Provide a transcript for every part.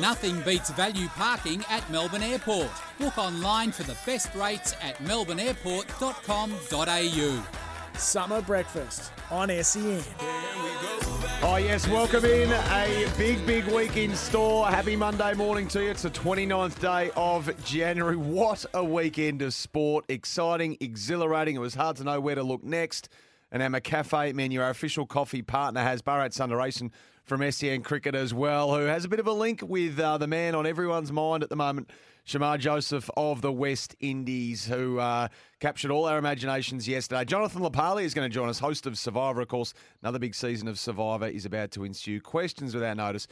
Nothing beats value parking at Melbourne Airport. Book online for the best rates at melbourneairport.com.au. Summer breakfast on SEN. Oh, yes, welcome in a big, big week in store. Happy Monday morning to you. It's the 29th day of January. What a weekend of sport. Exciting, exhilarating. It was hard to know where to look next. And our McCafe menu, our official coffee partner, has Bharat Sundaresan from SEN Cricket as well, who has a bit of a link with uh, the man on everyone's mind at the moment, Shamar Joseph of the West Indies, who uh, captured all our imaginations yesterday. Jonathan LaPaglia is going to join us, host of Survivor, of course. Another big season of Survivor is about to ensue. Questions without notice.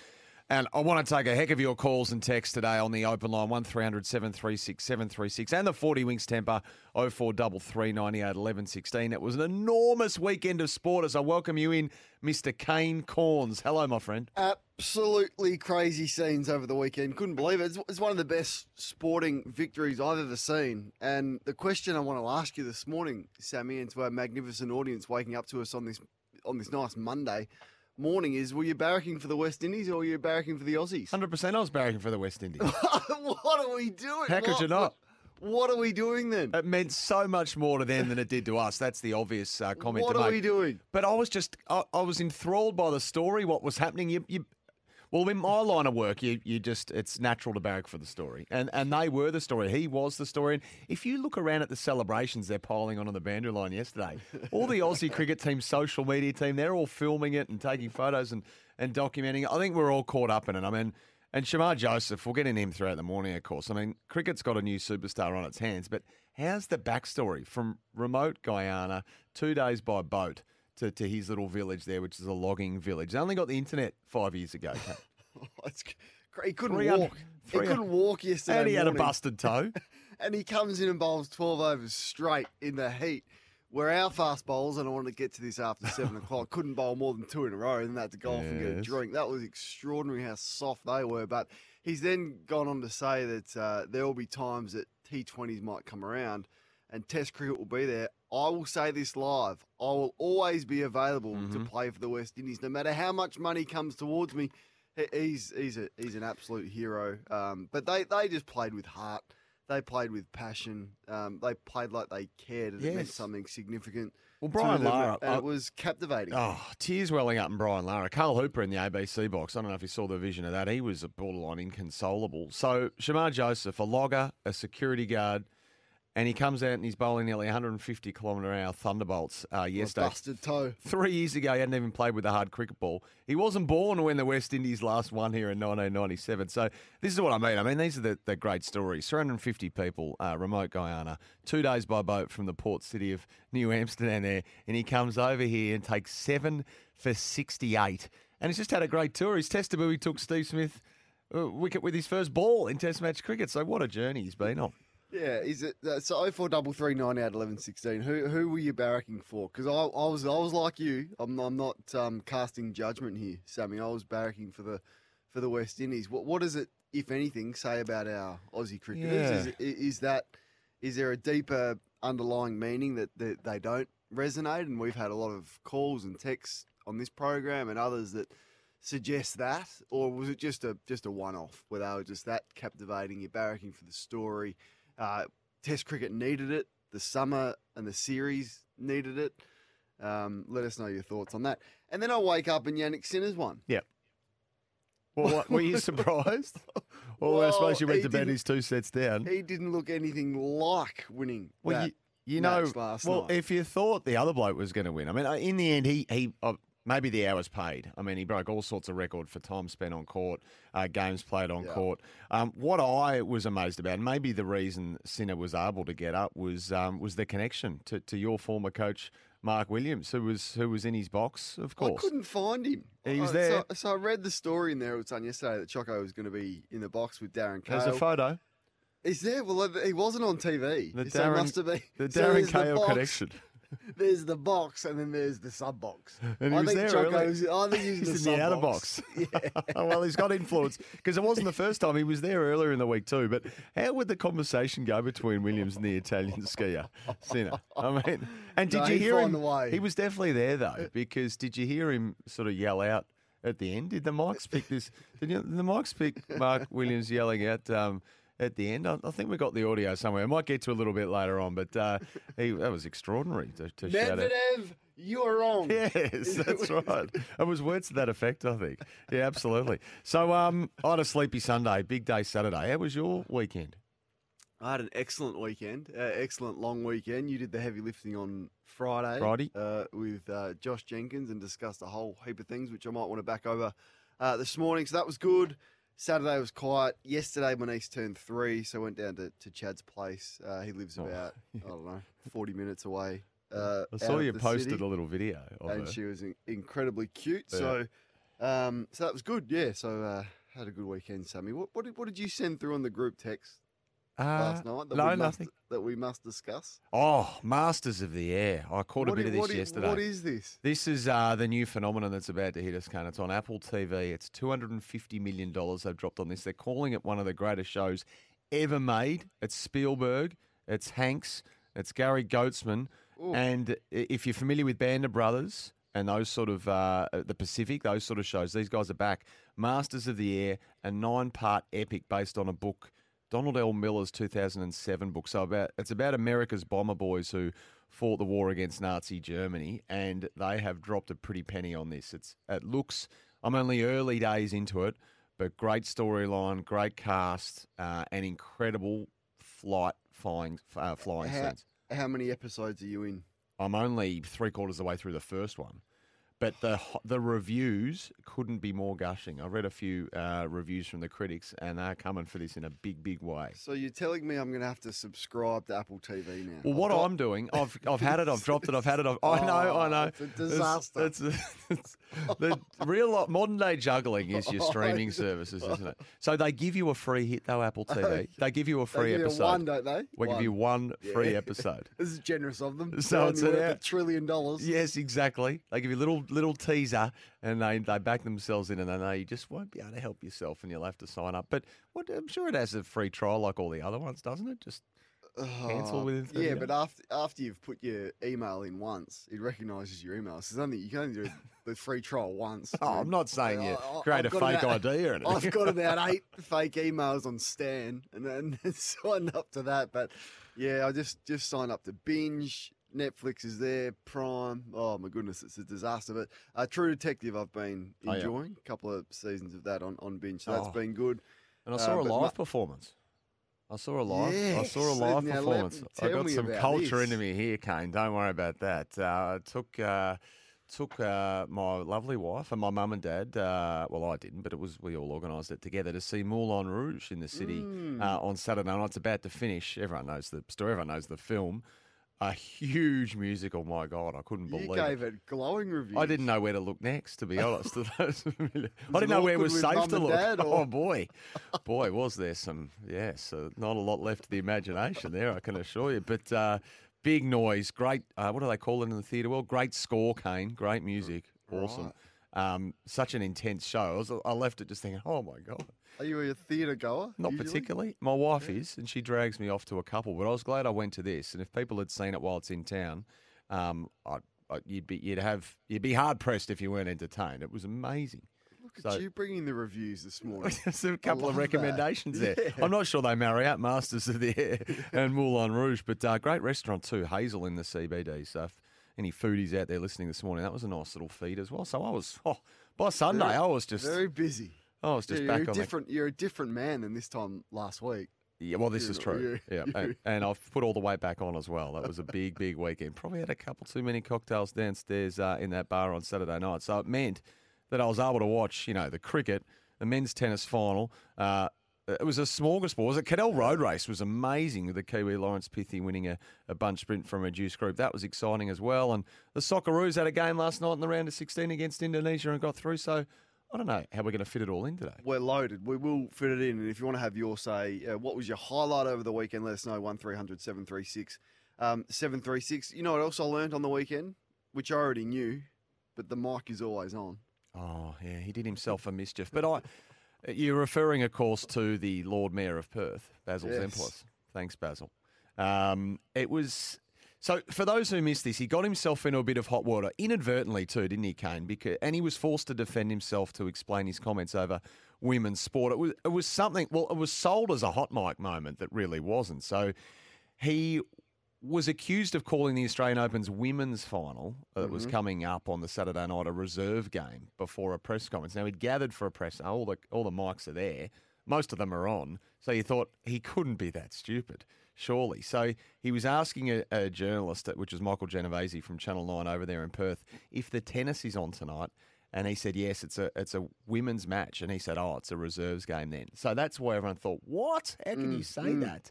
And I want to take a heck of your calls and texts today on the open line 1300 736 736 and the 40 Winks Tempur 0433 98 11 16. It was an enormous weekend of sport as I welcome you in, Mr. Kane Cornes. Hello, my friend. Absolutely crazy scenes over the weekend. Couldn't believe it. It's, it's one of the best sporting victories I've ever seen. And the question I want to ask you this morning, Sammy, and to our magnificent audience waking up to us on this on this nice Monday morning is were you barracking for the West Indies or were you barracking for the Aussies? 100% I was barracking for the West Indies. what are we doing? How could What- you not? What are we doing then? It meant so much more to them than it did to us. That's the obvious uh, comment What are make. we doing? But I was just, I, I was enthralled by the story, what was happening. You, you, well, in my line of work, you, you just, it's natural to barrack for the story. And and they were the story. He was the story. And if you look around at the celebrations they're piling on on the boundary line yesterday, all the Aussie cricket team, social media team, they're all filming it and taking photos and, and documenting it. I think we're all caught up in it. I mean, and Shamar Joseph, we'll get in him throughout the morning, of course. I mean, cricket's got a new superstar on its hands, but how's the backstory from remote Guyana, two days by boat, to, to his little village there, which is a logging village? They only got the internet five years ago. He couldn't 300 walk. He couldn't walk yesterday. and he had a busted toe. and he comes in and bowls 12 overs straight in the heat. Where our fast bowls, and I wanted to get to this after seven o'clock, couldn't bowl more than two in a row, and then had to go off and get a drink. That was extraordinary how soft they were. But he's then gone on to say that uh, there will be times that T20s might come around and Test cricket will be there. I will say this live I will always be available to play for the West Indies, no matter how much money comes towards me. He's he's a he's an absolute hero. Um, but they, they just played with heart. They played with passion. Um, they played like they cared and it meant something significant. Well, Brian Lara, and I- it was captivating. Oh, tears welling up in Brian Lara. Carl Hooper in the ABC box. I don't know if you saw the vision of that. He was a borderline inconsolable. So Shamar Joseph, a logger, a security guard, and he comes out and he's bowling nearly 150 kilometre an hour thunderbolts uh, A yesterday. busted toe. Three years ago, he hadn't even played with a hard cricket ball. He wasn't born when the West Indies last won here in 1997. So this is what I mean. I mean, these are the, the great stories. 350 people, uh, remote Guyana, two days by boat from the port city of New Amsterdam there, and he comes over here and takes seven for 68. And he's just had a great tour. His test debut, he took Steve Smith uh, wicket with his first ball in Test match cricket. So what a journey he's been on. Yeah, is it uh, so? Oh four double three nine out eleven sixteen. Who who were you barracking for? Because I, I was I was like you. I'm I'm not um, casting judgment here, Sammy. I was barracking for the for the West Indies. What what does it, if anything, say about our Aussie cricketers? Is, Yeah. is that is there a deeper underlying meaning that, that they don't resonate? And we've had a lot of calls and texts on this program and others that suggest that, or was it just a just a one off where they were just that captivating? You're barracking for the story. Uh, Test cricket needed it. The summer and the series needed it. Um, let us know your thoughts on that. And then I wake up and Jannik Sinner's won. Yep. Well, what, were you surprised? Well, I suppose you went to bed his two sets down. He didn't look anything like winning. Well, you, you know, well, night. if you thought the other bloke was going to win, I mean, uh, in the end, he he uh, maybe the hours paid. I mean, he broke all sorts of record for time spent on court, uh, games played on Yeah. court. Um, what I was amazed about, and maybe the reason Sinner was able to get up was um, was the connection to, to your former coach. Mark Williams, who was who was in his box, of course. I couldn't find him. He was there. So, so I read the story in there. It was done yesterday that Choco was going to be in the box with Darren Cahill. There's a photo. Is there? Well, he wasn't on TV. The so Darren, must have been the so Darren there's the connection. There's the box, and then there's the sub box. And he I was think there. Choco's. I think he's, He's the in the outer box. Yeah. well, he's got influence because it wasn't the first time. He was there earlier in the week too. But how would the conversation go between Williams and the Italian skier Sinner? I mean, and did No, you hear him? He was definitely there though, because did you hear him sort of yell out at the end? Did the mics pick this? Did, you, did the mics pick Mark Williams yelling out? Um, at the end, I, I think we got the audio somewhere. I might get to a little bit later on, but uh, he, that was extraordinary to, to shout out. Medvedev, you're wrong. Yes, that's right. It was words to that effect, I think. Yeah, absolutely. So um, I had a sleepy Sunday, big day Saturday. How was your weekend? I had an excellent weekend, uh, excellent long weekend. You did the heavy lifting on Friday, Friday. uh, with uh, Josh Jenkins and discussed a whole heap of things, which I might want to back over uh, this morning. So that was good. Saturday was quiet. Yesterday, my niece turned three, so I went down to, to Chad's place. Uh, he lives Oh, about I don't know forty minutes away. Uh, I saw you posted city a little video of and her. she was in- incredibly cute. Yeah. So, um, so that was good. Yeah. So uh, had a good weekend, Sammy. What, what did what did you send through on the group text Uh, last night? That no, we must. That we must discuss. Oh, Masters of the Air. I caught a bit i- of this what yesterday. What is this? This is uh, the new phenomenon that's about to hit us, Kane. It's on Apple TV. It's $250 million they've dropped on this. They're calling it one of the greatest shows ever made. It's Spielberg, it's Hanks, it's Gary Goetzman. And if you're familiar with Band of Brothers and those sort of, uh, the Pacific, those sort of shows, these guys are back. Masters of the Air, a nine part epic based on a book. Donald L. Miller's 2007 book. So about it's about America's bomber boys who fought the war against Nazi Germany, and they have dropped a pretty penny on this. It's it looks. I'm only early days into it, but great storyline, great cast, uh, and incredible flight flying uh, flying How, scenes. how many episodes are you in? I'm only three quarters of the way through the first one. But the the reviews couldn't be more gushing. I read a few uh, reviews from the critics, and they're coming for this in a big, big way. So you're telling me I'm going to have to subscribe to Apple TV now? Well, what got- I'm doing, I've I've had it, I've dropped it, I've had it. I've, I know, I Oh, know. it's a disaster. It's, it's, it's- the real modern day juggling is your streaming services, isn't it? So they give you a free hit though, Apple TV. They give you a They free give you episode. one, don't they? We give you one free episode. This is generous of them. So They're it's an a trillion dollars. Yes, exactly. They give you a little little teaser, and they, they back themselves in, and they know you just won't be able to help yourself, and you'll have to sign up. But what, I'm sure it has a free trial like all the other ones, doesn't it? Just cancel Oh, within 30 Yeah, but after after you've put your email in once, it recognises your email. So it's only you can only do the free trial once. Oh, I'm not saying you I- create I've a fake about- ID or anything. I've got about eight fake emails on Stan, and then signed up to that. But yeah, I just just signed up to Binge. Netflix is there, Prime. Oh my goodness, it's a disaster. But uh, True Detective, I've been Oh, yeah. enjoying a couple of seasons of that on, on Binge, so that's Oh. been good. And I saw Uh, a live mu- performance. I saw a live. I saw a live performance. I got some culture this. into me here, Kane. Don't worry about that. Uh, took uh, took uh, my lovely wife and my mum and dad. Uh, well, I didn't, but it was we all organised it together to see Moulin Rouge in the city Mm. uh, on Saturday night. It's about to finish. Everyone knows the story. Everyone knows the film. A huge musical. My God, I couldn't believe You gave it. it glowing reviews. I didn't know where to look next, to be honest. I didn't know where it was safe to look. dad, Oh boy, boy, was there some? Yes, uh, not a lot left to the imagination there. I can assure you. But uh, big noise, great. Uh, what do they call it in the theatre world? Great score, Kane. Great music, awesome. Um, such an intense show. I, was, I left it just thinking, oh my god. Are you a theatre goer? Not usually? particularly. My wife is, and she drags me off to a couple. But I was glad I went to this. And if people had seen it while it's in town, um, I, I, you'd be you'd have you'd be hard pressed if you weren't entertained. It was amazing. Look at So- you bringing the reviews this morning. There's a couple of love that. recommendations there. Yeah. I'm not sure they marry out Masters of the Air and Moulin Rouge, but uh, great restaurant too, Hazel in the CBD. So if any foodies out there listening this morning, that was a nice little feed as well. So I was, oh, by Sunday, I was just, Very busy. I was just Yeah, back you're a on the different. You're a different man than this time last week. Yeah, well, this You're is true. you're- Yeah, you're- and, and I've put all the weight back on as well. That was a big, big weekend. Probably had a couple too many cocktails downstairs uh, in that bar on Saturday night. So it meant that I was able to watch, you know, the cricket, the men's tennis final. Uh, it was a smorgasbord. Was it Cadel Road Race was amazing with the Kiwi Laurence Pithie winning a, a bunch sprint from a juice group. That was exciting as well. And the Socceroos had a game last night in the round of 16 against Indonesia and got through. So I don't know how we're going to fit it all in today. We're loaded. We will fit it in. And if you want to have your say, uh, what was your highlight over the weekend? Let us know. One 736 um, 736. You know what else I learned on the weekend, which I already knew, but the mic is always on. Oh, yeah, he did himself a mischief. But I, you're referring, of course, to the Lord Mayor of Perth, Basil Yes. Zempilas. Thanks, Basil. Um, it was so for those who missed this, he got himself into a bit of hot water inadvertently too, didn't he, Kane? Because and he was forced to defend himself to explain his comments over women's sport. It was it was something. Well, it was sold as a hot mic moment that really wasn't. So he was accused of calling the Australian Open's women's final that was mm-hmm. coming up on the Saturday night a reserve game before a press conference. Now he'd gathered for a press. All the all the mics are there. Most of them are on. So you thought he couldn't be that stupid, surely. So he was asking a, a journalist, which was Michael Genovese from Channel Nine over there in Perth, if the tennis is on tonight. And he said, yes, it's a it's a women's match. And he said, oh, it's a reserves game then. So that's why everyone thought, what? How can you mm, say mm. that?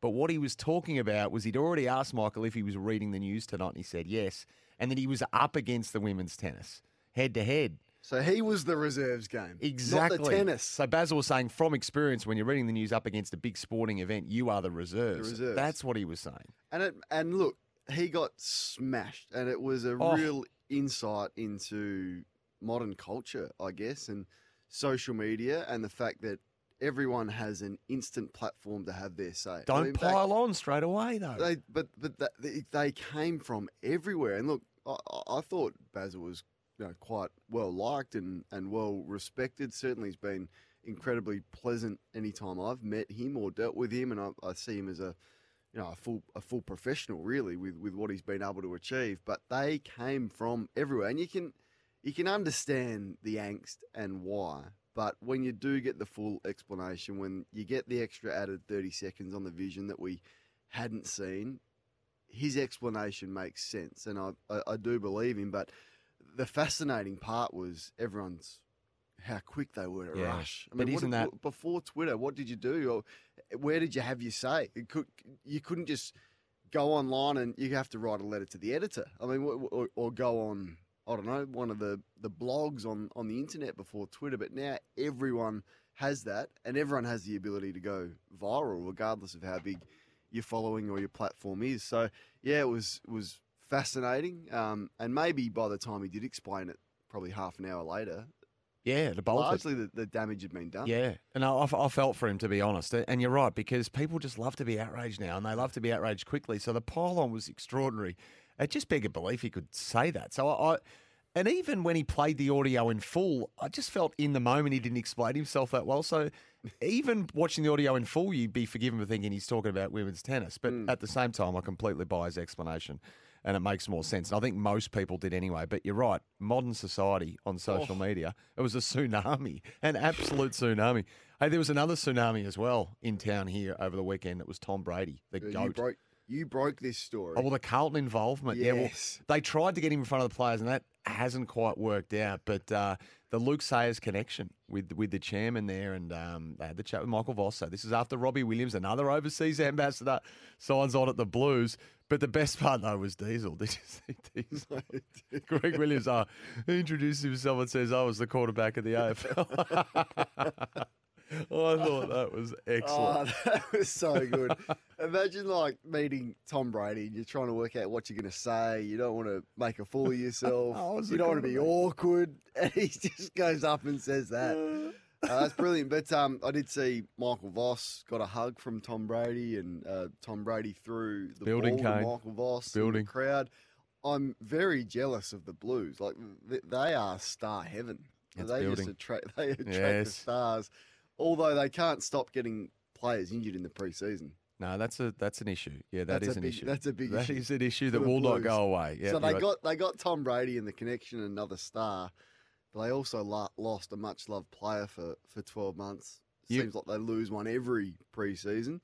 But what he was talking about was he'd already asked Michael if he was reading the news tonight, and he said yes. And that he was up against the women's tennis, head to head. So he was the reserves game. Exactly. Not the tennis. So Basil was saying, from experience, when you're reading the news up against a big sporting event, you are the reserves. reserves. That's what he was saying. And it, and look, he got smashed, and it was a Oh. real insight into modern culture, I guess, and social media, and the fact that everyone has an instant platform to have their say. Don't mean, back- pile on straight away, though. They, but but that, they, they came from everywhere, and look, I, I- I thought Basil was you know quite well liked and, and well respected. Certainly, he's been incredibly pleasant anytime I've met him or dealt with him, and I, I see him as a you know a full a full professional really with, with what he's been able to achieve. But they came from everywhere, and you can you can understand the angst and why. But when you do get the full explanation, when you get the extra added 30 seconds on the vision that we hadn't seen, his explanation makes sense. And I, I, I do believe him. But the fascinating part was everyone's how quick they were to Yeah. rush. I But mean, what isn't did- that- before Twitter? What did you do? Or eh, where did you have your say? It could, you couldn't just go online and you have to write a letter to the editor. I mean, or, or, go on, I don't know, one of the, the blogs on, on the internet before Twitter. But now everyone has that, and everyone has the ability to go viral, regardless of how big your following or your platform is. So yeah, it was it was fascinating. Um, and maybe by the time he did explain it, probably half an hour later, yeah, the bolted. largely the, the damage had been done. Yeah, and I, I felt for him to be honest, and you're right because people just love to be outraged now, and they love to be outraged quickly. So the pylon was extraordinary. It just begged belief he could say that. So I, I, and even when he played the audio in full, I just felt in the moment he didn't explain himself that well. So even watching the audio in full, you'd be forgiven for thinking he's talking about women's tennis, but at the same time, I completely buy his explanation. And it makes more sense. And I think most people did anyway. But you're right. Modern society on social media, it was a tsunami, an absolute tsunami. Hey, there was another tsunami as well in town here over the weekend. It was Tom Brady, the You goat. broke you broke this story. Oh, well, the Carlton involvement. Yeah, well, Yes. they tried to get him in front of the players, and that hasn't quite worked out. But uh, the Luke Sayers connection with with the chairman there, and um, they had the chat with Michael Voss. So this is after Robbie Williams, another overseas ambassador, signs on at the Blues. But the best part though was Diesel. Did you see Diesel? Greg Williams uh, introduces himself and says, "I was the quarterback of the AFL." Oh, I thought that was excellent. Oh, that was so good. Imagine like meeting Tom Brady and you're trying to work out what you're going to say. You don't want to make a fool of yourself. Was you don't want to be awkward. And he just goes up and says that. Uh, that's brilliant. But um, I did see Michael Voss got a hug from Tom Brady, and uh, Tom Brady threw the Building, ball to Michael Voss. in Building. the crowd. I'm very jealous of the Blues. Like th- they are star heaven. That's they building. just attract. They attract the stars. Although they can't stop getting players injured in the preseason. No, that's a that's an issue. Yeah, that That's is an big- issue. that's a big That issue is an issue that will not go away. Yeah, so they right. got they got Tom Brady in the connection, another star, but they also lo- lost a much loved player for, for twelve months. You- Seems like they lose one every preseason.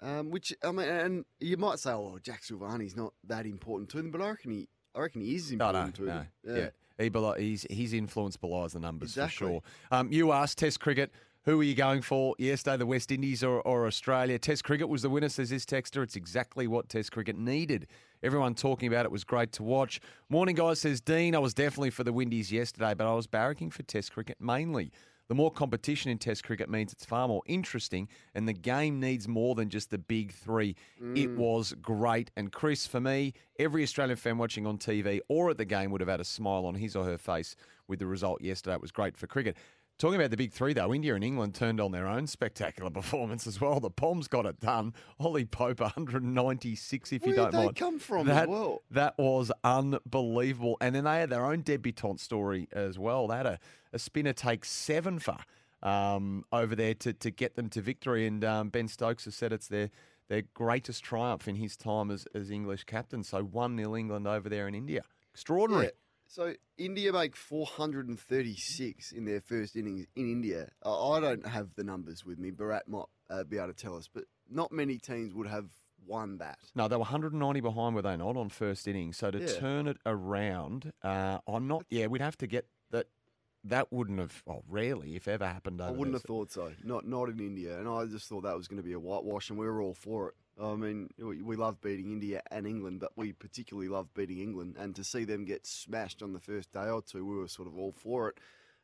Um, which I mean, and you might say, "Oh, Jack Silvagni's not that important to them," but I reckon he, I reckon he is important no, to no. them. Yeah. He belo- he's, his influence belies the numbers Exactly. for sure. Um, you asked Test cricket, who are you going for yesterday, the West Indies or, or Australia? Test cricket was the winner, says this texter. It's exactly what Test cricket needed. Everyone talking about it was great to watch. Morning, guys, says Dean. I was definitely for the Windies yesterday, but I was barracking for Test cricket mainly. The more competition in Test cricket means it's far more interesting, and the game needs more than just the big three. It mm. was great. And Chris, for me, every Australian fan watching on TV or at the game would have had a smile on his or her face with the result yesterday. It was great for cricket. Talking about the big three, though, India and England turned on their own spectacular performance as well. The Poms got it done. Ollie Pope, 196, if you don't did they mind. come from as that, well? That was unbelievable. And then they had their own debutante story as well. They had a, a spinner take seven for um, over there to, to get them to victory. And um, Ben Stokes has said it's their their greatest triumph in his time as, as English captain. So 1 0 England over there in India. Extraordinary. Yeah. So India make 436 in their first innings in India. Uh, I don't have the numbers with me. Bharat might uh, be able to tell us, but not many teams would have won that. No, they were 190 behind, were they not, on first innings? So to Yeah. turn it around, uh, I'm not. Yeah, we'd have to get that. That wouldn't have, oh, rarely, if ever, happened over I wouldn't have thought so. Not not in India, and I just thought that was going to be a whitewash, and we were all for it. I mean, we, we love beating India and England, but we particularly love beating England, and to see them get smashed on the first day or two, we were sort of all for it.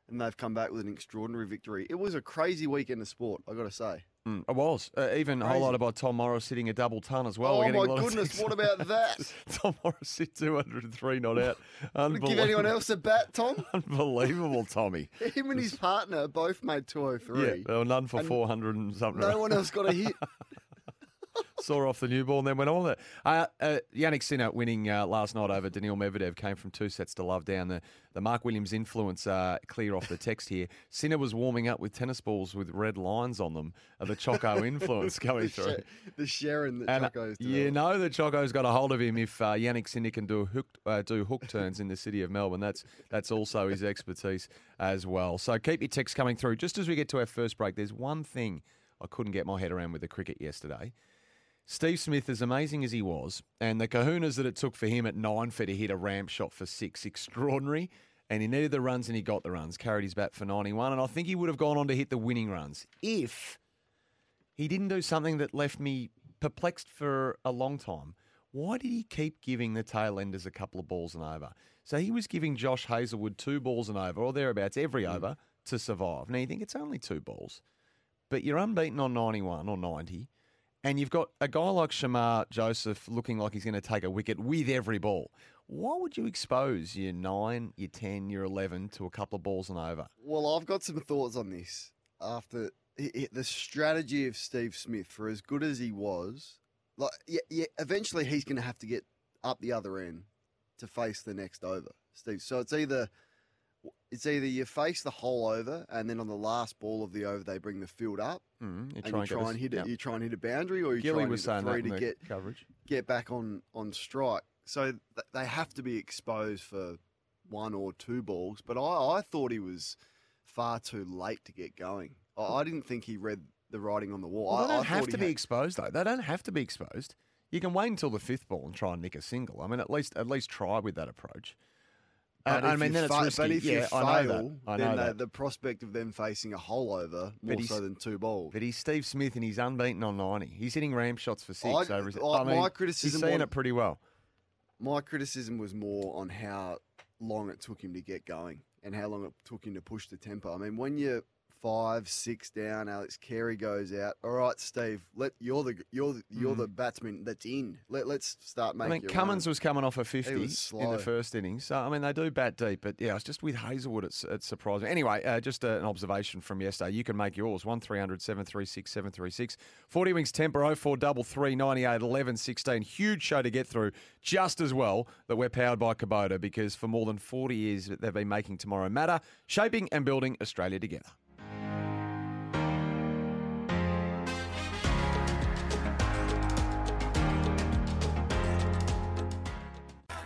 And they've come back with an extraordinary victory. It was a crazy weekend of sport, I got to say. Mm, it was. Uh, even Crazy. highlighted by Tom Morris hitting a double ton as well. Oh We're my a lot goodness, what about that? Tom Morris hit 203 not out. Give anyone else a bat, Tom? Unbelievable, Tommy. Him and his partner both made 203. Yeah, there were none for And 400 and something. No one else got a hit. Saw off the new ball and then went on with it. Uh, uh, Jannik Sinner winning uh, last night over Daniil Medvedev came from two sets to love down. The, the Mark Williams influence uh, clear off the text here. Sinner was warming up with tennis balls with red lines on them. The Choco influence coming the, through. Sha- the Sharon that And uh, Choco's you know that Choco's got a hold of him if uh, Jannik Sinner can do hook uh, do hook turns in the city of Melbourne. That's that's also his expertise as well. So keep your texts coming through. Just as we get to our first break, there's one thing I couldn't get my head around with the cricket yesterday. Steve Smith, as amazing as he was, and the kahunas that it took for him at nine for to hit a ramp shot for six, extraordinary. And he needed the runs and he got the runs, carried his bat for 91. And I think he would have gone on to hit the winning runs if he didn't do something that left me perplexed for a long time. Why did he keep giving the tail enders a couple of balls and over? So he was giving Josh Hazlewood two balls and over, or thereabouts, every mm. over to survive. Now you think it's only two balls, but you're unbeaten on 91 or 90, and you've got a guy like Shamar Joseph looking like he's going to take a wicket with every ball. Why would you expose your 9, your 10, your 11 to a couple of balls and over? Well, I've got some thoughts on this. After the strategy of Steve Smith, for as good as he was, like yeah, yeah eventually he's going to have to get up the other end to face the next over, Steve. So it's either it's either you face the whole over, and then on the last ball of the over they bring the field up, Mm, you and you try and hit it. You try and hit a boundary, or you Gilly try and was hit a three to get coverage. get back on on strike. So th- they have to be exposed for one or two balls. But I, I thought he was far too late to get going. I, I didn't think he read the writing on the wall. Well, they don't I have to be had- exposed though. They don't have to be exposed. You can wait until the fifth ball and try and nick a single. I mean, at least at least try with that approach. But Uh, I if mean, you then it's risky. But if yeah, you fail, I know that. I know then that. The, the prospect of them facing a hole over But more so than two balls. But he's Steve Smith and he's unbeaten on 90. He's hitting ramp shots for six I- over his I- I mean, my criticism He's seeing it pretty well. My criticism was more on how long it took him to get going and how long it took him to push the tempo. I mean, when you're five, six down, Alex Carey goes out. All right, Steve, let you're the you're the, you're the batsman that's in. Let let's start Mm. I making. mean, Cummins was coming off a 50 in the first innings. So, I mean, they do bat deep, but yeah, it's just with Hazlewood, it's, it's surprising. Anyway, uh, just uh, an observation from yesterday. You can make yours 1300 736 736. 40 Wings Tempur 0433 98 11 16. Huge show to get through, just as well that we're powered by Kubota because for more than 40 years they've been making tomorrow matter, shaping and building Australia together.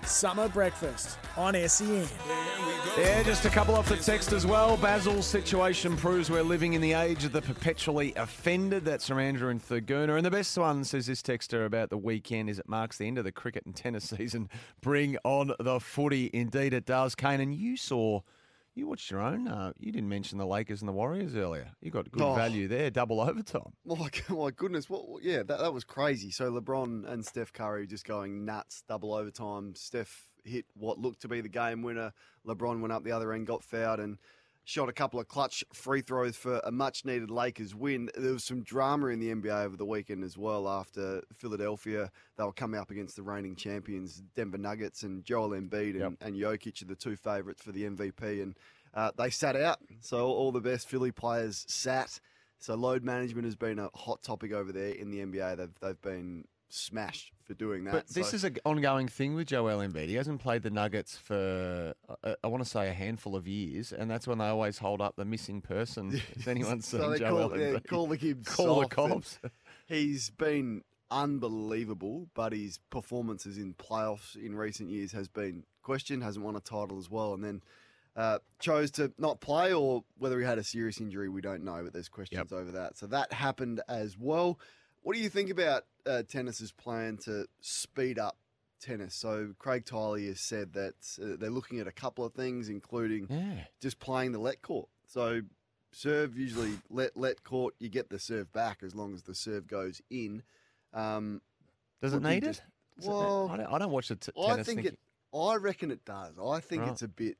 Summer Breakfast on SEN. Yeah, just a couple off the text as well. Basil's situation proves we're living in the age of the perpetually offended. That's from Andrew and Thurgoona. And the best one, says this texter about the weekend, is it marks the end of the cricket and tennis season. Bring on the footy. Indeed, it does. Kane, and you saw, you watched your own. Uh, you didn't mention the Lakers and the Warriors earlier. You got good Oh. value there, double overtime. My, my goodness, what? what- Yeah, that, that was crazy. So LeBron and Steph Curry just going nuts, double overtime. Steph hit what looked to be the game winner. LeBron went up the other end, got fouled, and shot a couple of clutch free throws for a much needed Lakers win. There was some drama in the NBA over the weekend as well after Philadelphia. They were coming up against the reigning champions, Denver Nuggets, and Joel Embiid and, Yep. and Jokic are the two favourites for the MVP. And uh, they sat out. So all the best Philly players sat. So load management has been a hot topic over there in the NBA. They've they've been smashed for doing that. But this So- is an ongoing thing with Joel Embiid. He hasn't played the Nuggets for, uh, I want to say, a handful of years, and that's when they always hold up the missing person. If anyone's seen so they Joel call, yeah, call the Call the cops. He's been unbelievable, but his performances in playoffs in recent years has been questioned. Hasn't won a title as well, and then uh, chose to not play, or whether he had a serious injury, we don't know. But there's questions over that. So that happened as well. What do you think about uh, tennis's plan to speed up tennis? So Craig Tiley has said that uh, they're looking at a couple of things, including Yeah. just playing the let court. So serve usually let let court. You get the serve back as long as the serve goes in. Um, Does it need it? just- it- well, I, don't, I don't watch the t- I tennis. think thinking- it. I reckon it does. I think Right. it's a bit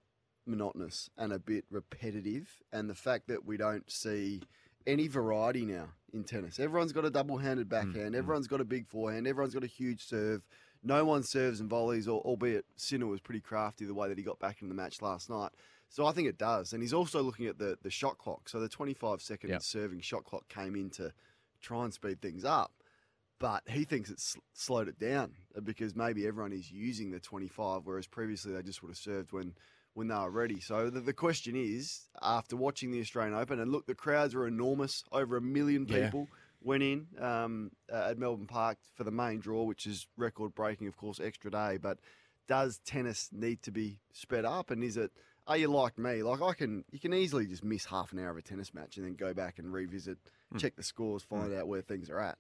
monotonous and a bit repetitive, and the fact that we don't see any variety now in tennis. Everyone's got a double-handed backhand. Everyone's got a big forehand. Everyone's got a huge serve. No one serves and volleys, albeit Sinner was pretty crafty the way that he got back in the match last night. So I think it does. And he's also looking at the, the shot clock. So the 25 second Yep. serving shot clock came in to try and speed things up. But he thinks it's slowed it down uh, because maybe everyone is using the 25, whereas previously they just would have served when, when they were ready. So the, the question is, after watching the Australian Open, and look, the crowds were enormous, over a million Yeah. people went in um, uh, at Melbourne Park for the main draw, which is record breaking, of course, extra day. But does tennis need to be sped up? And is it, are you like me? Like I can, you can easily just miss half an hour of a tennis match and then go back and revisit, Hmm. check the scores, find out where things are at.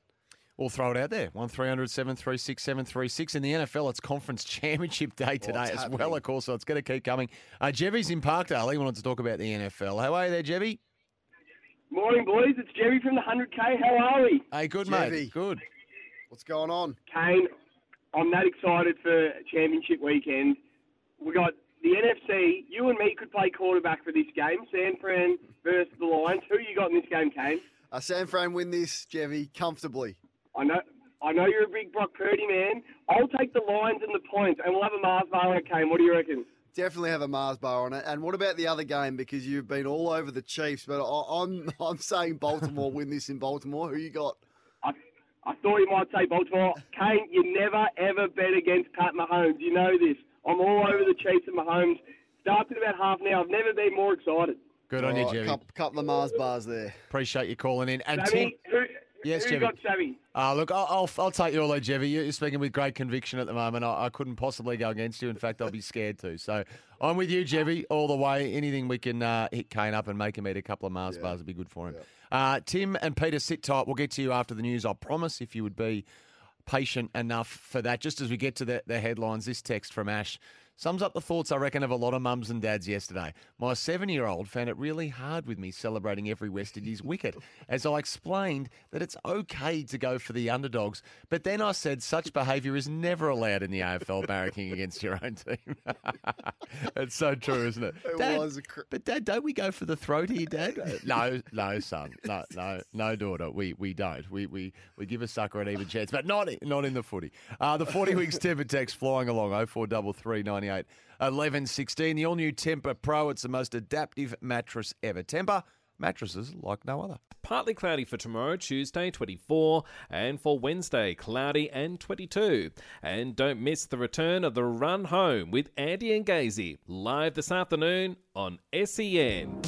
We'll throw it out there. 1300 736 736. In the NFL, it's conference championship day today it's as happening. well, of course, so it's going to keep coming. Uh, Jevy's in Parkdale. He wanted to talk about the NFL. How are you there, Jevy? Morning, boys. It's Jerry from the 100K. How are we? Hey, good, Jevy. mate. Good. What's going on? Kane, I'm that excited for championship weekend. We got the NFC. You and me could play quarterback for this game. San Fran versus the Lions. Who you got in this game, Kane? Uh, San Fran win this, Jevy, comfortably. I know. I know you're a big Brock Purdy man. I'll take the lines and the points, and we'll have a Mars bar at Kane. What do you reckon? Definitely have a Mars bar on it. And what about the other game? Because you've been all over the Chiefs, but I, I'm I'm saying Baltimore win this in Baltimore. Who you got? I, I thought you might say Baltimore. Kane, you never ever bet against Pat Mahomes. You know this. I'm all over the Chiefs and Mahomes. Starts in about half an hour. I've never been more excited. Good on you, All right, Jevy. Couple, couple of Mars bars there. Appreciate you calling in. And Tim, who, Yes, who Jimmy. got Sammy? uh, look, I'll, I'll, I'll take you all, though, Jevy. You're speaking with great conviction at the moment. I, I couldn't possibly go against you. In fact, I'll be scared to. So I'm with you, Jevy, all the way. Anything we can uh, hit Kane up and make him eat a couple of Mars bars would be good for him. Uh, Tim and Peter, sit tight. We'll get to you after the news. I promise if you would be patient enough for that. Just as we get to the, the headlines, this text from Ash sums up the thoughts, I reckon, of a lot of mums and dads yesterday. My seven year old found it really hard with me celebrating every West Indies wicket as I explained that it's okay to go for the underdogs. But then I said such behaviour is never allowed in the AFL barracking against your own team. it's so true, isn't it? It Dad, was cr- but Dad, don't we go for the throat here, Dad? No, no, son, no, no, no, daughter. We we don't. We we we give a sucker an even chance, but not not in the footy. Uh, the forty weeks temper text flying along. Oh four double three ninety eight eleven sixteen. The all new Tempur Pro. It's the most adaptive mattress ever. Tempur mattresses like no other. Partly cloudy for tomorrow, Tuesday 24, and for Wednesday, cloudy and 22. And don't miss the return of the Run Home with Andy and Gazy, live this afternoon on SEN.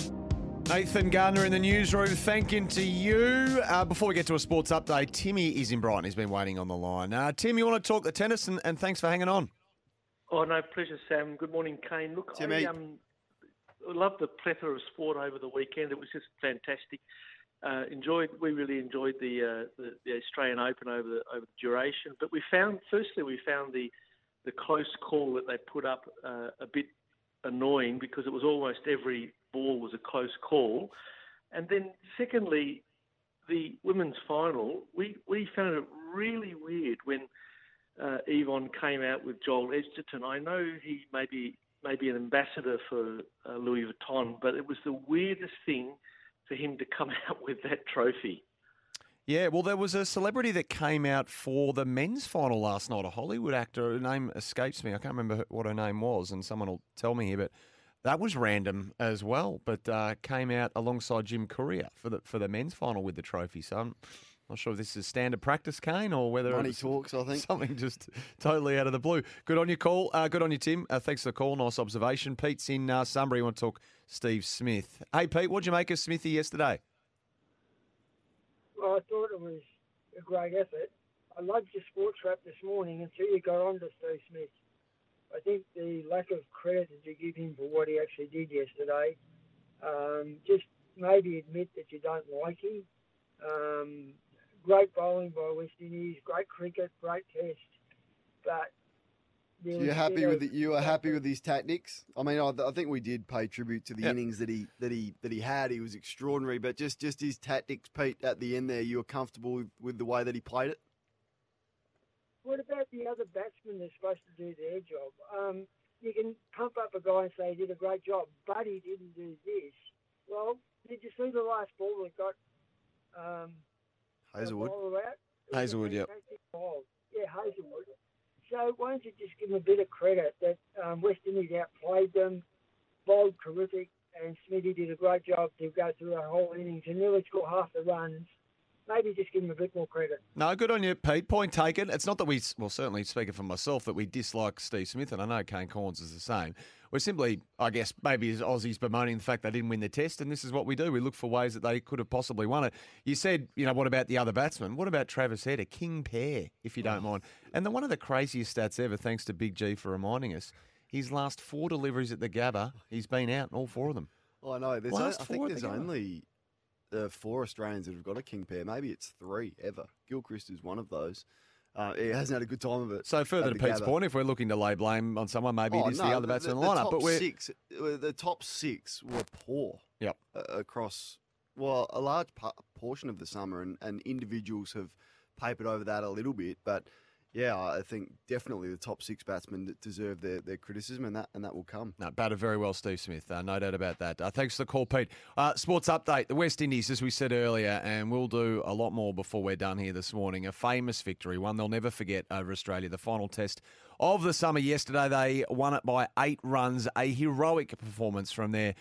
Nathan Gardner in the newsroom, thanking to you. Uh, before we get to a sports update, Timmy is in Brighton. He's been waiting on the line. Uh, Tim, you want to talk the tennis, and, and thanks for hanging on. Oh no, pleasure, Sam. Good morning, Kane. Look, I um, love the plethora of sport over the weekend. It was just fantastic. Uh, enjoyed. We really enjoyed the, uh, the the Australian Open over the over the duration. But we found, firstly, we found the the close call that they put up uh, a bit annoying because it was almost every ball was a close call. And then, secondly, the women's final, we, we found it really weird when uh, came out with Joel Edgerton. I know he may be, may be an ambassador for uh, Louis Vuitton, but it was the weirdest thing for him to come out with that trophy. Yeah, well, there was a celebrity that came out for the men's final last night, a Hollywood actor. Her name escapes me. I can't remember what her name was, and someone will tell me here, but that was random as well. But uh, came out alongside Jim Courier for the for the men's final with the trophy. So I'm not sure if this is standard practice, Kane, or whether Money it's talks, I think. something just totally out of the blue. Good on your call. Uh, good on you, Tim. Uh, thanks for the call. Nice observation. Pete's in uh, Sunbury. You want to talk Steve Smith? Hey, Pete, what'd you make of Smithy yesterday? Well, I thought it was a great effort. I loved your sports wrap this morning until you got on to Steve Smith. I think the lack of credit that you give him for what he actually did yesterday, um, just maybe admit that you don't like him. Um, great bowling by West Indies, great cricket, great test, but So you're happy with of- it? You are happy with his tactics? I mean, I, I think we did pay tribute to the Yeah. innings that he that he that he had. He was extraordinary, but just just his tactics, Pete, at the end there, you were comfortable with, with the way that he played it. What about the other batsmen that's supposed to do their job? Um, you can pump up a guy and say he did a great job, but he didn't do this. Well, did you see the last ball that got um, the Hazlewood. bowler out? It was a Hazlewood, yep. Yeah, Hazlewood. So why don't you just give them a bit of credit that um, West Indies outplayed them, bowled terrific, and Smithy did a great job to go through that whole innings and nearly score half the runs. Maybe just give him a bit more credit. No, good on you, Pete. Point taken. It's not that we, well, certainly speaking for myself, that we dislike Steve Smith, and I know Kane Cornes is the same. We're simply, I guess, maybe as Aussies bemoaning the fact they didn't win the test, and this is what we do. We look for ways that they could have possibly won it. You said, you know, what about the other batsmen? What about Travis Head, a king pair, if you don't mm. mind? And the one of the craziest stats ever, thanks to Big G for reminding us, his last four deliveries at the Gabba, he's been out in all four of them. Oh, I know. There's Last o- I four think there's the only uh, four Australians that have got a king pair. Maybe it's three ever. Gilchrist is one of those. Uh, he hasn't had a good time of it. So further to the Pete's point, if we're looking to lay blame on someone, maybe Oh, it is no, the other batsmen in the, lineup. But we're six, uh, the top six were poor. Yep. uh, across well a large portion of the summer, and, and individuals have papered over that a little bit. But yeah, I think definitely the top six batsmen deserve their, their criticism, and that and that will come. No, batted very well, Steve Smith. Uh, no doubt about that. Uh, thanks for the call, Pete. Uh, sports update: the West Indies, as we said earlier, and we'll do a lot more before we're done here this morning. A famous victory, one they'll never forget over Australia. The final test of the summer yesterday, they won it by eight runs. A heroic performance from their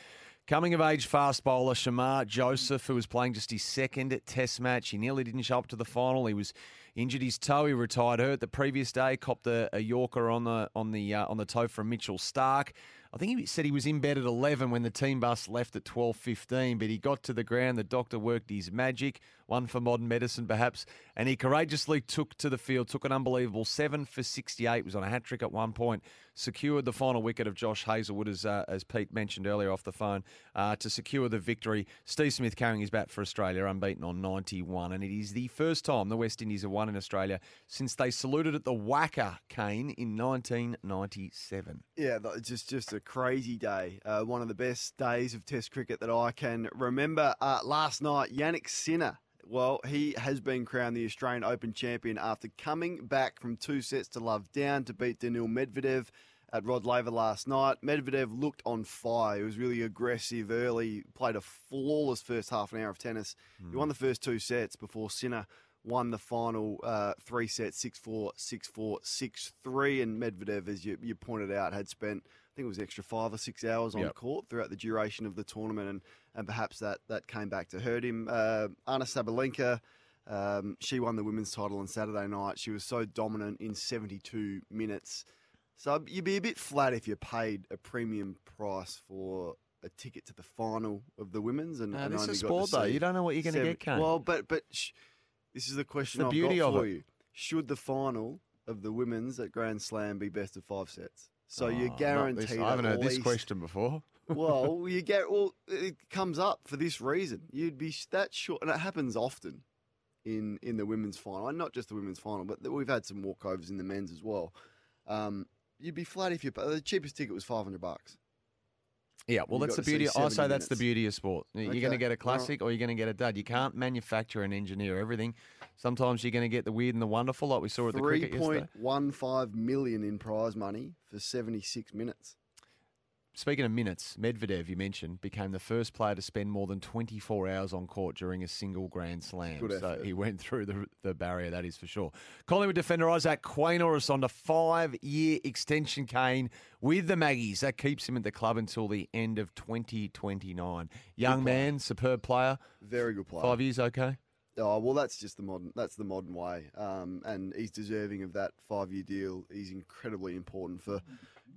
coming of age fast bowler Shamar Joseph, who was playing just his second Test match. He nearly didn't show up to the final. He was injured his toe. He retired hurt the previous day. Copped a, a Yorker on the on the uh, on the toe from Mitchell Starc. I think he said he was in bed at 11 when the team bus left at 12.15, but he got to the ground. The doctor worked his magic, one for modern medicine perhaps, and he courageously took to the field, took an unbelievable 7 for 68, was on a hat-trick at one point, secured the final wicket of Josh Hazlewood, as, uh, as Pete mentioned earlier off the phone, uh, to secure the victory. Steve Smith carrying his bat for Australia, unbeaten on 91, and it is the first time the West Indies have won in Australia since they saluted at the WACA Kane in 1997. Yeah, just just a crazy day. Uh, one of the best days of Test cricket that I can remember. Uh, last night, Jannik Sinner. Well, he has been crowned the Australian Open champion after coming back from two sets to love down to beat Daniil Medvedev at Rod Laver last night. Medvedev looked on fire. He was really aggressive early, played a flawless first half an hour of tennis. He won the first two sets before Sinner won the final uh, three sets 6 4, 6 4, 6 3. And Medvedev, as you, you pointed out, had spent, think it was extra five or six hours on Yep. court throughout the duration of the tournament. And, and perhaps that, that came back to hurt him. Uh, Aryna Sabalenka. Um, she won the women's title on Saturday night. She was so dominant in 72 minutes. So you'd be a bit flat if you paid a premium price for a ticket to the final of the women's. And, No, and this is sport, though. You don't know what you're gonna get, Kane. Well, but but sh- this is the question the I've beauty got of for it. you. Should the final of the women's at Grand Slam be best of five sets? So Oh, you're guaranteed. this- I haven't heard this question before. well, you get well. It comes up for this reason. You'd be that short, and it happens often in in the women's final, and not just the women's final, but we've had some walkovers in the men's as well. Um, you'd be flat if you the cheapest ticket was five hundred bucks. Yeah, well, You that's the beauty. Oh, I say that's the beauty of sport. You're going to get a right. classic or you're going to get a dud. You can't manufacture and engineer everything. Sometimes you're going to get the weird and the wonderful, like we saw at the Three cricket yesterday. point one five million in prize money for seventy six minutes. Speaking of minutes, Medvedev, you mentioned, became the first player to spend more than 24 hours on court during a single Grand Slam. Good so effort. he went through the, the barrier, that is for sure. Collingwood defender Isaac Quaynor is on a five year extension Kane with the Maggies. That keeps him at the club until the end of 2029. Young man, superb player. Very good player. Five years, okay? Oh well, that's just the modern. That's the modern way, um, and he's deserving of that five-year deal. He's incredibly important for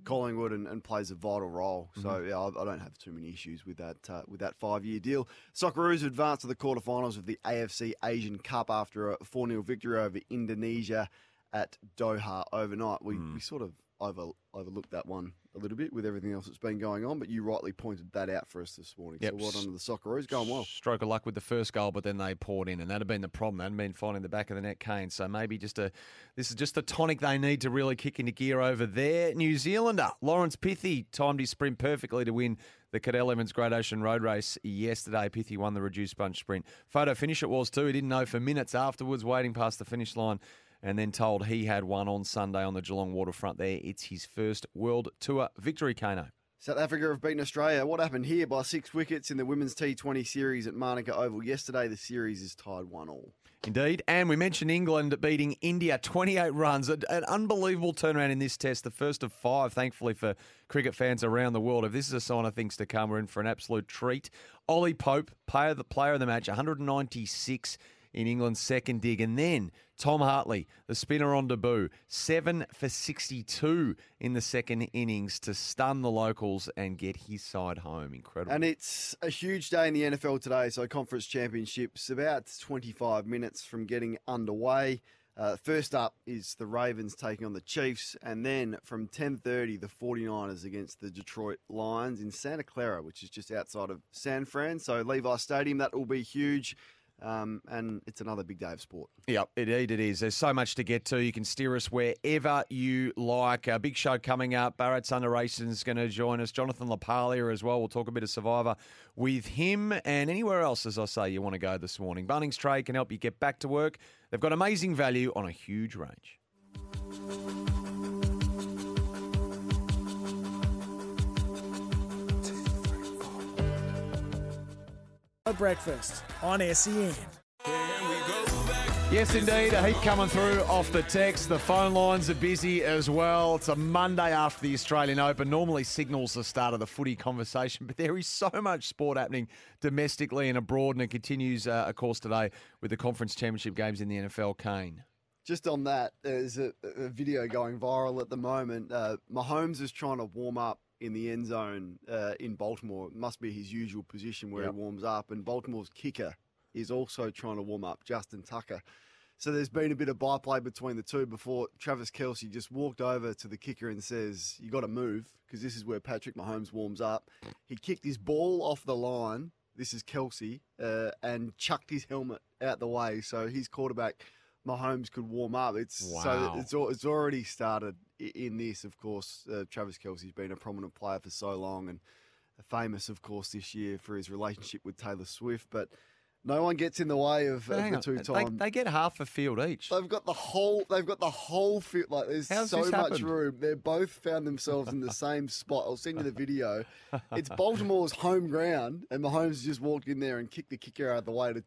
Collingwood and, and plays a vital role. So Mm-hmm. yeah, I, I don't have too many issues with that uh, with that five-year deal. Socceroos advanced to the quarterfinals of the AFC Asian Cup after a four-0 victory over Indonesia at Doha overnight. We Mm. we sort of over overlooked that one a little bit with everything else that's been going on, but you rightly pointed that out for us this morning. Yep. So well done to the Socceroos, going well. Stroke of luck with the first goal, but then they poured in, and that had been the problem. They hadn't been finding the back of the net, Kane. So maybe just a this is just the tonic they need to really kick into gear over there. New Zealander Laurence Pithie timed his sprint perfectly to win the Cadel Evans Great Ocean Road Race yesterday. Pithy won the reduced bunch sprint. Photo finish it was too. He didn't know for minutes afterwards, waiting past the finish line. And then told he had won on Sunday on the Geelong waterfront there. It's his first World Tour victory, Kano. South Africa have beaten Australia. What happened here by six wickets in the women's T20 series at Manuka Oval yesterday? The series is tied one all. Indeed. And we mentioned England beating India 28 runs. An unbelievable turnaround in this test, the first of five, thankfully, for cricket fans around the world. If this is a sign of things to come, we're in for an absolute treat. Ollie Pope, player, the player of the match, 196 in England's second dig. And then Tom Hartley, the spinner on debut, seven for 62 in the second innings to stun the locals and get his side home. Incredible. And it's a huge day in the NFL today. So conference championships about 25 minutes from getting underway. Uh, first up is the Ravens taking on the Chiefs, and then from 10:30 the 49ers against the Detroit Lions in Santa Clara, which is just outside of San Fran. So Levi Stadium, that will be huge, um, and it's another big day of sport. Yep, indeed it is. There's so much to get to. You can steer us wherever you like. A big show coming up. Bharat Sundaresan is going to join us. Jonathan LaPaglia as well. We'll talk a bit of Survivor with him and anywhere else, as I say, you want to go this morning. Bunnings Trade can help you get back to work. They've got amazing value on a huge range. Breakfast on SEN. Yes, indeed. A heap coming through off the text. The phone lines are busy as well. It's a Monday after the Australian Open. Normally signals the start of the footy conversation, but there is so much sport happening domestically and abroad, and it continues, uh, of course, today with the conference championship games in the NFL. Kane. Just on that, there's a, a video going viral at the moment. Uh, Mahomes is trying to warm up in the end zone uh, in Baltimore. It must be his usual position where Yep. he warms up. And Baltimore's kicker is also trying to warm up, Justin Tucker. So there's been a bit of byplay between the two before Travis Kelce just walked over to the kicker and says, You got to move because this is where Patrick Mahomes warms up. He kicked his ball off the line. This is Kelce, uh, and chucked his helmet out the way so his quarterback Mahomes could warm up. It's Wow. so it's it's already started in this. Of course, uh, Travis Kelce's been a prominent player for so long and famous, of course, this year for his relationship with Taylor Swift. But no one gets in the way of, of the two they, time. they get half a field each. They've got the whole. They've got the whole field. Like there's How's so much happened? room. They're both found themselves in the same spot. I'll send you the video. It's Baltimore's home ground, and Mahomes just walked in there and kicked the kicker out of the way to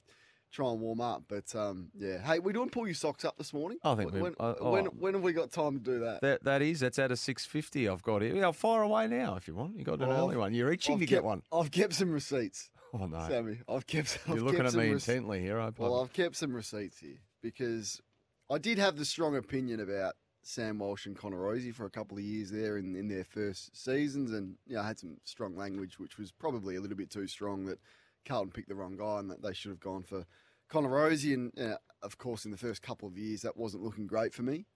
try and warm up. But um, yeah, hey, we doing pull your socks up this morning? I think when we- when, uh, when, oh. when have we got time to do that? That that is. That's out of six fifty. I've got here. Yeah, fire away now if you want. You got an Well, early one. You're itching I've to kept, get one. I've kept some receipts. Oh no, Sammy, I've kept. I've you're looking kept at me intently here. I Well, I've kept some receipts here because I did have the strong opinion about Sam Walsh and Connor Rozee for a couple of years there in, in their first seasons, and you know, I had some strong language, which was probably a little bit too strong that Carlton picked the wrong guy and that they should have gone for Connor Rozee. And uh, of course, in the first couple of years, that wasn't looking great for me.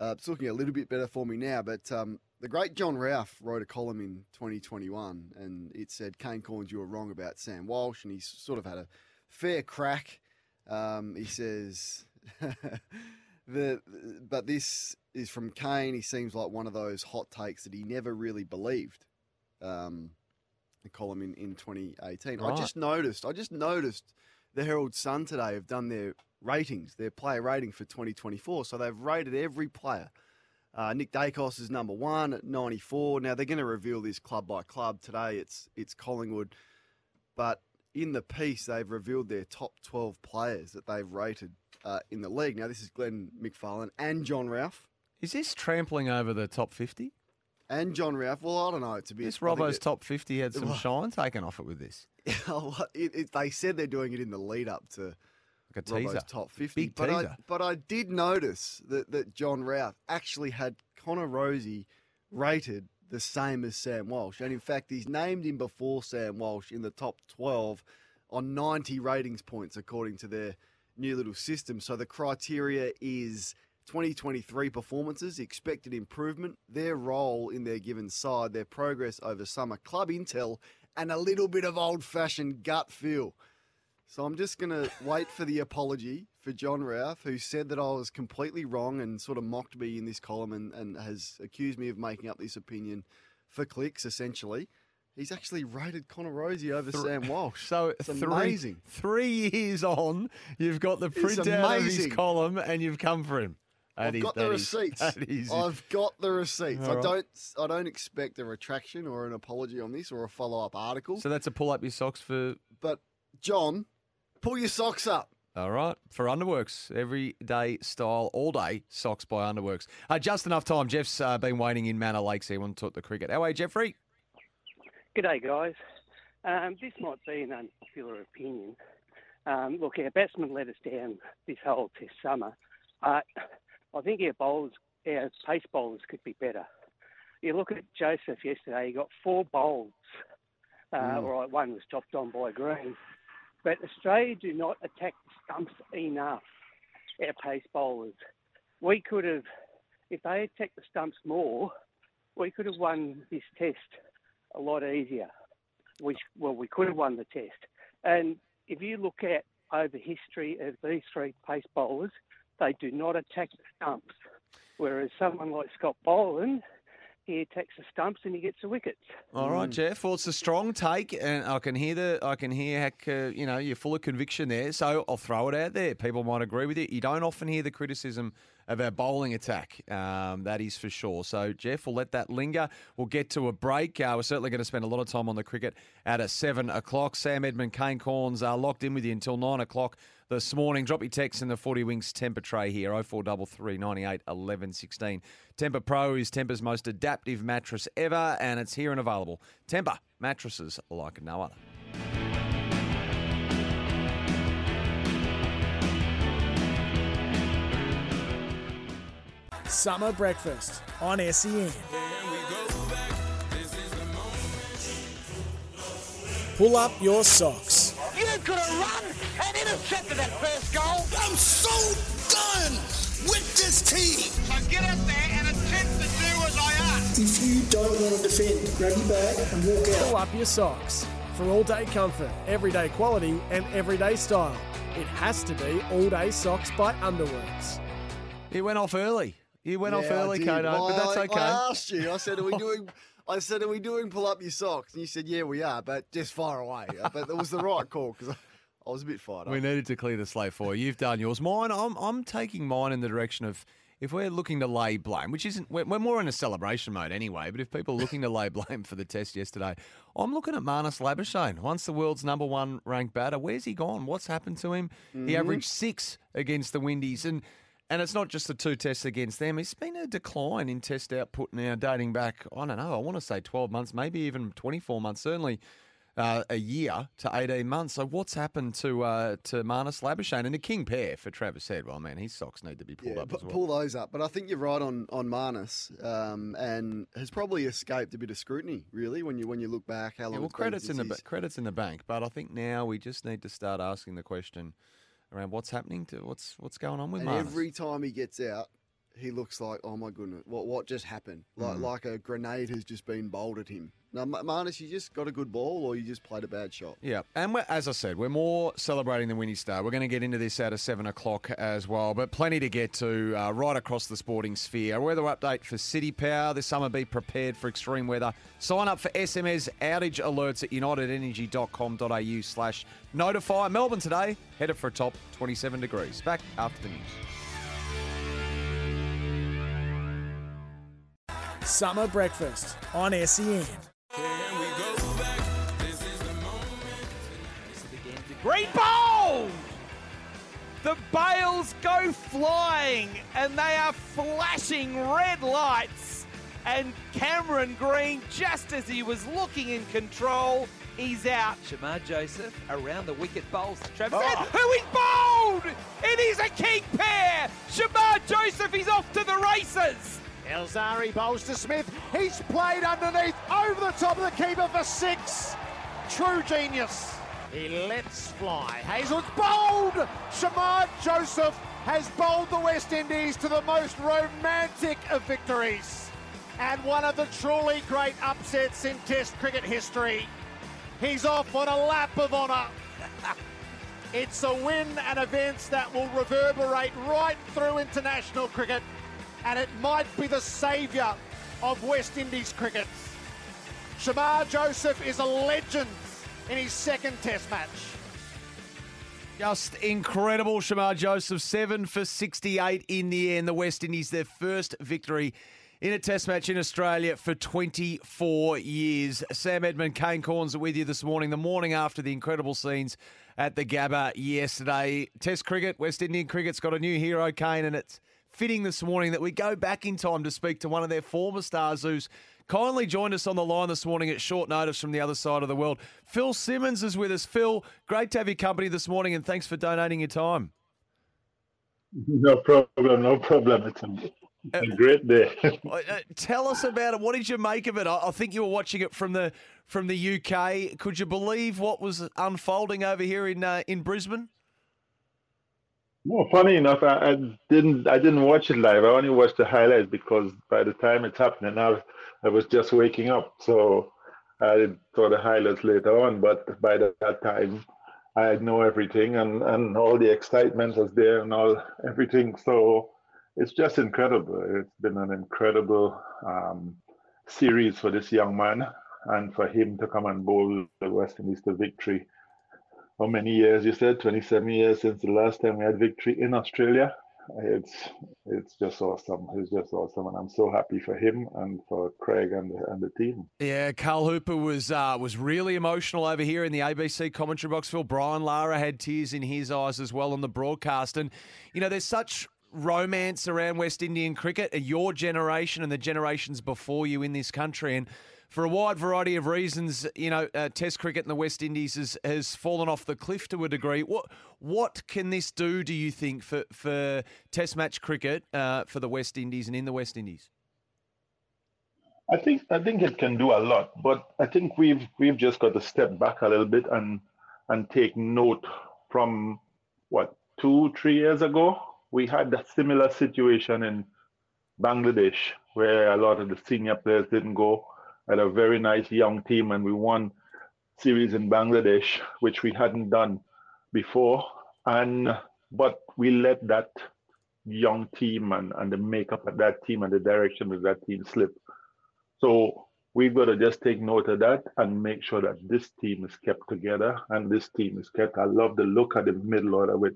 Uh, it's looking a little bit better for me now, but um, the great John Ralph wrote a column in 2021, and it said Kane Cornes, you were wrong about Sam Walsh, and he's sort of had a fair crack. Um, he says the but this is from Kane. He seems like one of those hot takes that he never really believed. Um, the column in, in 2018. I just noticed. I just noticed the Herald Sun today have done their ratings, their player rating for 2024. So they've rated every player. Uh, Nick Daicos is number one at 94. Now they're going to reveal this club by club today. It's it's Collingwood, but in the piece they've revealed their top 12 players that they've rated uh, in the league. Now this is Glenn McFarlane and John Ralph. Is this trampling over the top 50? And John Ralph. Well, I don't know. To be This I Robbo's it- top 50 had some Well- shine taken off it with this. Oh, it, it, they said they're doing it in the lead up to Like Robbo's top 50. Big but, I, teaser. but I did notice that, that John Ralph actually had Connor Rozee rated the same as Sam Walsh. And in fact, he's named him before Sam Walsh in the top 12 on 90 ratings points, according to their new little system. So the criteria is 2023 performances, expected improvement, their role in their given side, their progress over summer, club intel, and a little bit of old fashioned gut feel. So I'm just going to wait for the apology for John Ralph, who said that I was completely wrong and sort of mocked me in this column and, and has accused me of making up this opinion for clicks, essentially. He's actually rated Connor Rozee over Thr- Sam Walsh. So it's three, amazing. Three years on, you've got the printout of his column and you've come for him. That I've is- got the is- receipts. that is- I've got the receipts. All I don't. I don't expect a retraction or an apology on this or a follow up article. so that's a pull up your socks for. but John, pull your socks up. All right, for Underworks, everyday style, all day socks by Underworks. Uh, just enough time. Jeff's uh, been waiting in Manor Lakes here. Want to talk the cricket? How are you, Jeffrey? Good day, guys. Um, this might be an unpopular opinion. Um, look, our batsmen let us down this whole test summer, but I think our bowlers, our pace bowlers could be better. You look at Joseph yesterday, he got four bowls. Uh, Mm. All right, one was chopped on by Green. But Australia do not attack the stumps enough, our pace bowlers. We could have, if they attacked the stumps more, we could have won this test a lot easier. We, well, we could have won the test. And if you look at over history of these three pace bowlers, they do not attack the stumps. Whereas someone like Scott Boland, he attacks the stumps and he gets the wickets. All right, Jeff. Well, it's a strong take, and I can hear the I can hear heck, uh, you know you're full of conviction there. So I'll throw it out there. People might agree with you. You don't often hear the criticism of our bowling attack. Um, that is for sure. So Jeff, we'll let that linger. We'll get to a break. Uh, we're certainly going to spend a lot of time on the cricket at a seven o'clock. Sam Edmund, Kane Cornes are locked in with you until nine o'clock this morning. Drop your text in the 40 Wings Tempur tray here 0433 98 11 16. Tempur Pro is Tempur's most adaptive mattress ever, and it's here and available. Tempur mattresses like no other. Summer breakfast on SEN. Pull up your socks. You could have run and intercepted that first goal. I'm so done with this team. So get up there and attempt to do as I ask. If you don't want to defend, grab your bag and walk out. Pull up your socks. For all day comfort, everyday quality, and everyday style. It has to be all day socks by Underworks. He went off early. He went off Yeah, I early, did. Kodo, but that's okay. I asked you. I said, "Are we doing?" I said, "Are we doing pull up your socks?" And you said, "Yeah, we are, but just far away." But it was the right call because I, was a bit fired up. We needed to clear the slate for you. You've done yours. Mine, I'm, I'm taking mine in the direction of if we're looking to lay blame, which isn't, we're, we're more in a celebration mode anyway, but if people are looking to lay blame for the test yesterday, I'm looking at Marnus Labuschagne. Once the world's number one ranked batter, where's he gone? What's happened to him? He Mhm. averaged six against the Windies. And and it's not just the two tests against them. It's been a decline in test output now, dating back, I don't know, I want to say 12 months, maybe even 24 months, certainly uh, a year to 18 months. So what's happened to uh, to Marnus Labuschagne and the king pair for Travis Head? Well, man, his socks need to be pulled Yeah, up as well. pull those up. But I think you're right on on Marnus, um, and has probably escaped a bit of scrutiny. Really, when you when you look back, how long Yeah, well, credits in the since ba- he's- credits in the bank, but I think now we just need to start asking the question around what's happening to what's what's going on with and Marnus. every time he gets out, he looks like, oh my goodness, what what just happened? Like Mm. like a grenade has just been bowled at him. Now, Ma- Marnus, you just got a good ball, or you just played a bad shot. Yeah, and we're, as I said, we're more celebrating the Winnie Star. We're going to get into this at a seven o'clock as well, but plenty to get to uh, right across the sporting sphere. A weather update for CitiPower this summer. Be prepared for extreme weather. Sign up for SMS outage alerts at unitedenergy.com.au slash notify. Melbourne today headed for a top 27 degrees. Back after the news. Summer breakfast on SEN. Green ball! The bales go flying and they are flashing red lights. And Cameron Green, just as he was looking in control, he's out. Shamar Joseph around the wicket bowls to Travis. Oh. And who is bowled? It is a king pair. Shamar Joseph is off to the races. Alzarri bowls to Smith. He's played underneath, over the top of the keeper for six. True genius. He lets fly. Hazel's bowled. Shamar Joseph has bowled the West Indies to the most romantic of victories and one of the truly great upsets in Test cricket history. He's off on a lap of honour. it's a win and events that will reverberate right through international cricket, and it might be the saviour of West Indies cricket. Shamar Joseph is a legend in his second Test match. Just incredible, Shamar Joseph. Seven for 68 in the end. The West Indies, their first victory in a test match in Australia for 24 years. Sam Edmund, Kane Cornes are with you this morning, the morning after the incredible scenes at the Gabba yesterday. Test cricket, West Indian cricket's got a new hero, Kane, and it's fitting this morning that we go back in time to speak to one of their former stars who's kindly joined us on the line this morning at short notice from the other side of the world. Phil Simmons is with us. Phil, great to have your company this morning and thanks for donating your time. No problem, no problem. It's a, it's a great day. Uh, Tell us about it. What did you make of it? I I think you were watching it from the from the UK. Could you believe what was unfolding over here in uh, in Brisbane? Well, funny enough, I, I didn't I didn't watch it live. I only watched the highlights because by the time it's happening, I, I was just waking up. So I saw the highlights later on. But by that time, I know everything, and, and all the excitement was there, and all everything. So it's just incredible. It's been an incredible um, series for this young man, and for him to come and bowl the West Indies to victory how many years you said? 27 years since the last time we had victory in australia. It's it's just awesome. It's just awesome and i'm so happy for him and for Kraigg and the, and the team. Yeah, Carl Hooper was uh, was really emotional over here in the ABC commentary box. Phil Brian Lara had tears in his eyes as well on the broadcast, and you know there's such romance around West Indian cricket, your generation and the generations before you in this country, and for a wide variety of reasons, you know, uh, Test cricket in the West Indies has, has fallen off the cliff to a degree. What what can this do? Do you think for for Test match cricket uh, for the West Indies and in the West Indies? i think i think it can do a lot but i think we've we've just got to step back a little bit and and take note from what two three years ago we had a similar situation in bangladesh where a lot of the senior players didn't go had a very nice young team and we won series in Bangladesh, which we hadn't done before. And but we let that young team and, and the makeup of that team and the direction of that team slip. So we've got to just take note of that and make sure that this team is kept together and this team is kept. I love the look at the middle order with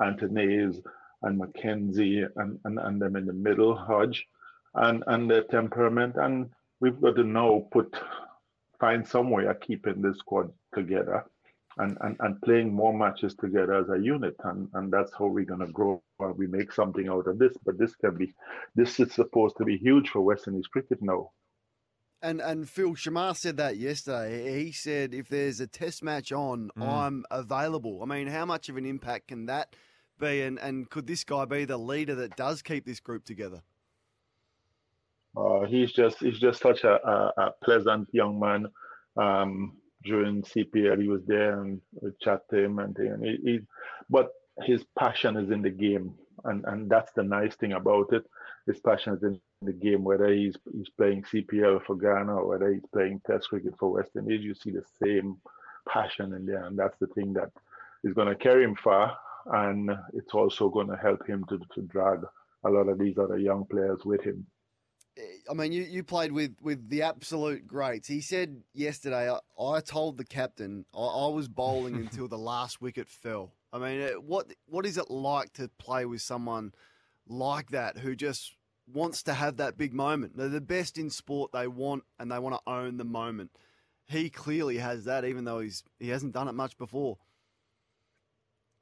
Athanaze and McKenzie and, and, and them in the middle, Hodge, and, and their temperament. And we've got to now put find some way of keeping this squad together and, and, and playing more matches together as a unit and, and that's how we're gonna grow and we make something out of this. But this can be this is supposed to be huge for West Indies cricket now. And and Phil Shamar said that yesterday. He said if there's a test match on, Mm. I'm available. I mean, how much of an impact can that be? And and could this guy be the leader that does keep this group together? Uh, he's just he's just such a, a, a pleasant young man. Um, during CPL, he was there and we chat to him and, and he, he, but his passion is in the game, and and that's the nice thing about it. his passion is in the game, whether he's he's playing CPL for Guyana or whether he's playing Test cricket for West Indies, you see the same passion in there, and that's the thing that is going to carry him far, and it's also going to help him to to drag a lot of these other young players with him. I mean, you, you played with, with the absolute greats. He said yesterday, I, I told the captain I, I was bowling until the last wicket fell. I mean, uh, what what is it like to play with someone like that who just wants to have that big moment? They're the best in sport. They want and they want to own the moment. He clearly has that, even though he's he hasn't done it much before.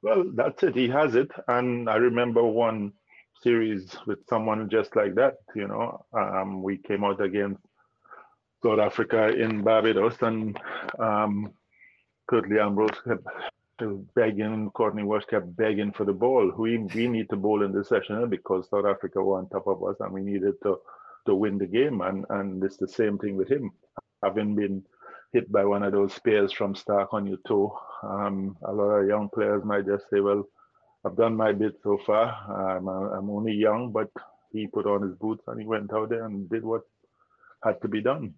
Well, that's it. He has it, and I remember one series with someone just like that. You know, um, we came out against South Africa in Barbados, and um, Ambrose kept begging, Courtney Walsh kept begging for the ball. We we need to bowl in this session because South Africa were on top of us, and we needed to to win the game. And and it's the same thing with him, having been hit by one of those spears from Starc on your toe. Um, a lot of young players might just say, well I've done my bit so far. I'm, I'm only young, but he put on his boots and he went out there and did what had to be done.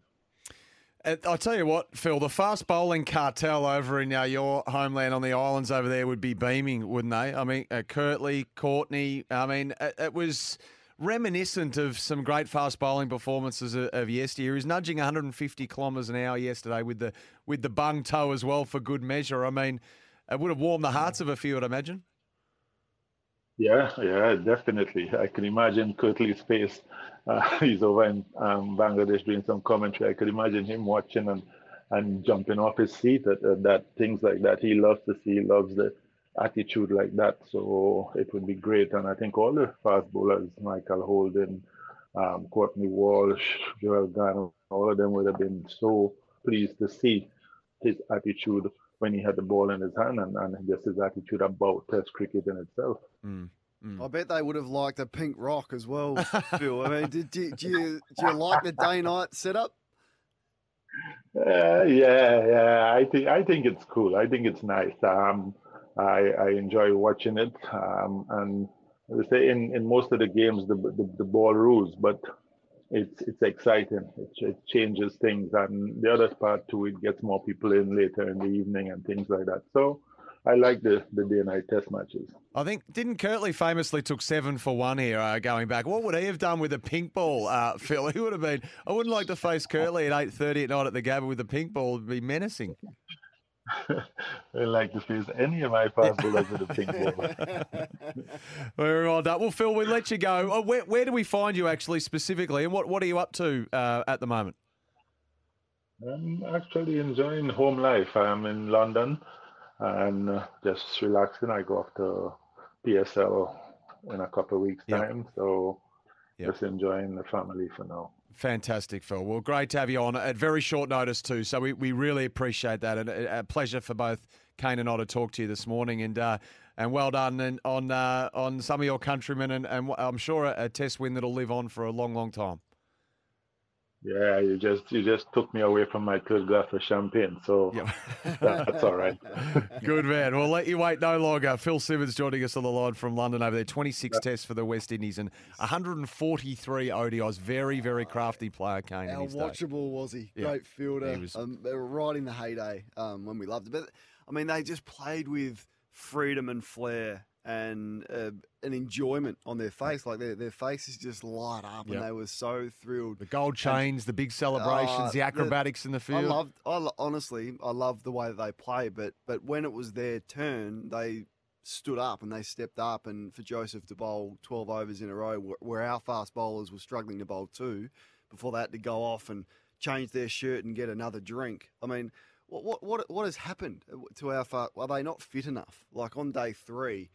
I'll tell you what, Phil, the fast bowling cartel over in uh, your homeland on the islands over there would be beaming, wouldn't they? I mean, uh, Curtly, Courtney, I mean, it, it, was reminiscent of some great fast bowling performances of, of yesteryear. He's nudging 150 kilometres an hour yesterday with the with the bung toe as well for good measure. I mean, it would have warmed the hearts of a few, I'd imagine. Yeah, yeah, definitely. I can imagine Curtly's face. Uh, he's over in um, Bangladesh doing some commentary. I could imagine him watching and and jumping off his seat at, at that things like that. He loves to see, he loves the attitude like that. So it would be great. And I think all the fast bowlers, Michael Holding, um, Courtney Walsh, Joel Garner, all of them would have been so pleased to see his attitude when he had the ball in his hand and, and just his attitude about Test cricket in itself. Mm. Mm. I bet they would have liked a pink rock as well, Phil. I mean, did, do, do, you do you like the day night setup? Uh, yeah, yeah. I think I think it's cool. I think it's nice. Um, I I enjoy watching it. Um, and I say in, in most of the games the, the the ball rules, but it's it's exciting. It, it, changes things, and the other part too, it gets more people in later in the evening and things like that. So I like the the day night test matches. I think didn't Curtly famously took seven for one here uh, going back. What would he have done with a pink ball, uh, Phil? He would have been. I wouldn't like to face Curtly at eight thirty at night at the Gabba with a pink ball. It'd be menacing. I like to face any of my fast bowlers with a pink. Very well done. Well, Phil, we'll let you go. Oh, where, where do we find you actually specifically, and what, what are you up to uh, at the moment? I'm actually enjoying home life. I'm in London and uh, just relaxing. I go off to PSL in a couple of weeks' yep. time, so yep. just enjoying the family for now. Fantastic, Phil. Well, great to have you on at very short notice too. So we, we really appreciate that, and a, a pleasure for both Kane and I to talk to you this morning. And uh, and well done and on uh, on some of your countrymen, and, and I'm sure a test win that'll live on for a long, long time. Yeah, you just you just took me away from my third glass of champagne, so yep. that's all right. Good man. We'll let you wait no longer. Phil Simmons joining us on the line from London over there. 26 tests for the West Indies and 143 ODIs. Very, very crafty player, Kane. How watchable was he? Yep. Great fielder. He was... um, they were right in the heyday um, when we loved it. But I mean, they just played with freedom and flair and uh, an enjoyment on their face. Like their, their faces just light up, yep. and they were so thrilled. The gold chains, and, the big celebrations, uh, the acrobatics the, in the field. I loved. I honestly, I loved the way that they play. But but when it was their turn, they stood up and they stepped up. And for Joseph to bowl twelve overs in a row, where our fast bowlers were struggling to bowl two, before they had to go off and change their shirt and get another drink. I mean. What, what what what has happened to our far? Are they not fit enough? Like on day three,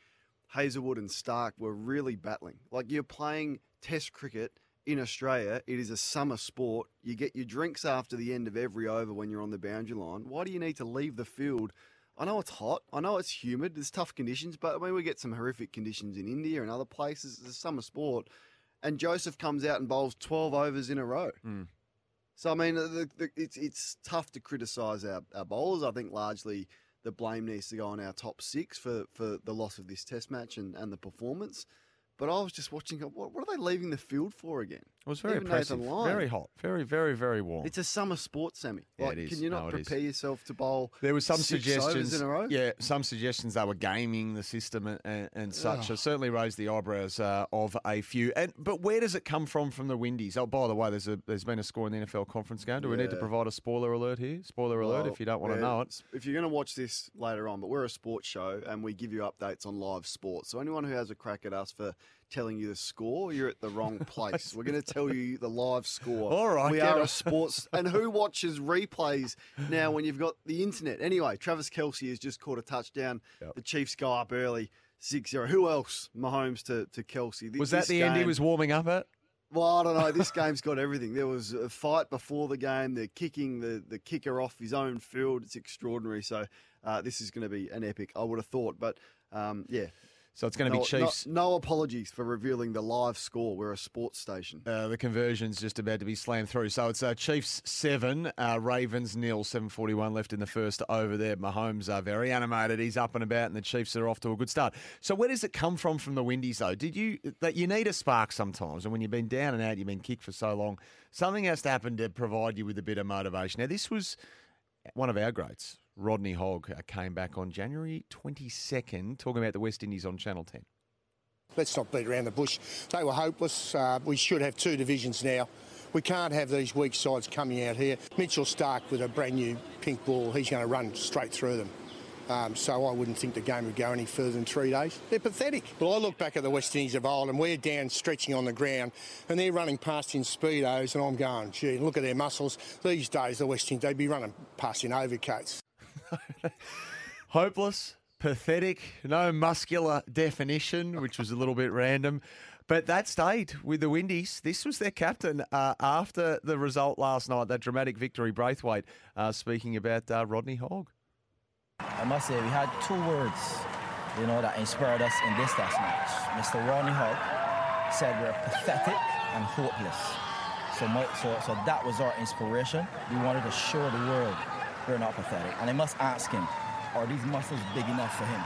Hazlewood and Starc were really battling. Like you're playing Test cricket in Australia. It is a summer sport. You get your drinks after the end of every over when you're on the boundary line. Why do you need to leave the field? I know it's hot. I know it's humid. There's tough conditions, but I mean we get some horrific conditions in India and other places. It's a summer sport, and Joseph comes out and bowls 12 overs in a row. Mm. So I mean, the, the, it's it's tough to criticise our, our bowlers. I think largely the blame needs to go on our top six for, for the loss of this test match and, and the performance. But I was just watching. What, what are they leaving the field for again? It was very Even Lyon. very hot, very, very, very warm. It's a summer sport, Sammy. Yeah, Like, it is. Can you not it is. prepare yourself to bowl? There was some suggestions. in a row. Yeah, some suggestions they were gaming the system and, and, and such. Ugh. So certainly raised the eyebrows uh, of a few. And but where does it come from from the Windies? Oh, by the way, there's a there's been a score in the NFL conference game. Do we need to provide a spoiler alert here? Spoiler alert Well, if you don't want to know it. If you're going to watch this later on, but we're a sports show and we give you updates on live sports. So anyone who has a crack at us for telling you the score, you're at the wrong place. we're going to tell you the live score. All right, we are on. a sports. and who watches replays now when you've got the internet? Anyway, Travis Kelce has just caught a touchdown. The Chiefs go up early. 6-0. Who else? Mahomes to, to Kelce. Th- Was that this the end he was warming up at? well, I don't know. This game's got everything. There was a fight before the game. They're kicking the, the kicker off his own field. It's extraordinary. So uh, this is going to be an epic, I would have thought. But um, yeah. So it's going to No- be Chiefs. No, no apologies for revealing the live score. We're a sports station. Uh, the conversion's just about to be slammed through. So it's uh, Chiefs seven, uh, Ravens nil. Seven forty one left in the first over there. Mahomes are very animated. He's up and about, and the Chiefs are off to a good start. So where does it come from from the Windies though? Did you that you need a spark sometimes, and when you've been down and out, you've been kicked for so long, something has to happen to provide you with a bit of motivation. Now this was one of our greats, Rodney Hogg, uh, came back on January twenty second, talking about the West Indies on Channel ten. Let's not beat around the bush. They were hopeless. Uh, we should have two divisions now. We can't have these weak sides coming out here. Mitchell Starc with a brand new pink ball, he's going to run straight through them. Um, so I wouldn't think the game would go any further than three days. They're pathetic. Well, I look back at the West Indies of old, and we're down stretching on the ground, and they're running past in speedos, and I'm going, gee, look at their muscles. These days, the West Indies, they'd be running past in overcoats. hopeless, pathetic, no muscular definition, which was a little bit random. But that stayed with the Windies. This was their captain uh, after the result last night, that dramatic victory. Brathwaite uh, speaking about uh, Rodney Hogg. I must say, we had two words, you know, that inspired us in this last match. Mr. Rodney Hogg said we're pathetic and hopeless. So, so, so that was our inspiration. We wanted to show the world we're not pathetic. And I must ask him, are these muscles big enough for him?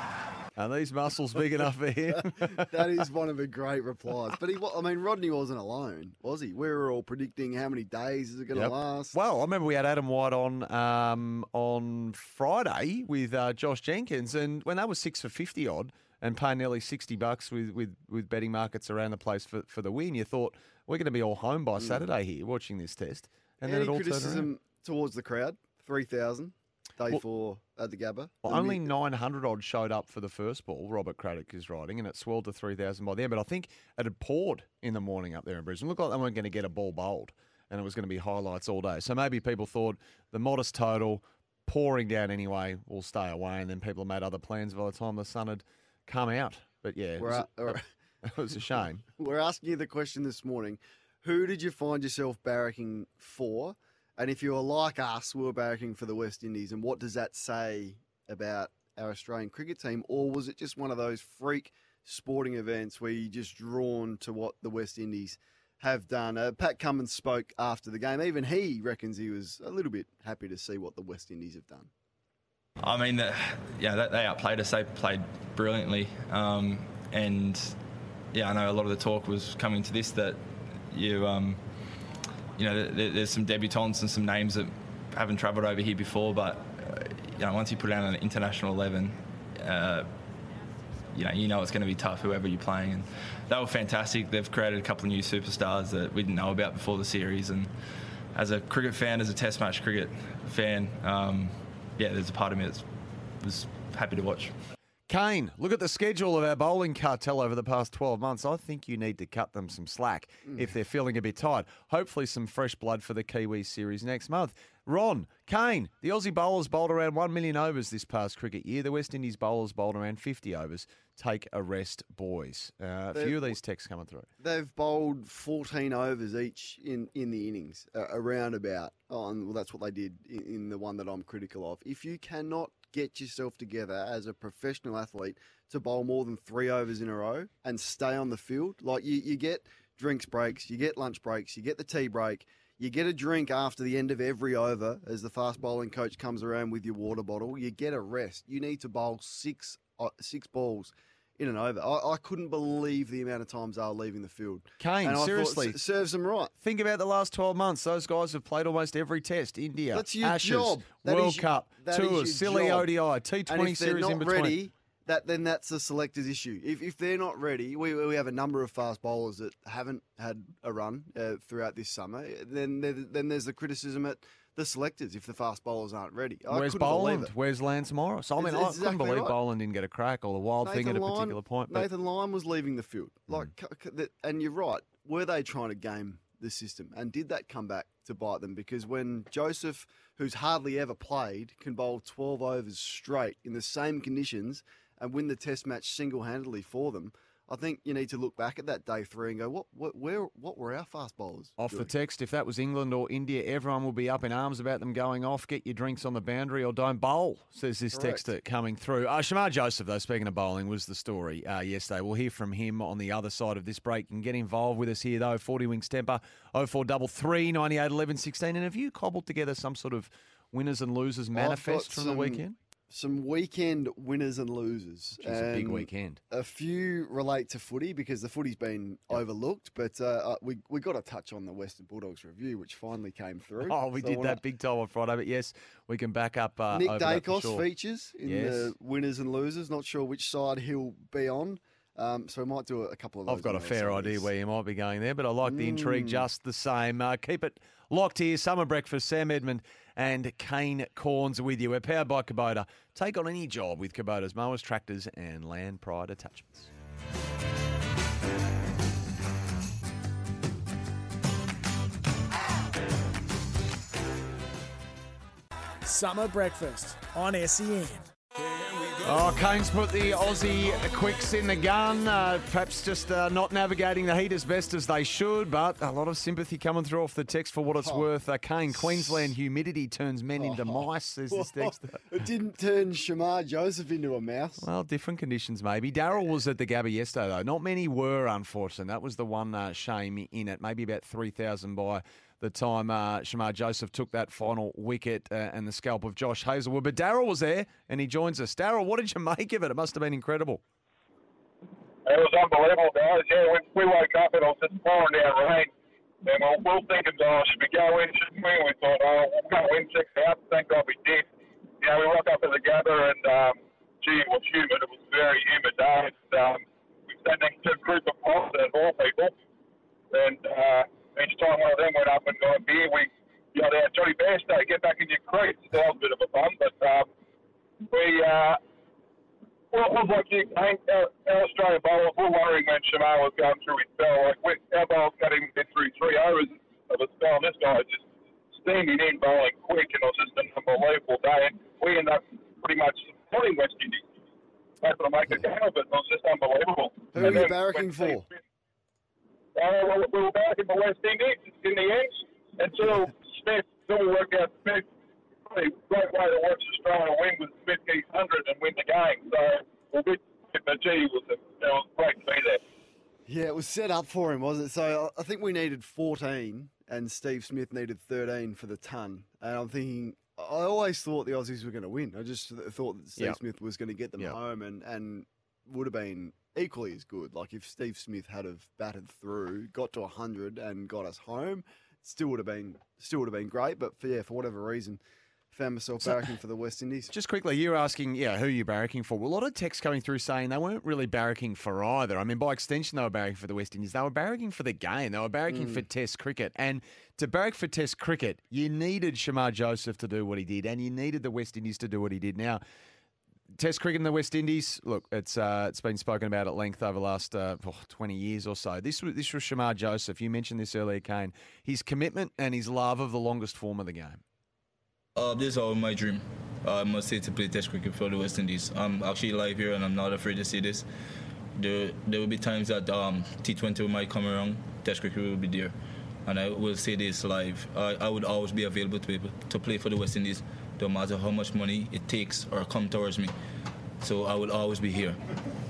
Are these muscles big enough for him? that is one of the great replies. But he, I mean, Rodney wasn't alone, was he? We were all predicting how many days is it going to Yep. last. Well, I remember we had Adam White on um, on Friday with uh, Josh Jenkins, and when they were six for fifty odd and paying nearly sixty bucks with, with, with betting markets around the place for, for the win, you thought we're going to be all home by Saturday here watching this test, and then it all turned around. criticism towards the crowd? Three thousand day Well- four at the Gabba. Well, only mi- 900 odd showed up for the first ball, Robert Craddock is riding, and it swelled to 3,000 by the end. But I think it had poured in the morning up there in Brisbane. Looked like they weren't going to get a ball bowled, and it was going to be highlights all day. So maybe people thought the modest total, pouring down anyway, will stay away, and then people made other plans by the time the sun had come out. But yeah, it was, at- right. it was a shame. We're asking you the question this morning: Who did you find yourself barracking for? And if you were like us, we were barracking for the West Indies. And what does that say about our Australian cricket team? Or was it just one of those freak sporting events where you're just drawn to what the West Indies have done? Uh, Pat Cummins spoke after the game. Even he reckons he was a little bit happy to see what the West Indies have done. I mean, the, yeah, they, outplayed us. They played brilliantly, um, and yeah, I know a lot of the talk was coming to this that you, um, you know, there, there's some debutants and some names that haven't travelled over here before, but uh, you know, once you put out an international eleven, uh, you know, you know it's going to be tough, whoever you're playing, and they were fantastic. They've created a couple of new superstars that we didn't know about before the series, and as a cricket fan, as a Test match cricket fan. Um, yeah, there's a part of me that was happy to watch. Kane, look at the schedule of our bowling cartel over the past 12 months. I think you need to cut them some slack if they're feeling a bit tired. Hopefully, some fresh blood for the Kiwi series next month. Ron, Kane, the Aussie bowlers bowled around 1 million overs this past cricket year. The West Indies bowlers bowled around 50 overs. Take a rest, boys. Uh, a few of these texts coming through. They've bowled 14 overs each in, in the innings, uh, around about. Oh, well, that's what they did in, in the one that I'm critical of. If you cannot get yourself together as a professional athlete to bowl more than three overs in a row and stay on the field, like you, you get drinks breaks, you get lunch breaks, you get the tea break, you get a drink after the end of every over as the fast bowling coach comes around with your water bottle, you get a rest. You need to bowl six uh, six balls in and over. I, I couldn't believe the amount of times they were leaving the field. Kane, And thought seriously. s- serves them right. Think about the last 12 months. Those guys have played almost every test. India, That's your Ashes, job. That World your- Cup, tours, silly job. ODI, T20 if they're series not in between. ready, that then that's the selectors' issue. If, if they're not ready, we, we have a number of fast bowlers that haven't had a run uh, throughout this summer. Then there, then there's the criticism at the selectors if the fast bowlers aren't ready. I Where's couldn't believe Boland? it. Where's Lance Morris? I mean, It's I couldn't exactly believe right. Boland didn't get a crack or the wild thing at a Lyon- particular point. But Hmm. Nathan Lyon was leaving the field. Like, c- c- that- and you're right. Were they trying to game the system? And did that come back to bite them? Because when Joseph, who's hardly ever played, can bowl 12 overs straight in the same conditions and win the Test match single-handedly for them, I think you need to look back at that day three and go, what, what, where, what were our fast bowlers? Off the text, if that was England or India, everyone will be up in arms about them going off. Get your drinks on the boundary or don't bowl, says this Correct. texter coming through. Uh, Shamar Joseph, though, speaking of bowling, was the story uh, yesterday. We'll hear from him on the other side of this break. You can get involved with us here, though. 40 Wings Tempur, 0433 98 11 16. And have you cobbled together some sort of winners and losers manifest from some- the weekend? Some weekend winners and losers. Is a big weekend. A few relate to footy because the footy's been overlooked, but uh, uh, we we got to touch on the Western Bulldogs review, which finally came through. Oh, we So did wanna- that big time on Friday, but yes, we can back up. Uh, Nick over that for Daicos sure. features in Yes. the winners and losers. Not sure which side he'll be on, um, so we might do a, couple of. Those I've got a fair of idea where you might be going there, but I like the intrigue Mm. just the same. Uh, keep it locked here. Summer breakfast. Sam Edmund and Kane Corns with you. We're powered by Kubota. Take on any job with Kubota's mowers, tractors, and land pride attachments. Summer breakfast on SEN. Oh, Kane's put the Aussie quicks in the gun. Uh, perhaps just uh, not navigating the heat as best as they should, but a lot of sympathy coming through off the text for what it's Oh. worth. Uh, Kane, Queensland humidity turns men into mice, says this text. it didn't turn Shamar Joseph into a mouse. Well, different conditions maybe. Daryl was at the Gabba yesterday though. Not many were, unfortunately. That was the one uh, shame in it. Maybe about three thousand by the time uh, Shamar Joseph took that final wicket uh, and the scalp of Josh Hazlewood. But Daryl was there and he joins us. Daryl, what did you make of it? It must have been incredible. It was unbelievable, guys. Yeah, we, we woke up and it was just pouring down rain. And we we're thinking, oh, should we go in? Shouldn't we? And we thought, oh, we'll go in, check it out. Thank God we did. You know, we woke up at the Gabba and, um, gee, it was humid. It was very humid day. And, um, we sat next to a group of Protestant all people. And uh, each time one of them went up and got a beer, we yelled out, Johnny Bairstow, get back in your crease. That was a bit of a fun. But um, we... Uh, well, it was like you, I think our, our Australian bowlers were worrying when Shamar was going through his spell. Like we, our bowlers got him through three overs of a spell, and this guy was just steaming in, bowling quick, and it was just an unbelievable day. And we ended up pretty much supporting West Indies. Hoping to make a game of it. It was just unbelievable. Who And are you barracking for? uh, well, we were in the West Indies in the end until Smith, until we worked out Smith. Probably a great way to watch Australia win was Smith get 100 and win the game. So we'll be, but gee, it was, a, it was great to be there. Yeah, it was set up for him, wasn't it? So I I think we needed 14 and Steve Smith needed 13 for the ton. And I'm thinking, I always thought the Aussies were going to win. I just thought that Steve Yep. Smith was going to get them Yep. home and, and would have been equally as good. Like if Steve Smith had have batted through, got to 100 and got us home, still would have been still would have been great. But for, yeah, for whatever reason, found myself So- barracking for the West Indies. Just quickly, you're asking, yeah, who are you barracking for? Well, a lot of texts coming through saying they weren't really barracking for either. I mean, by extension, they were barracking for the West Indies. They were barracking for the game. They were barracking Mm. for Test cricket. And to barrack for Test cricket, you needed Shamar Joseph to do what he did, and you needed the West Indies to do what he did. Now, Test cricket in the West Indies, look, it's uh, it's been spoken about at length over the last uh, oh, 20 years or so. This was, this was Shamar Joseph. You mentioned this earlier, Kane. His commitment and his love of the longest form of the game. Uh, this is all my dream. I must say to play Test cricket for the West Indies. I'm actually live here, and I'm not afraid to say this. There, there will be times that um, T20 might come around. Test cricket will be there, and I will say this live. I, I would always be available to, to play for the West Indies, no matter how much money it takes or come towards me. So I will always be here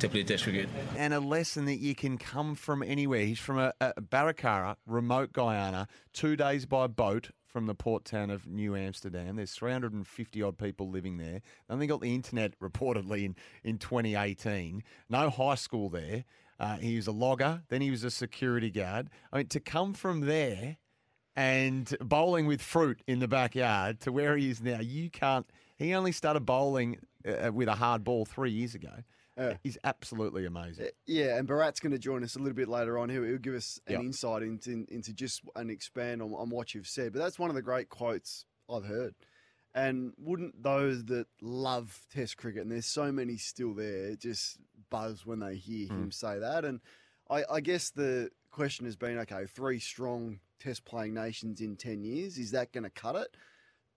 to play Test cricket. and a lesson that you can come from anywhere. He's from a, a Baracara, remote Guyana, two days by boat from the port town of New Amsterdam. There's 350 odd people living there. They only got the internet reportedly in, in 2018. No high school there. Uh, he was a logger, then he was a security guard. I mean, to come from there and bowling with fruit in the backyard to where he is now, you can't. He only started bowling uh, uh with a hard ball three years ago. Yeah. He's absolutely amazing. Uh, yeah, and Bharat's going to join us a little bit later on. He'll, he'll give us an Yep. insight into into just and expand on, on what you've said. But that's one of the great quotes I've heard. And wouldn't those that love Test cricket, and there's so many still there, just buzz when they hear hmm. him say that? And I, I guess the question has been, okay, three strong Test playing nations in ten years, is that going to cut it?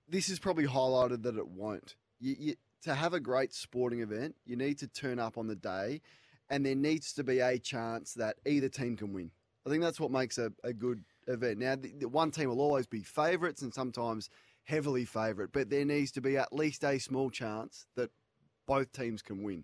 This has probably highlighted that it won't. You, you, to have a great sporting event, you need to turn up on the day, and there needs to be a chance that either team can win. I think that's what makes a, a good event. Now, the, the one team will always be favourites and sometimes heavily favourite, but there needs to be at least a small chance that both teams can win.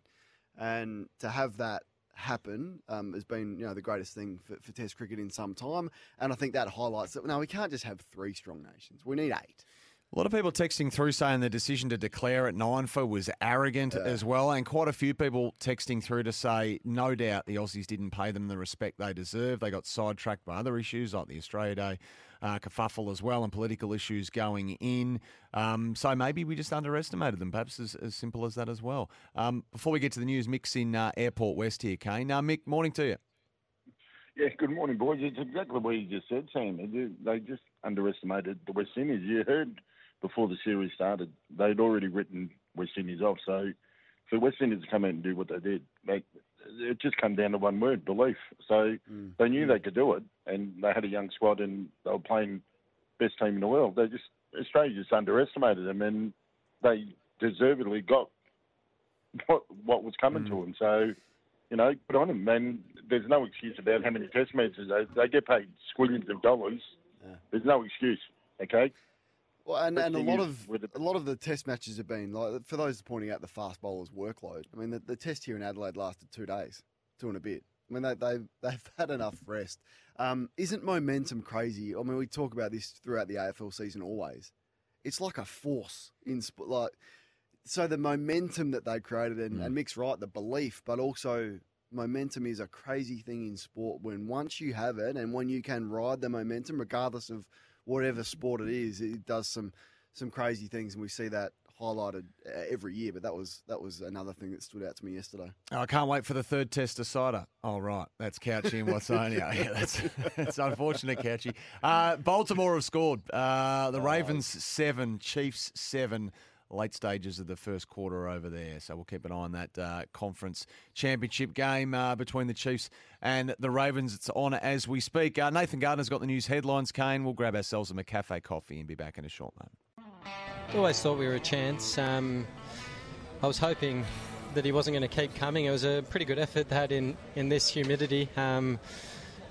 And to have that happen um, has been you know the greatest thing for, for Test cricket in some time. And I think that highlights that. No, we can't just have three strong nations. We need eight. A lot of people texting through saying the decision to declare at nine for was arrogant as well, and quite a few people texting through to say no doubt the Aussies didn't pay them the respect they deserve. They got sidetracked by other issues like the Australia Day uh, kerfuffle as well, and political issues going in. Um, so maybe we just underestimated them, perhaps as, as simple as that as well. Um, before we get to the news, mix in uh, Airport West here, Kane. Uh, Mick, morning to you. Yeah, good morning, boys. It's exactly what you just said, Sam. They- They just underestimated the West Indies. You heard before the series started, they'd already written West Indies off. So for West Indies to come out and do what they did, they, it just came down to one word, belief. So mm. they knew mm. they could do it, and they had a young squad, and they were playing best team in the world. They just Australia just underestimated them, and they deservedly got what what was coming to mm. them. So you know, good on them. And there's no excuse about how many test matches they, they get paid squillions of dollars. There's no excuse. Okay. Well, and, and a lot of with a lot of the test matches have been like for those pointing out the fast bowlers' workload. I mean, the, the test here in Adelaide lasted two days, two and a bit. I mean, they, they've they've had enough rest. Um, isn't momentum crazy? I mean, we talk about this throughout the AFL season always. It's like a force in sport. Like, so the momentum that they created, and, and Mick's right, the belief, but also momentum is a crazy thing in sport. When once you have it, and when you can ride the momentum, regardless of whatever sport it is, it does some some crazy things, and we see that highlighted uh, every year. But that was that was another thing that stood out to me yesterday. Oh, I can't wait for the third test decider. Oh, right. That's Couchy and Watsonia. yeah, that's, that's unfortunate, Couchy. Uh, Baltimore have scored. Uh, the Ravens seven, Chiefs seven. Late stages of the first quarter over there. So we'll keep an eye on that uh, conference championship game uh, between the Chiefs and the Ravens. It's on as we speak. Uh, Nathan Gardner's got the news headlines, Kane. We'll grab ourselves a McCafe coffee and be back in a short moment. Always thought we were a chance. Um, I was hoping that he wasn't going to keep coming. It was a pretty good effort that in, in this humidity. Um,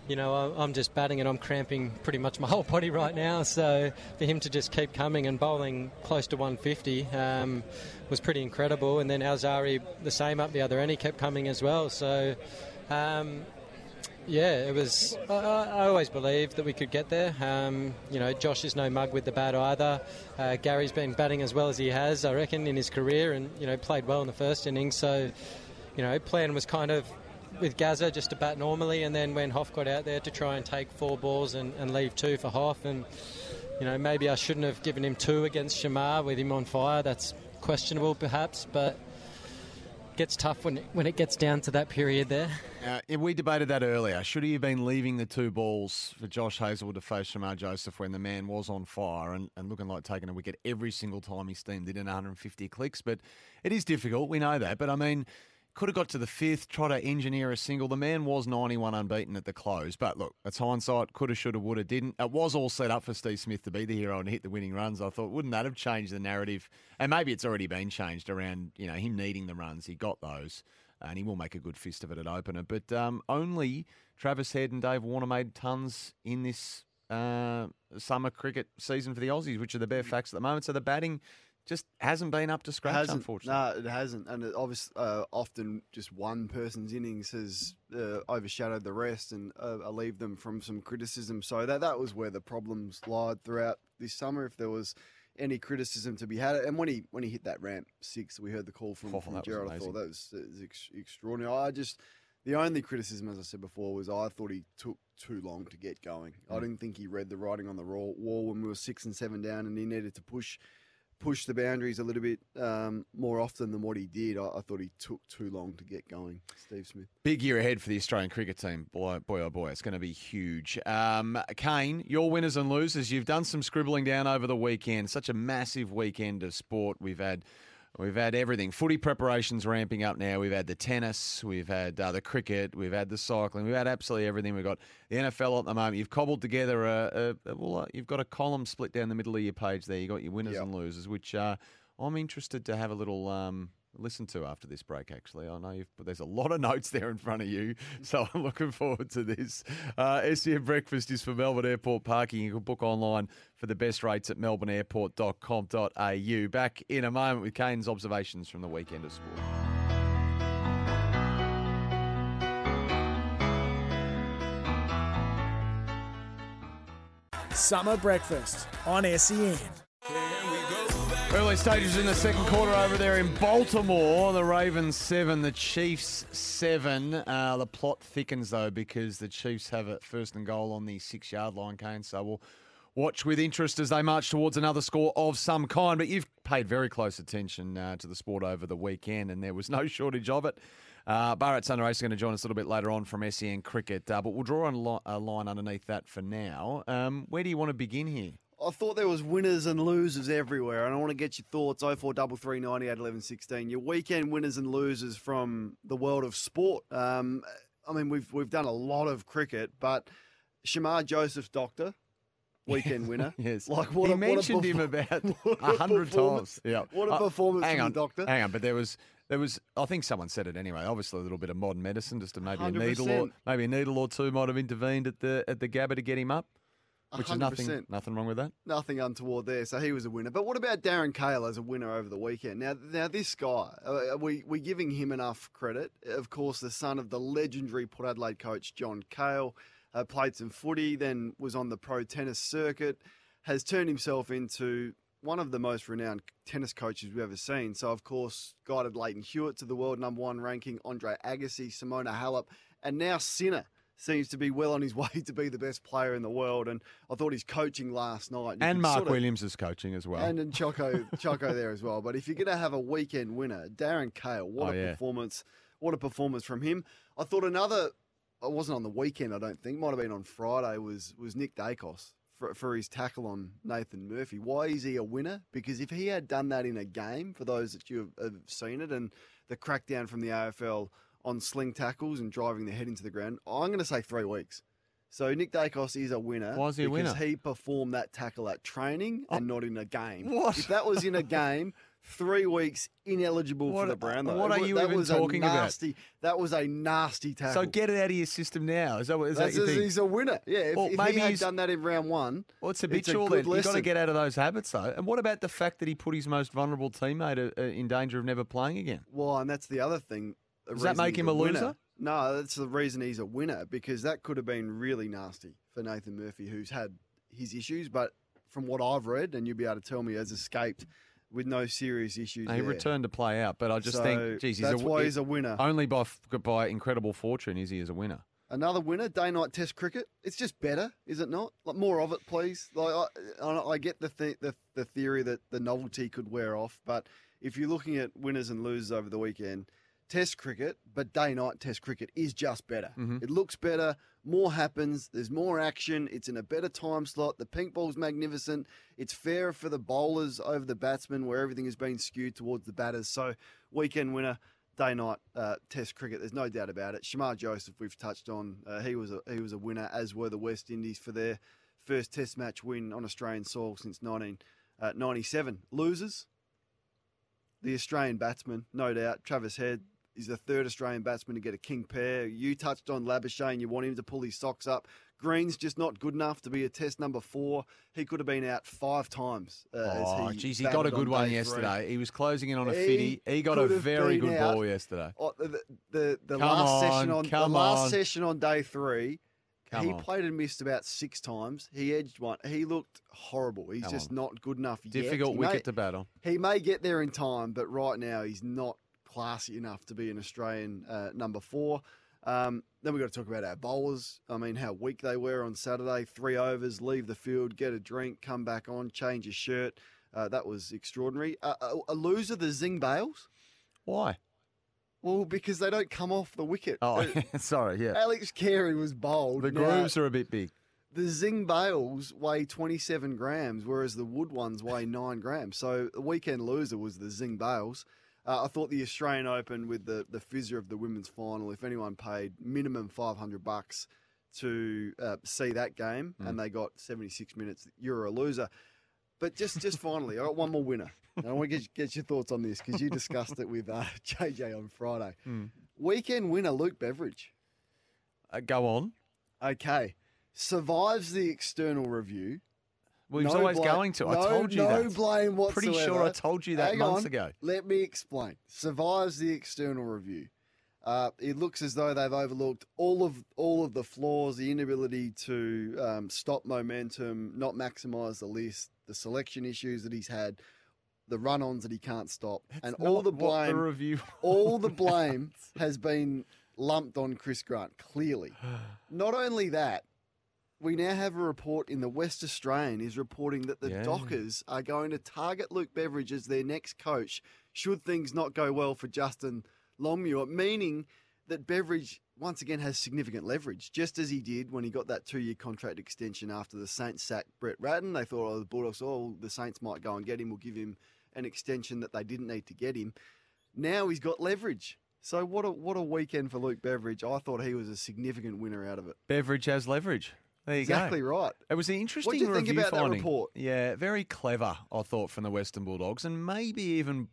you know, I'm just batting and I'm cramping pretty much my whole body right now. So for him to just keep coming and bowling close to 150 um, was pretty incredible. And then Alzarri, the same up the other end, he kept coming as well. So. Um, yeah, it was. I, I I always believed that we could get there. Um, you know, Josh is no mug with the bat either. Uh, Gary's been batting as well as he has, I reckon, in his career, and you know, played well in the first innings. So, you know, plan was kind of with Gaza just to bat normally, and then when Hoff got out there to try and take four balls and, and leave two for Hoff, and you know, maybe I shouldn't have given him two against Shamar with him on fire. That's questionable, perhaps, but gets tough when it, when it gets down to that period there. Uh, we debated that earlier. Should he have been leaving the two balls for Josh Hazlewood to face Shamar Joseph when the man was on fire and, and looking like taking a wicket every single time he steamed it in 150 clicks? But it is difficult. We know that. But I mean, could have got to the fifth, try to engineer a single. The man was 91 unbeaten at the close. But look, it's hindsight. Could have, should have, would have, didn't. It was all set up for Steve Smith to be the hero and hit the winning runs. I thought, wouldn't that have changed the narrative? And maybe it's already been changed around, you know, him needing the runs. He got those and he will make a good fist of it at opener. But um, only Travis Head and Dave Warner made tons in this uh, summer cricket season for the Aussies, which are the bare facts at the moment. So the batting just hasn't been up to scratch, hasn't, unfortunately. No, it hasn't, and it obviously uh, often just one person's innings has uh, overshadowed the rest and uh, alleviated them from some criticism. So that that was where the problems lied throughout this summer. If there was any criticism to be had, and when he when he hit that ramp six, we heard the call from, Oh, from Gerald. I thought that was, that was ex- extraordinary. I just the only criticism, as I said before, was I thought he took too long to get going. I Mm. didn't think he read the writing on the raw- wall when we were six and seven down, and he needed to push push the boundaries a little bit um, more often than what he did. I, I thought he took too long to get going. Steve Smith. Big year ahead for the Australian cricket team. Boy, boy oh boy, it's going to be huge. Um, Kane, your winners and losers. You've done some scribbling down over the weekend. Such a massive weekend of sport. We've had. We've had everything. Footy preparations ramping up now. We've had the tennis. We've had uh, the cricket. We've had the cycling. We've had absolutely everything. We've got the NFL at the moment. You've cobbled together a, a, a well. Uh, you've got a column split down the middle of your page there. You have got your winners and losers, which uh, I'm interested to have a little um, listen to after this break. Actually, I know you've, but there's a lot of notes there in front of you, so I'm looking forward to this. Uh, SEN Breakfast is for Melbourne Airport parking. You can book online for the best rates at melbourneairport.com.au. Back in a moment with Kane's observations from the weekend of sport. Summer breakfast on SEN. Early stages in the second quarter over there in Baltimore. The Ravens seven, the Chiefs seven. Uh, the plot thickens though because the Chiefs have it first and goal on the six yard line, Kane. So we'll watch with interest as they march towards another score of some kind. But you've paid very close attention uh, to the sport over the weekend, and there was no shortage of it. Uh, Bharat Sundaresan is going to join us a little bit later on from SEN Cricket, uh, but we'll draw a line underneath that for now. Um, where do you want to begin here? I thought there was winners and losers everywhere, and I want to get your thoughts. 0433 98 11 16. Your weekend winners and losers from the world of sport. Um, I mean, we've we've done a lot of cricket, but Shamar Joseph, doctor, weekend winner. yes, like what he a, what a mentioned him about a hundred times. Yeah, what a Uh, performance hang from on, the doctor. Hang on, but there was there was I think someone said it anyway. Obviously, a little bit of modern medicine, just to maybe a needle or maybe a needle or two might have intervened at the at the Gabba to get him up, which is nothing 100%. nothing wrong with that. Nothing untoward there, so he was a winner. But what about Darren Cahill as a winner over the weekend? Now, now this guy, uh, are we we giving him enough credit? Of course, the son of the legendary Port Adelaide coach John Cahill, uh, played some footy, then was on the pro tennis circuit, has turned himself into one of the most renowned tennis coaches we've ever seen. So, of course, guided Lleyton Hewitt to the world number one ranking, Andre Agassi, Simona Halep, and now Sinner seems to be well on his way to be the best player in the world. And I thought his coaching last night And Mark sort of- Williams is coaching as well. and and Choco Choco there as well. But if you're going to have a weekend winner, Darren Cahill, what Oh, a yeah. performance! What a performance from him. I thought another. It wasn't on the weekend, I don't think. Might have been on Friday. Was was Nick Daicos for, for his tackle on Nathan Murphy? Why is he a winner? Because if he had done that in a game, for those that you have, have seen it, and the crackdown from the AFL on sling tackles and driving the head into the ground, I'm going to say three weeks. So Nick Daicos is a winner. Why is he a because winner? he performed that tackle at training and not in a game. What? If that was in a game, three weeks ineligible What- for the Brownlow. what are That you was even a talking about? nasty, That was a nasty tackle. So get it out of your system now. Is that what is That's that your just- thing? he's a winner. Yeah, if, Well, if maybe he had he's- done that in round one, Well, it's a habitual then. You've got to lesson. get out of those habits, though. And what about the fact that he put his most vulnerable teammate uh, uh, in danger of never playing again? Well, and that's the other thing. Does that make him a winner. loser? No, that's the reason he's a winner because that could have been really nasty for Nathan Murphy, who's had his issues, but from what I've read, and you'll be able to tell me, has escaped with no serious issues. He there. returned to play out, but I just So, think, geez, he's that's a, why he's a winner. Only by by incredible fortune is he as a winner. Another winner, day night Test cricket. It's just better, is it not? Like more of it, please. Like I, I I get the, th- the the theory that the novelty could wear off, but if you're looking at winners and losers over the weekend, Test cricket, but day night Test cricket is just better. Mhm. It looks better. More happens. There's more action. It's in a better time slot. The pink ball's magnificent. It's fairer for the bowlers over the batsmen, where everything has been skewed towards the batters. So weekend winner day night uh, Test cricket. There's no doubt about it. Shamar Joseph, we've touched on. Uh, he was a he was a winner, as were the West Indies for their first Test match win on Australian soil since 1997. Losers, the Australian batsman, no doubt. Travis Head is the third Australian batsman to get a king pair. You touched on Labuschagne. You want him to pull his socks up. Green's just not good enough to be a test number four. He could have been out five times. Uh, Oh, he geez, he got a good on one day three. yesterday. He was closing in on a He fitty. He got a very good out. ball yesterday. Oh, the the, the last on, session on the last on. session on day three, Come he on. played and missed about six times. He edged one. He looked horrible. He's Come just not good enough yet. Difficult wicket may- to battle. He may get there in time, but right now he's not classy enough to be an Australian uh, number four. Um, then we've got to talk about our bowlers. I mean, how weak they were on Saturday. Three overs, leave the field, get a drink, come back on, change your shirt. Uh, that was extraordinary. Uh, a, a loser, the Zing Bails. Why? Well, because they don't come off the wicket. Oh, Uh, sorry, yeah. Alex Carey was bold. The Now, grooves are a bit big. the Zing bails weigh 27 grams, whereas the wood ones weigh 9 grams. So the weekend loser was the Zing bails. Uh, I thought the Australian Open with the, the fizzer of the women's final, if anyone paid minimum 500 bucks to uh, see that game Hmm. and they got 76 minutes, you're a loser. But just just finally, I got one more winner. And I want to get, get your thoughts on this because you discussed it with uh, JJ on Friday. Hmm. Weekend winner, Luke Beveridge. Uh, go on. Okay. Survives the external review. Well, he was always going to. I no- told you no that. blame whatsoever. Pretty sure I told you that Hang months on. ago. Let me explain. Survives the external review. Uh, it looks as though they've overlooked all of all of the flaws, the inability to um, stop momentum, not maximise the list, the selection issues that he's had, the run-ons that he can't stop, and all the blame. the review all the blame has been lumped on Chris Grant. Clearly, not only that, we now have a report in the West Australian is reporting that the Yeah. Dockers are going to target Luke Beveridge as their next coach should things not go well for Justin Longmuir, meaning that Beveridge once again has significant leverage, just as he did when he got that two-year contract extension after the Saints sacked Brett Ratten. They thought, oh, the Bulldogs, oh, the Saints might go and get him. We'll give him an extension that they didn't need to get him. Now he's got leverage. So what a what a weekend for Luke Beveridge. I thought he was a significant winner out of it. Beveridge has leverage. There you go. Exactly right. It was an interesting What do you think review about that finding. report? Yeah, very clever, I thought, from the Western Bulldogs, and maybe even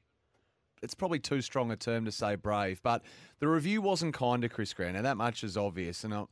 it's probably too strong a term to say brave, but the review wasn't kind to Chris Grant, and that much is obvious. And I,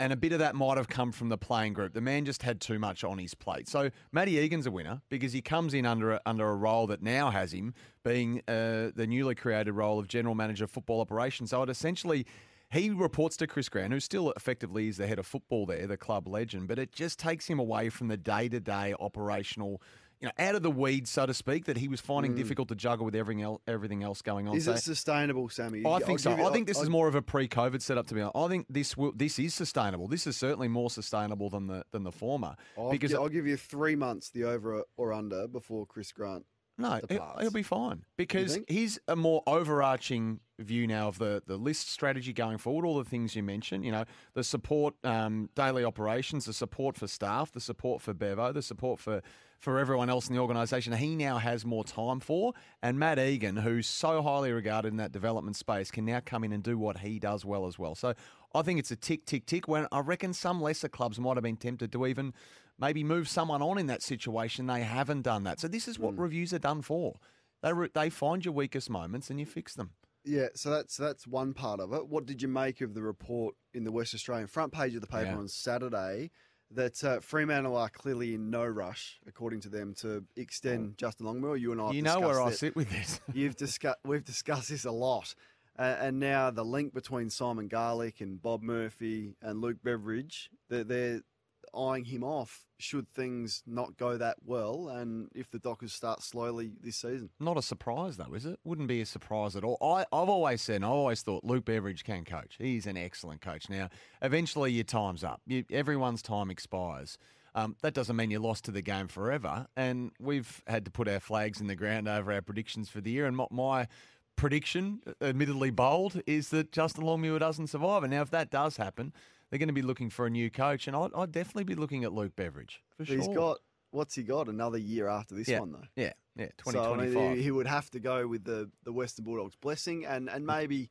and a bit of that might have come from the playing group. The man just had too much on his plate. So Matty Egan's a winner because he comes in under a, under a role that now has him being uh, the newly created role of general manager of football operations. So it essentially he reports to Chris Grant, who still effectively is the head of football there, the club legend, but it just takes him away from the day to day operational. You know, out of the weeds, so to speak, that he was finding Mm. difficult to juggle with everything else, everything else going on. Is So- it sustainable, Sammy? I I'll think so. give you- I think this I'll- is more of a pre-COVID setup. To be honest, I think this will, this is sustainable. This is certainly more sustainable than the than the former. I'll, because I'll give you three months, the over or under, before Chris Grant. No, it, will be fine because he's a more overarching view now of the the list strategy going forward. All the things you mentioned, you know, the support, um, daily operations, the support for staff, the support for Bevo, the support for for everyone else in the organisation. He now has more time for, and Matt Egan, who's so highly regarded in that development space, can now come in and do what he does well as well. So I think it's a tick, tick, tick. When I reckon some lesser clubs might have been tempted to even maybe move someone on in that situation. They haven't done that. So this is what reviews are done for. They re- they find your weakest moments and you fix them. Yeah, so that's that's one part of it. What did you make of the report in the West Australian front page of the paper Yeah. on Saturday that uh, Fremantle are clearly in no rush, according to them, to extend Justin Longmuir? You and I, have You know where I it. sit with this. You've discussed we've discussed this a lot, uh, and now the link between Simon Garlick and Bob Murphy and Luke Beveridge, they're, they're eyeing him off. Should things not go that well, and if the Dockers start slowly this season? Not a surprise though, is it? Wouldn't be a surprise at all. I, I've always said, and I always thought Luke Beveridge can coach. He's an excellent coach. Now, eventually your time's up. You, everyone's time expires. Um, that doesn't mean you're lost to the game forever. And we've had to put our flags in the ground over our predictions for the year. And my prediction, uh, admittedly bold, is that Justin Longmuir doesn't survive. And now, if that does happen, they're going to be looking for a new coach. And I'd, I'd definitely be looking at Luke Beveridge for sure. He's got what's he got? Another year after this yeah, one though. Yeah, yeah, I mean, 2025. he, he would have to go with the, the Western Bulldogs blessing and, and mm. maybe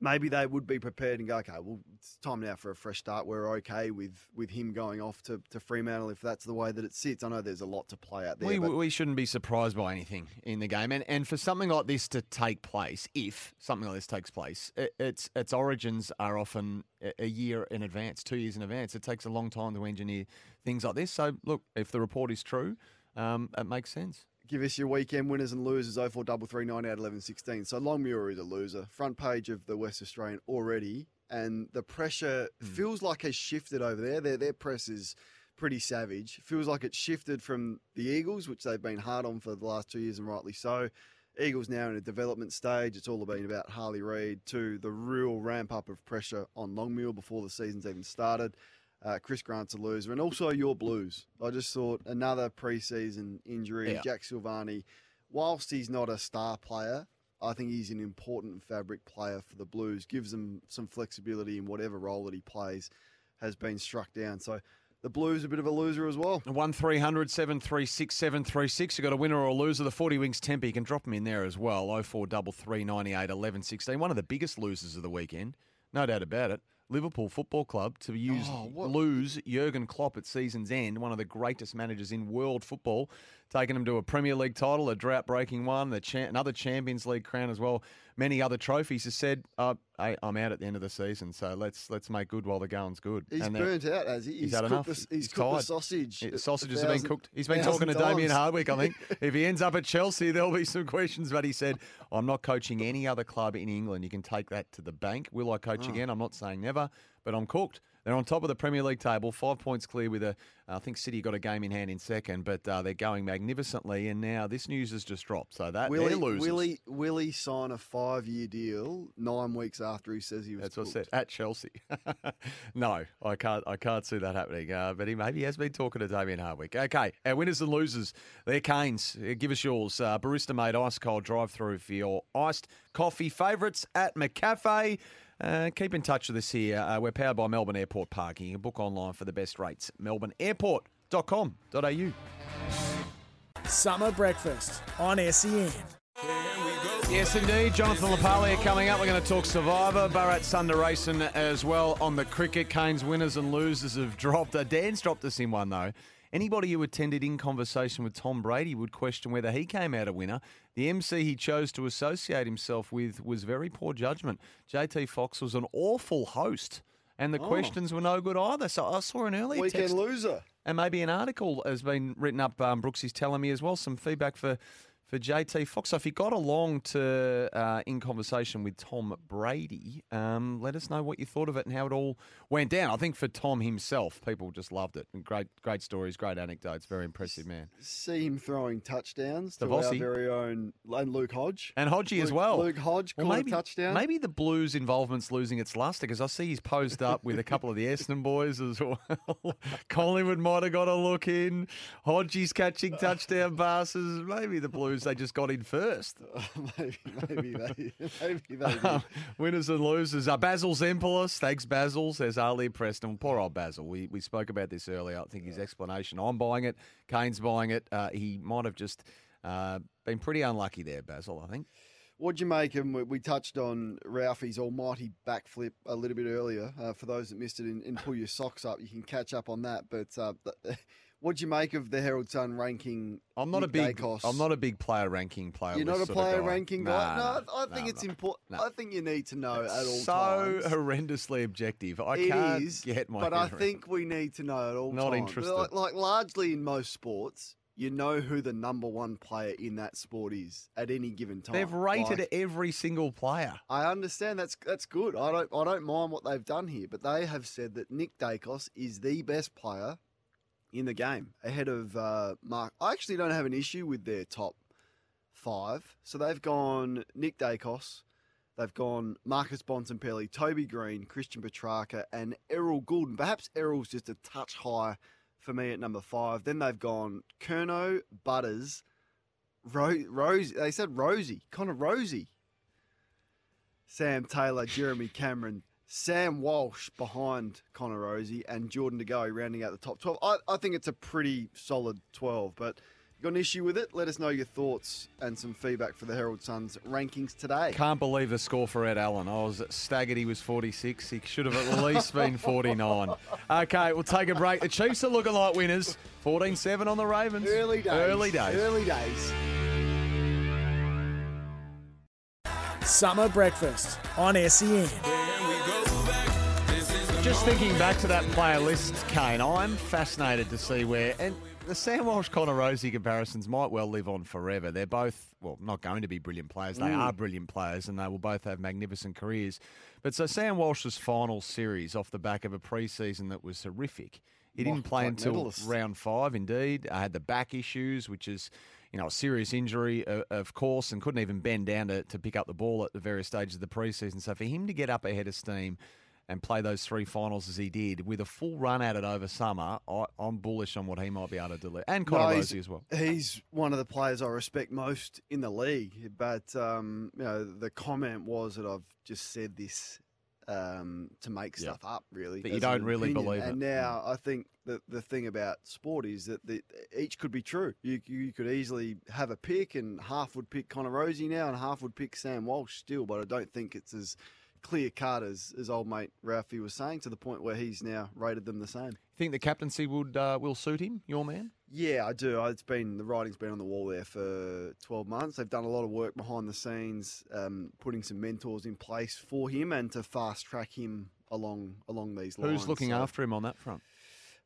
maybe they would be prepared and go, okay, well, it's time now for a fresh start. We're okay with with him going off to, to Fremantle if that's the way that it sits. I know there's a lot to play out there. We, but we shouldn't be surprised by anything in the game, and and for something like this to take place, if something like this takes place, it, its its origins are often a- a year in advance, two years in advance. It takes a long time to engineer things like this. So look, if the report is true, um, it makes sense. Give us your weekend winners and losers 0433 out 11 16. So Longmuir is a loser. Front page of the West Australian already. And the pressure hmm. feels like has shifted over there. Their, their press is pretty savage. Feels like it's shifted from the Eagles, which they've been hard on for the last two years, and rightly so. Eagles now in a development stage. It's all been about Harley Reid to the real ramp up of pressure on Longmuir before the season's even started. Uh, Chris Grant's a loser, and also your Blues. I just thought another preseason injury. Yeah. Jack Silvagni, whilst he's not a star player, I think he's an important fabric player for the Blues. Gives them some flexibility in whatever role that he plays. Has been struck down, so the Blues are a bit of a loser as well. One 736 736 You've got a winner or a loser. The 40 Winks Tempur, you can drop them in there as well. 0433 98 11 16. One of the biggest losers of the weekend, no doubt about it. Liverpool Football Club to use Oh, lose Jurgen Klopp at season's end, one of the greatest managers in world football, taking them to a Premier League title, a drought-breaking one, the cha- another Champions League crown as well, many other trophies. Has said, uh, hey, "I'm out at the end of the season, so let's let's make good while the going's good." He's And burnt out, has he? He's, He's had cooked enough. the- he's cooked the sausage Yeah, a The sausages have been cooked. He's been talking to Damien. Hardwick. I think if he ends up at Chelsea, there'll be some questions. But he said, "I'm not coaching any other club in England. You can take that to the bank. Will I coach Oh. again? I'm not saying never, but I'm cooked." They're on top of the Premier League table, five points clear with a. I think City got a game in hand in second, but uh, they're going magnificently. And now this news has just dropped, so that Will they're he, losers. will, he, will he sign a five year deal nine weeks after he says he was That's what I said at Chelsea. no, I can't. I can't see that happening. Uh, but he maybe has been talking to Damien Hardwick. Okay, our winners and losers. They're Kane's. Uh, Give us yours. Uh, barista made ice cold drive through for your iced coffee favourites at McCafe. Uh, keep in touch with us here. Uh, we're powered by Melbourne Airport Parking. You can book online for the best rates. melbourneairport.com.au. Summer breakfast on E SEN. Yes, indeed. Jonathan LaPaglia coming up. We're going to talk Survivor, Bharat Sundaresan as well on the cricket. Kane's winners and losers have dropped. Uh, Dan's dropped us in one, though. Anybody who attended in conversation with Tom Brady would question whether he came out a winner. The MC he chose to associate himself with was very poor judgment. JT Fox was an awful host, and the Oh. questions were no good either. So I saw an earlier Weekend text. loser. And maybe an article has been written up. Um, Brooks is telling me as well some feedback for for JT Fox. So if you got along to uh, in conversation with Tom Brady, um, let us know what you thought of it and how it all went down. I think for Tom himself, people just loved it. And great, great stories, great anecdotes. Very impressive man. See him throwing touchdowns to our very own and Luke Hodge. And Hodgie as well. Luke Hodge Well, caught maybe, a touchdown. Maybe the Blues involvement's losing its luster because I see he's posed up with a couple of the Essendon boys as well. Collingwood might have got a look in. Hodgie's catching touchdown passes. Maybe the Blues they just got in first. maybe, maybe they, maybe they. did. Um, winners and losers. Uh, Basil Zempilas. Thanks, Basil, says Ali Preston. Poor old Basil. We, we spoke about this earlier. I think his explanation I'm buying it, Kane's buying it. Uh, he might have just uh, been pretty unlucky there, Basil, I think. What'd you make him? We- We touched on Ralphie's almighty backflip a little bit earlier. Uh, for those that missed it, and, and pull your socks up, you can catch up on that. But uh, th- what'd you make of the Herald Sun ranking? I'm not Nick a big. Daicos? I'm not a big player ranking player. You're not a player ranking guy. nah, no, I think nah, it's nah. important. I think you need to know at all so times. horrendously objective. I It can't is, get my but I think we need to know at all Not times. interested. Like, like largely in most sports, you know who the number one player in that sport is at any given time. They've rated Like, every single player. I understand that's that's good. I don't I don't mind what they've done here, but they have said that Nick Daicos is the best player in the game ahead of uh, Mark. I actually don't have an issue with their top five. So they've gone Nick Daicos, they've gone Marcus Bontempelli, Toby Greene, Christian Petracca, and Errol Gulden. Perhaps Errol's just a touch high for me at number five. Then they've gone Kerno, Butters, Ro- Rose. They said Rozee, kind of Rozee. Sam Taylor, Jeremy Cameron, Sam Walsh behind Connor Rozee, and Jordan De Goey rounding out the top 12. I, I think it's a pretty solid 12, but got an issue with it? Let us know your thoughts and some feedback for the Herald Sun's rankings today. Can't believe the score for Ed Allen. I was staggered he was 46. He should have at least been 49. Okay, we'll take a break. The Chiefs are looking like winners. 14 7 on the Ravens. Early days. Early days. Early days. Summer breakfast on SEN. Just thinking back to that player list, Kane, I'm fascinated to see where. And the Sam Walsh Connor Rozee comparisons might well live on forever. They're both, well, not going to be brilliant players. They Mm. are brilliant players and they will both have magnificent careers. But so Sam Walsh's final series off the back of a preseason that was horrific. He didn't play Black until medalist. round five, indeed. I had the back issues, which is, you know, a serious injury, uh, of course, and couldn't even bend down to, to pick up the ball at the various stages of the preseason. So for him to get up ahead of steam and play those three finals as he did with a full run at it over summer, I, I'm bullish on what he might be able to deliver. And Connor No, Rozee as well. He's one of the players I respect most in the league. But um, you know, the comment was that I've just said this um, to make Yeah. stuff up, really. But you don't really opinion. believe And it. And now I think that the thing about sport is that the, each could be true. You you could easily have a pick, and half would pick Connor Rozee now, and half would pick Sam Walsh still. But I don't think it's as clear cut as, as old mate Ralphie was saying to the point where he's now rated them the same. You think the captaincy would uh, will suit him, your man? Yeah, I do. It's been the writing's been on the wall there for twelve months. They've done a lot of work behind the scenes, um, putting some mentors in place for him and to fast track him along along these lines. Who's looking So, after him on that front?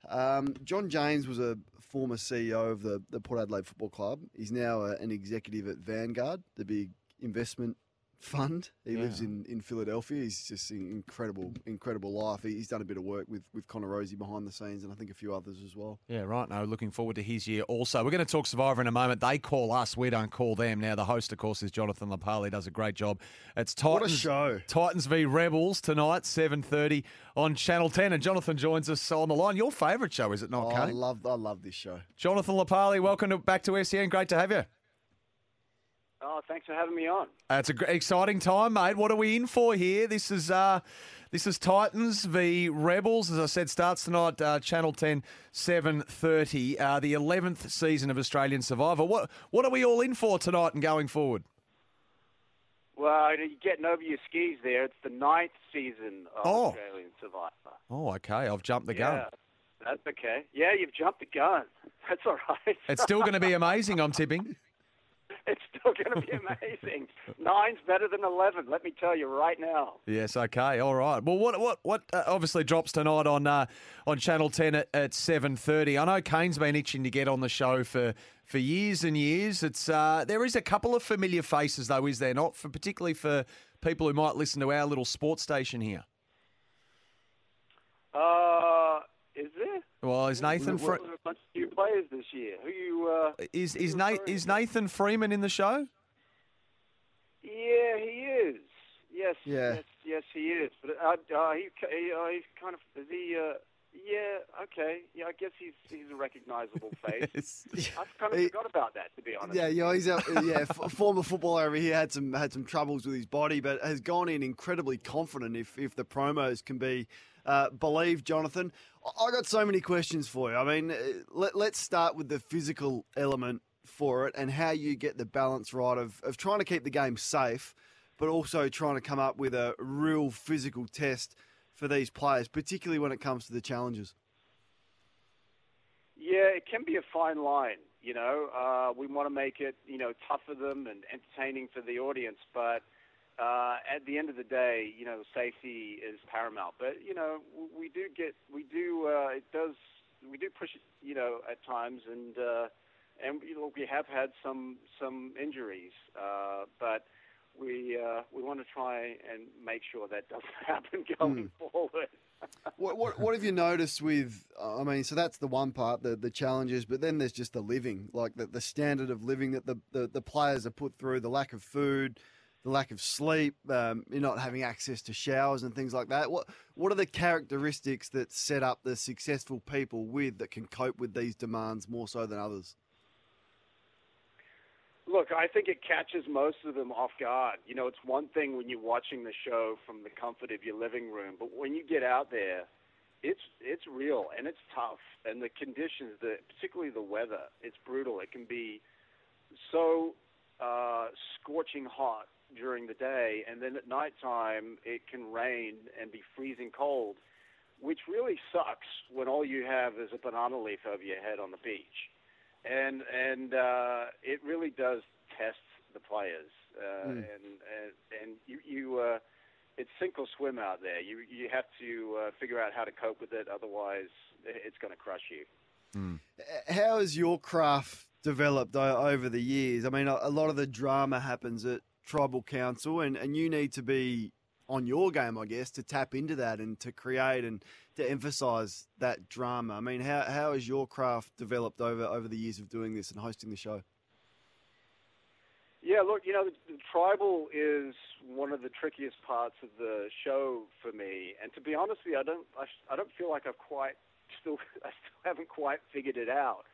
Um, John James was a former CEO of the, the Port Adelaide Football Club. He's now a, an executive at Vanguard, the big investment fund. He lives in, in Philadelphia. He's just an incredible, incredible life. He, he's done a bit of work with, with Connor Rozee behind the scenes and I think a few others as well. Yeah, right. No, looking forward to his year also. We're going to talk Survivor in a moment. They call us, we don't call them. Now, the host, of course, is Jonathan LaPaglia. Does a great job. It's Titans, What a show. Titans v Rebels tonight, 7.30 on Channel 10. And Jonathan joins us on the line. Your favourite show, is it not, Oh, I love, I love this show. Jonathan LaPaglia, welcome to, back to SEN. Great to have you. Oh, thanks for having me on. It's a gr- exciting time, mate. What are we in for here? This is uh, this is Titans v Rebels. As I said, starts tonight, uh, Channel 10, 7.30. Uh, the 11th season of Australian Survivor. What, what are we all in for tonight and going forward? Well, you're getting over your skis there. It's the ninth season of Oh. Australian Survivor. Oh, okay. I've jumped the gun. That's okay. Yeah, you've jumped the gun. That's all right. It's still going to be amazing, I'm tipping. it's still going to be amazing. Nine's better than 11, let me tell you right now. Yes, okay, all right. Well, what what what uh, obviously drops tonight on uh, on Channel Ten at, at seven thirty. I know Kane's been itching to get on the show for for years and years. It's uh, there is a couple of familiar faces though, is there not? For particularly for people who might listen to our little sports station here. Uh, is there? Well, is Nathan Fre- a bunch of new players this year. Who you? Uh, is is Nate is Nathan Freeman in the show? yeah, he is. Yes, Yeah. yes, yes, he is. But uh, uh, he, he, uh, he's kind of is he? Uh, yeah, okay. Yeah, I guess he's he's a recognizable face. I've kind of He- forgot about that, to be honest. Yeah, yeah, he's a yeah f- former footballer. over here had some had some troubles with his body, but has gone in incredibly confident. If if the promos can be uh, believed, Jonathan, I got so many questions for you. I mean, uh, let, let's start with the physical element for it and how you get the balance right of of trying to keep the game safe, but also trying to come up with a real physical test for these players, particularly when it comes to the challenges. Yeah, it can be a fine line. You know, uh, we want to make it, you know, tough for them and entertaining for the audience, but uh, at the end of the day, you know, safety is paramount. But you know, we do get, we do, uh, it does, we do push it, you know, at times, and uh, and you know, we have had some some injuries, uh, but we uh, we want to try and make sure that doesn't happen going forward. what, what what have you noticed with? I mean, so that's the one part, the the challenges, but then there's just the living, like the, the standard of living that the, the, the players are put through, the lack of food, the lack of sleep, um, you're not having access to showers and things like that. What what are the characteristics that set up the successful people with that can cope with these demands more so than others? Look, I think it catches most of them off guard. You know, it's one thing when you're watching the show from the comfort of your living room, but when you get out there it's it's real and it's tough, and the conditions, the particularly the weather, it's brutal. It can be so uh, scorching hot during the day, and then at nighttime it can rain and be freezing cold, which really sucks when all you have is a banana leaf over your head on the beach, and and uh, it really does test the players, uh, Mm. and and and you you. Uh, it's sink or swim out there. You you have to uh, figure out how to cope with it. Otherwise, it's going to crush you. How has your craft developed over the years? I mean, a, a lot of the drama happens at tribal council, and, and you need to be on your game, I guess, to tap into that and to create and to emphasise that drama. I mean, how, how has your craft developed over, over the years of doing this and hosting the show? Yeah, look, you know, the, the tribal is one of the trickiest parts of the show for me, and to be honest with you, I don't, I, I don't feel like I've quite still, I still haven't quite figured it out.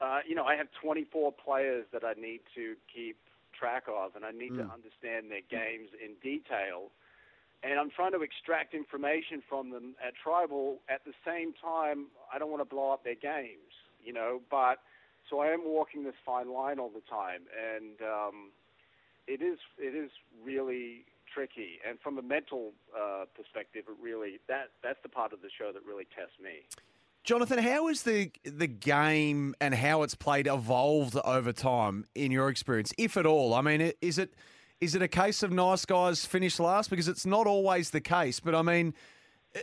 Uh, you know, I have 24 players that I need to keep track of, and I need to Mm. understand their games in detail. And I'm trying to extract information from them at tribal. At the same time, I don't want to blow up their games, you know. But so I am walking this fine line all the time, and um, it is it is really tricky. And from a mental uh, perspective, it really that that's the part of the show that really tests me. Jonathan, how has the the game and how it's played evolved over time in your experience, if at all? I mean, is it is it a case of nice guys finish last because it's not always the case? But I mean,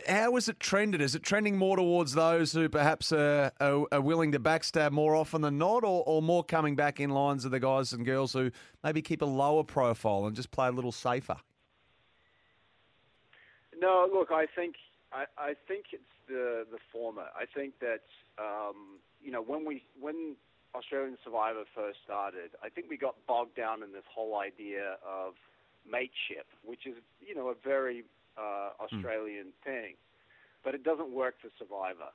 how is it trended? Is it trending more towards those who perhaps are, are, are willing to backstab more often than not, or, or more coming back in lines of the guys and girls who maybe keep a lower profile and just play a little safer? No, look, I think I, I think it's the the former. I think that um, you know when we when Australian Survivor first started, I think we got bogged down in this whole idea of mateship, which is you know a very uh, Australian thing, but it doesn't work for Survivor.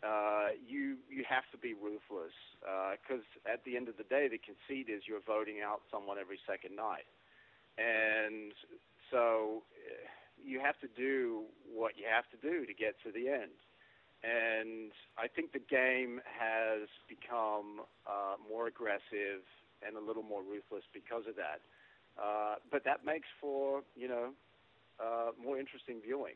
Uh, you you have to be ruthless because at the end of the day, the conceit is you're voting out someone every second night, and so eh, you have to do what you have to do to get to the end. And I think the game has become uh, more aggressive and a little more ruthless because of that. Uh, but that makes for you know uh, more interesting viewing.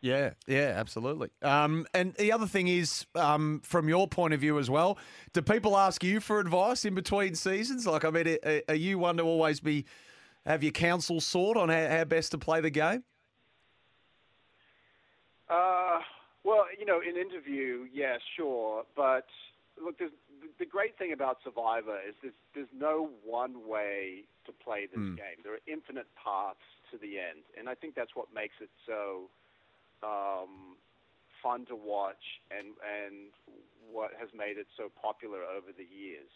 Yeah, yeah, absolutely. Um, and the other thing is, um, from your point of view as well, do people ask you for advice in between seasons? Like, I mean, are, are you one to always be have your counsel sought on how, how best to play the game? Uh, well, you know, in interview, yeah, sure. But look, there's, the great thing about Survivor is there's, there's no one way to play this Hmm. game. There are infinite paths to the end, and I think that's what makes it so um, fun to watch, and and what has made it so popular over the years.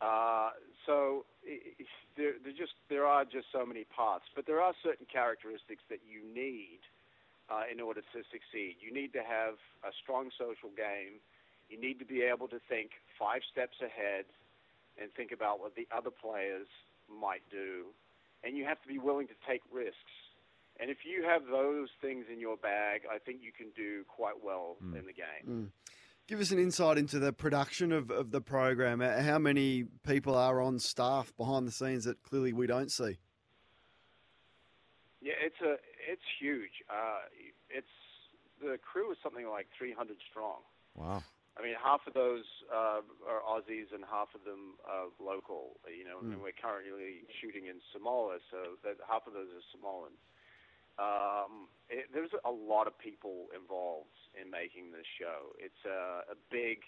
Uh, so i i there, there just there are just so many paths, but there are certain characteristics that you need uh, in order to succeed. You need to have a strong social game. You need to be able to think five steps ahead and think about what the other players might do. And you have to be willing to take risks. And if you have those things in your bag, I think you can do quite well in the game. Mm. Give us an insight into the production of, of the program. Uh, How many people are on staff behind the scenes that clearly we don't see? Yeah, it's a it's huge. Uh, it's the crew is something like 300 strong. Wow. I mean, half of those uh, are Aussies and half of them are local. You know, and Mm. we're currently shooting in Samoa, so that half of those are Samoan. Um, it, there's a lot of people involved in making this show. It's a, a big,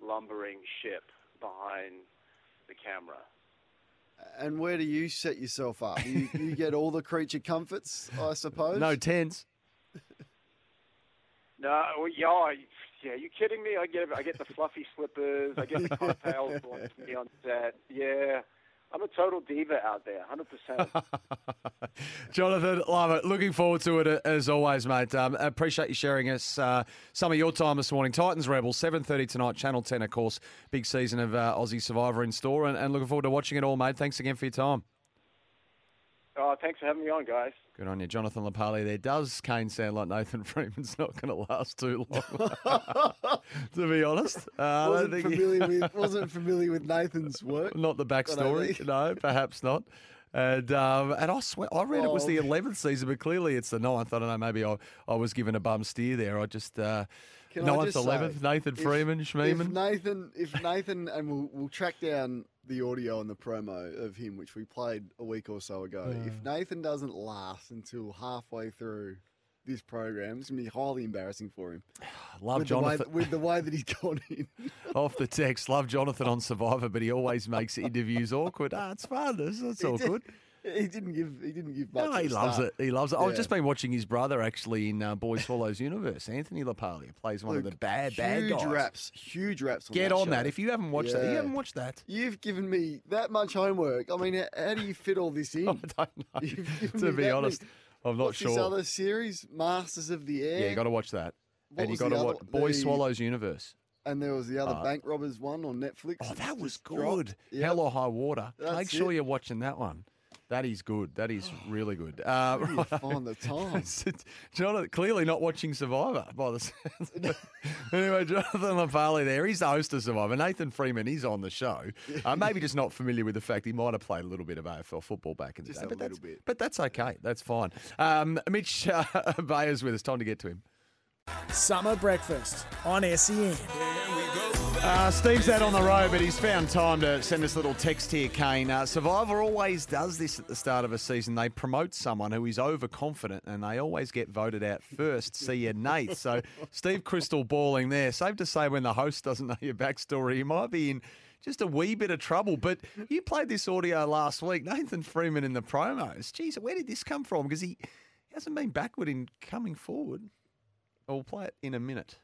lumbering ship behind the camera. And where do you set yourself up? You, you get all the creature comforts, I suppose? No tents. No, well, yeah, yeah. You kidding me? I get I get the fluffy slippers. I get the cocktails brought to on set. Yeah, I'm a total diva out there, hundred percent. Jonathan, love it. Looking forward to it as always, mate. Um, appreciate you sharing us uh, some of your time this morning. Titans Rebels, seven thirty tonight, Channel Ten, of course. Big season of uh, Aussie Survivor in store, and, and looking forward to watching it all, mate. Thanks again for your time. Oh, thanks for having me on, guys. Good on you, Jonathan LaPaglia. There does Kane sound like Nathan Freeman's not going to last too long. to be honest, uh, I don't wasn't think he- familiar with wasn't familiar with Nathan's work. not the I don't backstory. No, perhaps not. And um, and I swear I read it was the Oh. eleventh season, but clearly it's the ninth. I don't know. Maybe I, I was given a bum steer there. I just uh, Can ninth, eleventh. Nathan if- Freeman, If Schmeeman. Nathan, if Nathan, and we'll, we'll track down the audio and the promo of him, which we played a week or so ago. If Nathan doesn't last until halfway through this program, it's gonna be highly embarrassing for him. Love with the way, Jonathan. with the way that he's gone in. Off the text, love Jonathan on Survivor, but he always makes interviews awkward. Ah, it's fun. It's, it's all good. He didn't give. He didn't give much. No, he loves start. it. He loves it. I've just been watching his brother actually in uh, Boy Swallows Universe. Anthony LaPaglia plays one of the bad, bad huge guys. raps, huge raps. On Get that on show. that. If you haven't watched that, you haven't watched that. You've given me that much homework. I mean, how, do you fit all this in? I don't know. To be honest, many- I'm not What's sure. This other series, Masters of the Air. Yeah, you got to watch that. What and you got to watch Boy the- Swallows Universe. And there was the other Uh, bank robbers one on Netflix. Oh, that was good. Yep. Hell or High Water. That's Make sure it. you're watching that one. That is good. That is really good. Uh, Where do find the time? Jonathan, clearly not watching Survivor by the sounds. anyway, Jonathan LaPaglia there. He's the host of Survivor. Nathan Freeman, he's on the show. Uh, maybe just not familiar with the fact he might have played a little bit of AFL football back in the Just day. a but little that's, bit. But that's okay. That's fine. Um, Mitch uh, Bayer's with us. Time to get to him. Summer breakfast on SEN. Uh, Steve's out on the road, but he's found time to send us a little text here, Kane. Uh, Survivor always does this at the start of a season. They promote someone who is overconfident, and they always get voted out first. See you, Nate. So Steve Crystal balling there. Safe to say, when the host doesn't know your backstory, you might be in just a wee bit of trouble. But you played this audio last week, Nathan Freeman in the promos. Geez, where did this come from? Because he hasn't been backward in coming forward. We'll play it in a minute.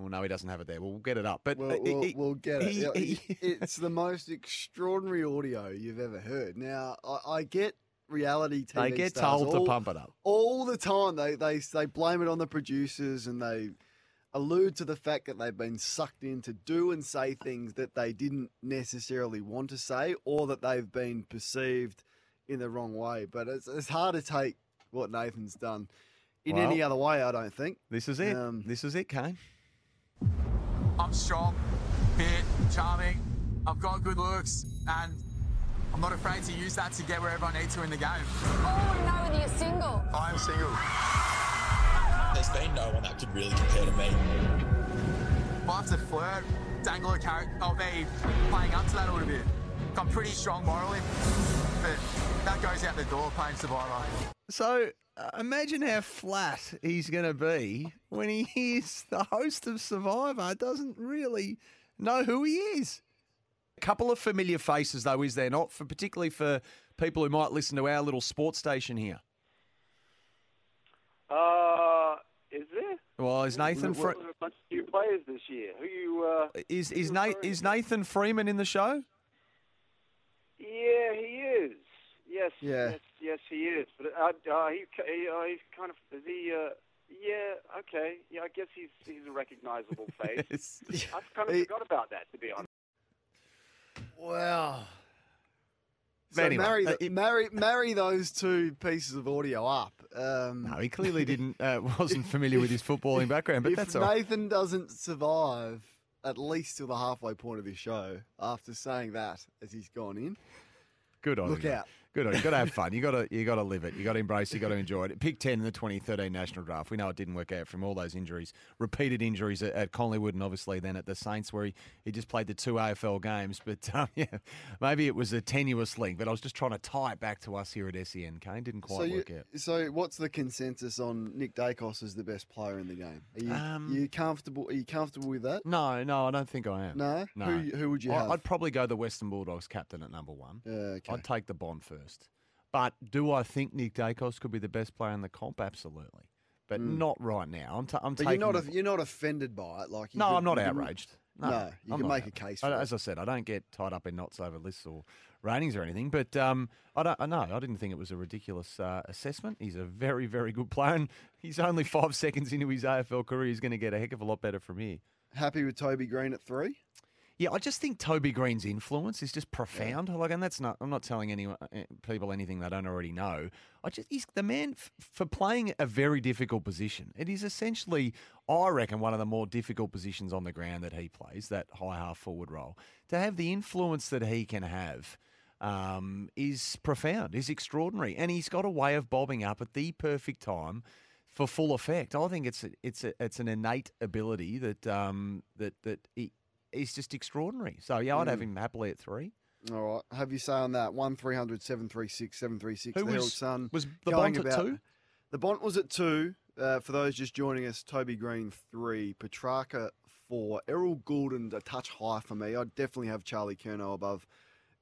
Well, no, he doesn't have it there. Well, we'll get it up. But We'll, we'll, he- we'll get it. he- it's the most extraordinary audio you've ever heard. Now, I, I get reality TV They get told to pump it up. all the time. They they they blame it on the producers and they allude to the fact that they've been sucked in to do and say things that they didn't necessarily want to say or that they've been perceived in the wrong way. But it's it's hard to take what Nathan's done in Well, any other way. I don't think. This is it. Um, this is it, Kane. I'm strong, fit, charming. I've got good looks, and I'm not afraid to use that to get wherever I need to in the game. Oh, no, whether you're single. I'm single. There's been no one that could really compare to me. If I have to flirt, dangle a carrot, oh, I'll be playing up to that a little bit. I'm pretty strong morally, but that goes out the door playing Survivor. So uh, imagine how flat he's going to be when he hears the host of Survivor doesn't really know who he is. A couple of familiar faces, though, is there not? For particularly for people who might listen to our little sports station here. Uh, is there? Well, is Nathan Fre- there a bunch of new players this year. Who you? Uh, is is Nate is Nathan Freeman in the show? yeah, he is. Yes. Yeah. Yes, yes, he is. But uh, uh, he, he uh, he's kind of is he? Uh, yeah. Okay. Yeah, I guess he's he's a recognizable face. I've kind of He- forgot about that, to be honest. Wow. So anyway, marry, uh, the- marry, marry those two pieces of audio up. Um, No, he clearly didn't uh, wasn't familiar with his footballing background, but if that's all. right. Nathan doesn't survive at least till the halfway point of this show after saying that as he's gone in, Good on Look you. mate. out. Good you. Got to have fun. You got to you got to live it. You got to embrace. it. You got to enjoy it. Pick ten in the 2013 national draft. We know it didn't work out from all those injuries, repeated injuries at, at Collingwood, and obviously then at the Saints, where he, he just played the two AFL games. But um, yeah, maybe it was a tenuous link. But I was just trying to tie it back to us here at SEN. Kane didn't quite so you, work out. so what's the consensus on Nick Daicos as the best player in the game? Are you, Um, you comfortable? Are you comfortable with that? No, no, I don't think I am. No? no. Who- who would you I- have? I'd probably go the Western Bulldogs captain at number one. Yeah, okay. I'd take the Bont first. But do I think Nick Daicos could be the best player in the comp? Absolutely. But Mm. not right now. I'm, t- I'm But taking. you're not you're not offended by it, like no, could- I'm not outraged. No, No, you I'm can make a outraged. case I- it. As I said, I don't get tied up in knots over lists or ratings or anything. But um, I don't. I know. I didn't think it was a ridiculous uh, assessment. He's a very, very good player, and he's only five seconds into his AFL career. He's going to get a heck of a lot better from here. Happy with Toby Greene at three? Yeah, I just think Toby Greene's influence is just profound. Like, and that's not. I'm not telling anyone eh, people anything they don't already know. I just he's the man f- for playing a very difficult position. It is essentially, I reckon, one of the more difficult positions on the ground that he plays. That high half forward role to have the influence that he can have. Um, is profound, is extraordinary, and he's got a way of bobbing up at the perfect time for full effect. I think it's a, it's a, it's an innate ability that um, that that he, he's just extraordinary. So yeah, I'd have Mm. him happily at three. All right. Have you say on that? 1300 736 736. Who the Herald was- Sun. was the Bont at about- two? The Bont was at two. Uh, for those just joining us, Toby Greene three, Petracca four, Errol Gulden a touch high for me. I'd definitely have Charlie Curnow above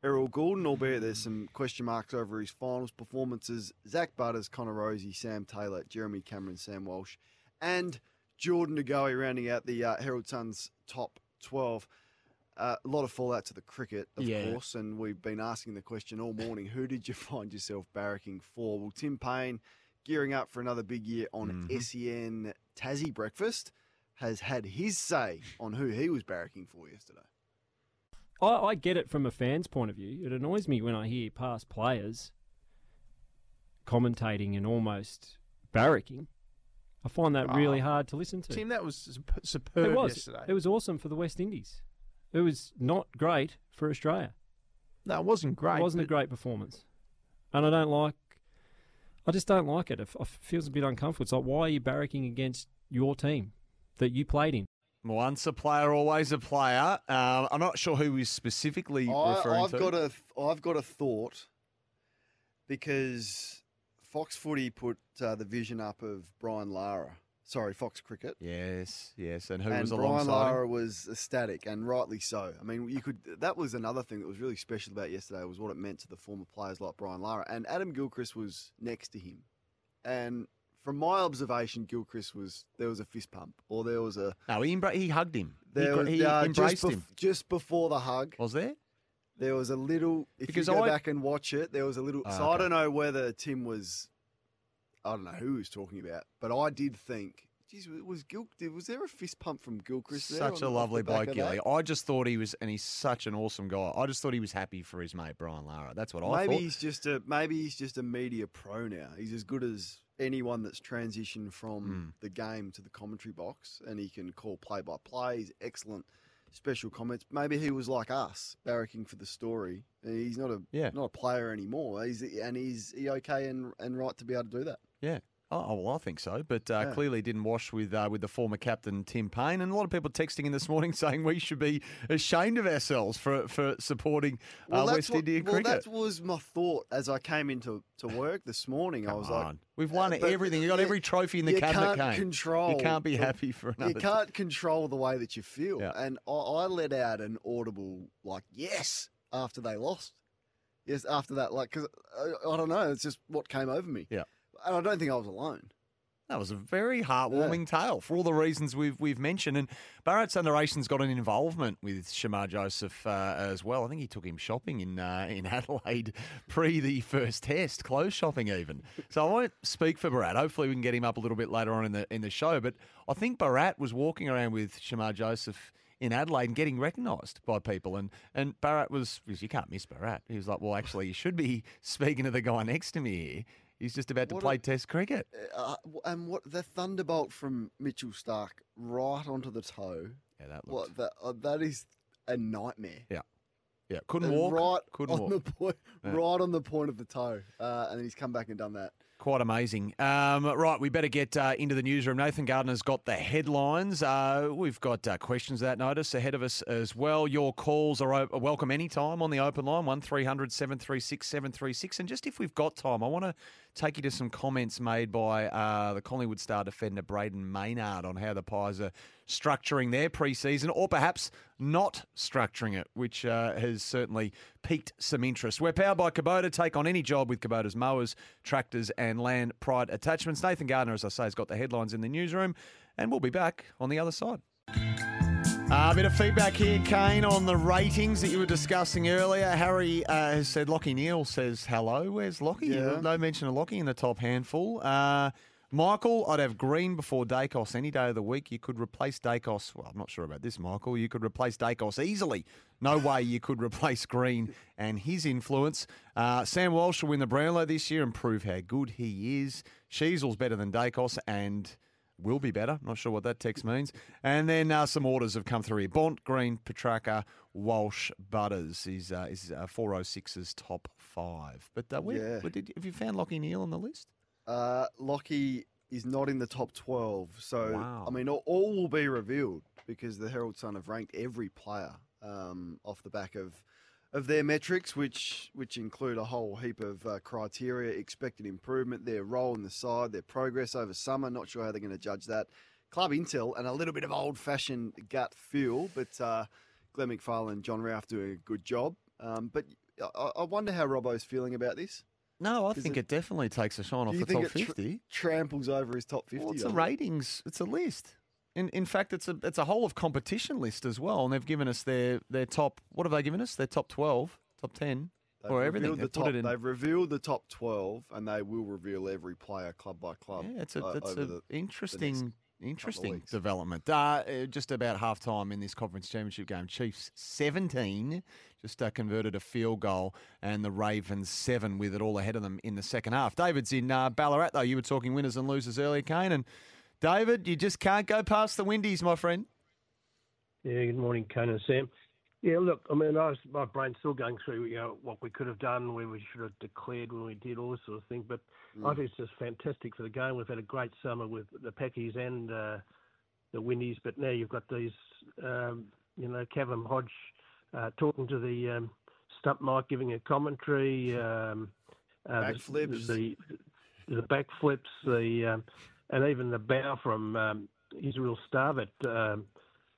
Errol Gulden, albeit there's some question marks over his finals performances. Zach Butters, Connor Rozee, Sam Taylor, Jeremy Cameron, Sam Walsh, and Jordan De Goey rounding out the uh, Herald Sun's top 12. Uh, a lot of fallout to the cricket, of Yeah. course, and we've been asking the question all morning who did you find yourself barracking for? Well, Tim Paine, gearing up for another big year on Mm-hmm. SEN Tassie Breakfast, has had his say on who he was barracking for yesterday. I, I get it from a fan's point of view. It annoys me when I hear past players commentating and almost barracking. I find that really hard to listen to. Tim, that was superb it was. yesterday. It was awesome for the West Indies. It was not great for Australia. No, it wasn't great. It wasn't a great performance, and I don't like. I just don't like it. It feels a bit uncomfortable. It's like why are you barracking against your team that you played in? Once a player, always a player. Um, I'm not sure who he's specifically I, referring I've to. got a I've got a thought because Fox Footy put uh, the vision up of Brian Lara. Sorry, Fox Cricket. Yes, yes, and who and was Brian alongside Brian Lara him? was ecstatic, and rightly so. I mean, you could. That was another thing that was really special about yesterday was what it meant to the former players like Brian Lara, and Adam Gilchrist was next to him, and from my observation, Gilchrist was there was a fist pump or there was a No, he, embra- he hugged him. He there gr- was, he, uh, embraced just, bef- him. just before the hug. Was there? There was a little. If Because you go I- back and watch it, there was a little. Ah, so I don't know whether Tim was. I don't know who he was talking about, but I did think. Geez, was Gil? Was there a fist pump from Gilchrist? there Such a lovely bloke, Gilly. I just thought he was, and he's such an awesome guy. I just thought he was happy for his mate Brian Lara. That's what I thought. Maybe he's just a maybe he's just a media pro now. He's as good as anyone that's transitioned from Hmm. the game to the commentary box, and he can call play by play. He's excellent special comments. Maybe he was like us, barracking for the story. He's not a Yeah. not a player anymore. He's and he's he okay and and right to be able to do that. Yeah. Oh, well, I think so, but uh, Yeah. clearly didn't wash with uh, with the former captain Tim Paine, and a lot of people texting in this morning saying we should be ashamed of ourselves for for supporting uh, West what, Indian well, cricket. that was my thought as I came into to work this morning. I was like. We've won but everything. You got you- every trophy in the you cabinet can't control. You can't be happy for another. You can't control the way that you feel. And I, I let out an audible like yes after they lost. Yes, after that, like because I, I don't know, it's just what came over me. Yeah, and I don't think I was alone. That was a very heartwarming tale for all the reasons we've we've mentioned. And Bharat's under 18's got an involvement with Shamar Joseph uh, as well. I think he took him shopping in uh, in Adelaide pre the first test, clothes shopping even. So I won't speak for Bharat. Hopefully we can get him up a little bit later on in the in the show. But I think Bharat was walking around with Shamar Joseph in Adelaide and getting recognised by people. And and Bharat was you can't miss Bharat. He was like, well, actually, you should be speaking to the guy next to me here. He's just about to What play a- Test cricket. Uh, and what the thunderbolt from Mitchell Starc right onto the toe. Yeah, that what that uh, that is a nightmare. Yeah, yeah, couldn't Uh, walk. Right couldn't on walk. the point, Yeah. right on the point of the toe, uh, and then he's come back and done that. Quite amazing. Um, right, we better get uh, into the newsroom. Nathan Gardner's got the headlines. Uh, we've got uh, questions that notice ahead of us as well. Your calls are op- welcome anytime on the open line, 1300 736 736. And just if we've got time, I want to take you to some comments made by uh, the Collingwood star defender Brayden Maynard on how the Pies are structuring their preseason or perhaps not structuring it, which uh, has certainly piqued some interest. We're powered by Kubota. Take on any job with Kubota's mowers, tractors, and land pride attachments. Nathan Gardner, as I say, has got the headlines in the newsroom, and we'll be back on the other side. Uh, a bit of feedback here, Kane, on the ratings that you were discussing earlier. Harry uh, has said Lachie Neale says hello. Where's Lockie? Yeah. No mention of Lockie in the top handful. Uh, Michael, I'd have Greene before Daicos any day of the week. You could replace Daicos. Well, I'm not sure about this, Michael. You could replace Daicos easily. No way you could replace Greene and his influence. Uh, Sam Walsh will win the Brownlow this year and prove how good he is. Sheezel's better than Daicos and will be better. Not sure what that text means. And then uh, some orders have come through here. Bont, Greene, Petracca, Walsh, Butters is uh, is uh, 406's top five. But uh, where, Yeah. where did, have you found Lachie Neale on the list? Uh, Lockie is not in the top 12. So, Wow. I mean, all, all will be revealed because the Herald Sun have ranked every player um, off the back of of their metrics, which which include a whole heap of uh, criteria, expected improvement, their role in the side, their progress over summer. Not sure how they're going to judge that. Club intel and a little bit of old fashioned gut feel, but uh, Glenn McFarlane and John Ralph doing a good job. Um, but I, I wonder how Robbo's feeling about this. No, I think it- it, definitely takes a shine off the think top it tr- 50. tramples over his top 50? Well, it's a ratings. It's a list. In in fact, it's a it's a whole of competition list as well, and they've given us their their top. What have they given us? Their top twelve, top ten, They've or everything. They've The top, in. They've revealed the top 12, and they will reveal every player club by club. Yeah, it's a o- that's over a the- the interesting interesting development. Uh, uh, just about half time in this conference championship game, Chiefs seventeen just uh, converted a field goal, and the Ravens seven with it all ahead of them in the second half. David's in uh, Ballarat though. You were talking winners and losers earlier, Kane, and David, you just can't go past the Windies, my friend. Yeah, good morning, and Sam. Yeah, look, I mean, I was, my brain's still going through, you know, what we could have done, where we should have declared when we did, all this sort of thing. But I Mm. think it's just fantastic for the game. We've had a great summer with the Packies and uh, the Windies, but now you've got these, um, you know, Kavem Hodge uh, talking to the um, stump mic, giving a commentary. Um, uh, the- Backflips. The, the backflips, the um, and even the bow from um, Israel Starbutt, um,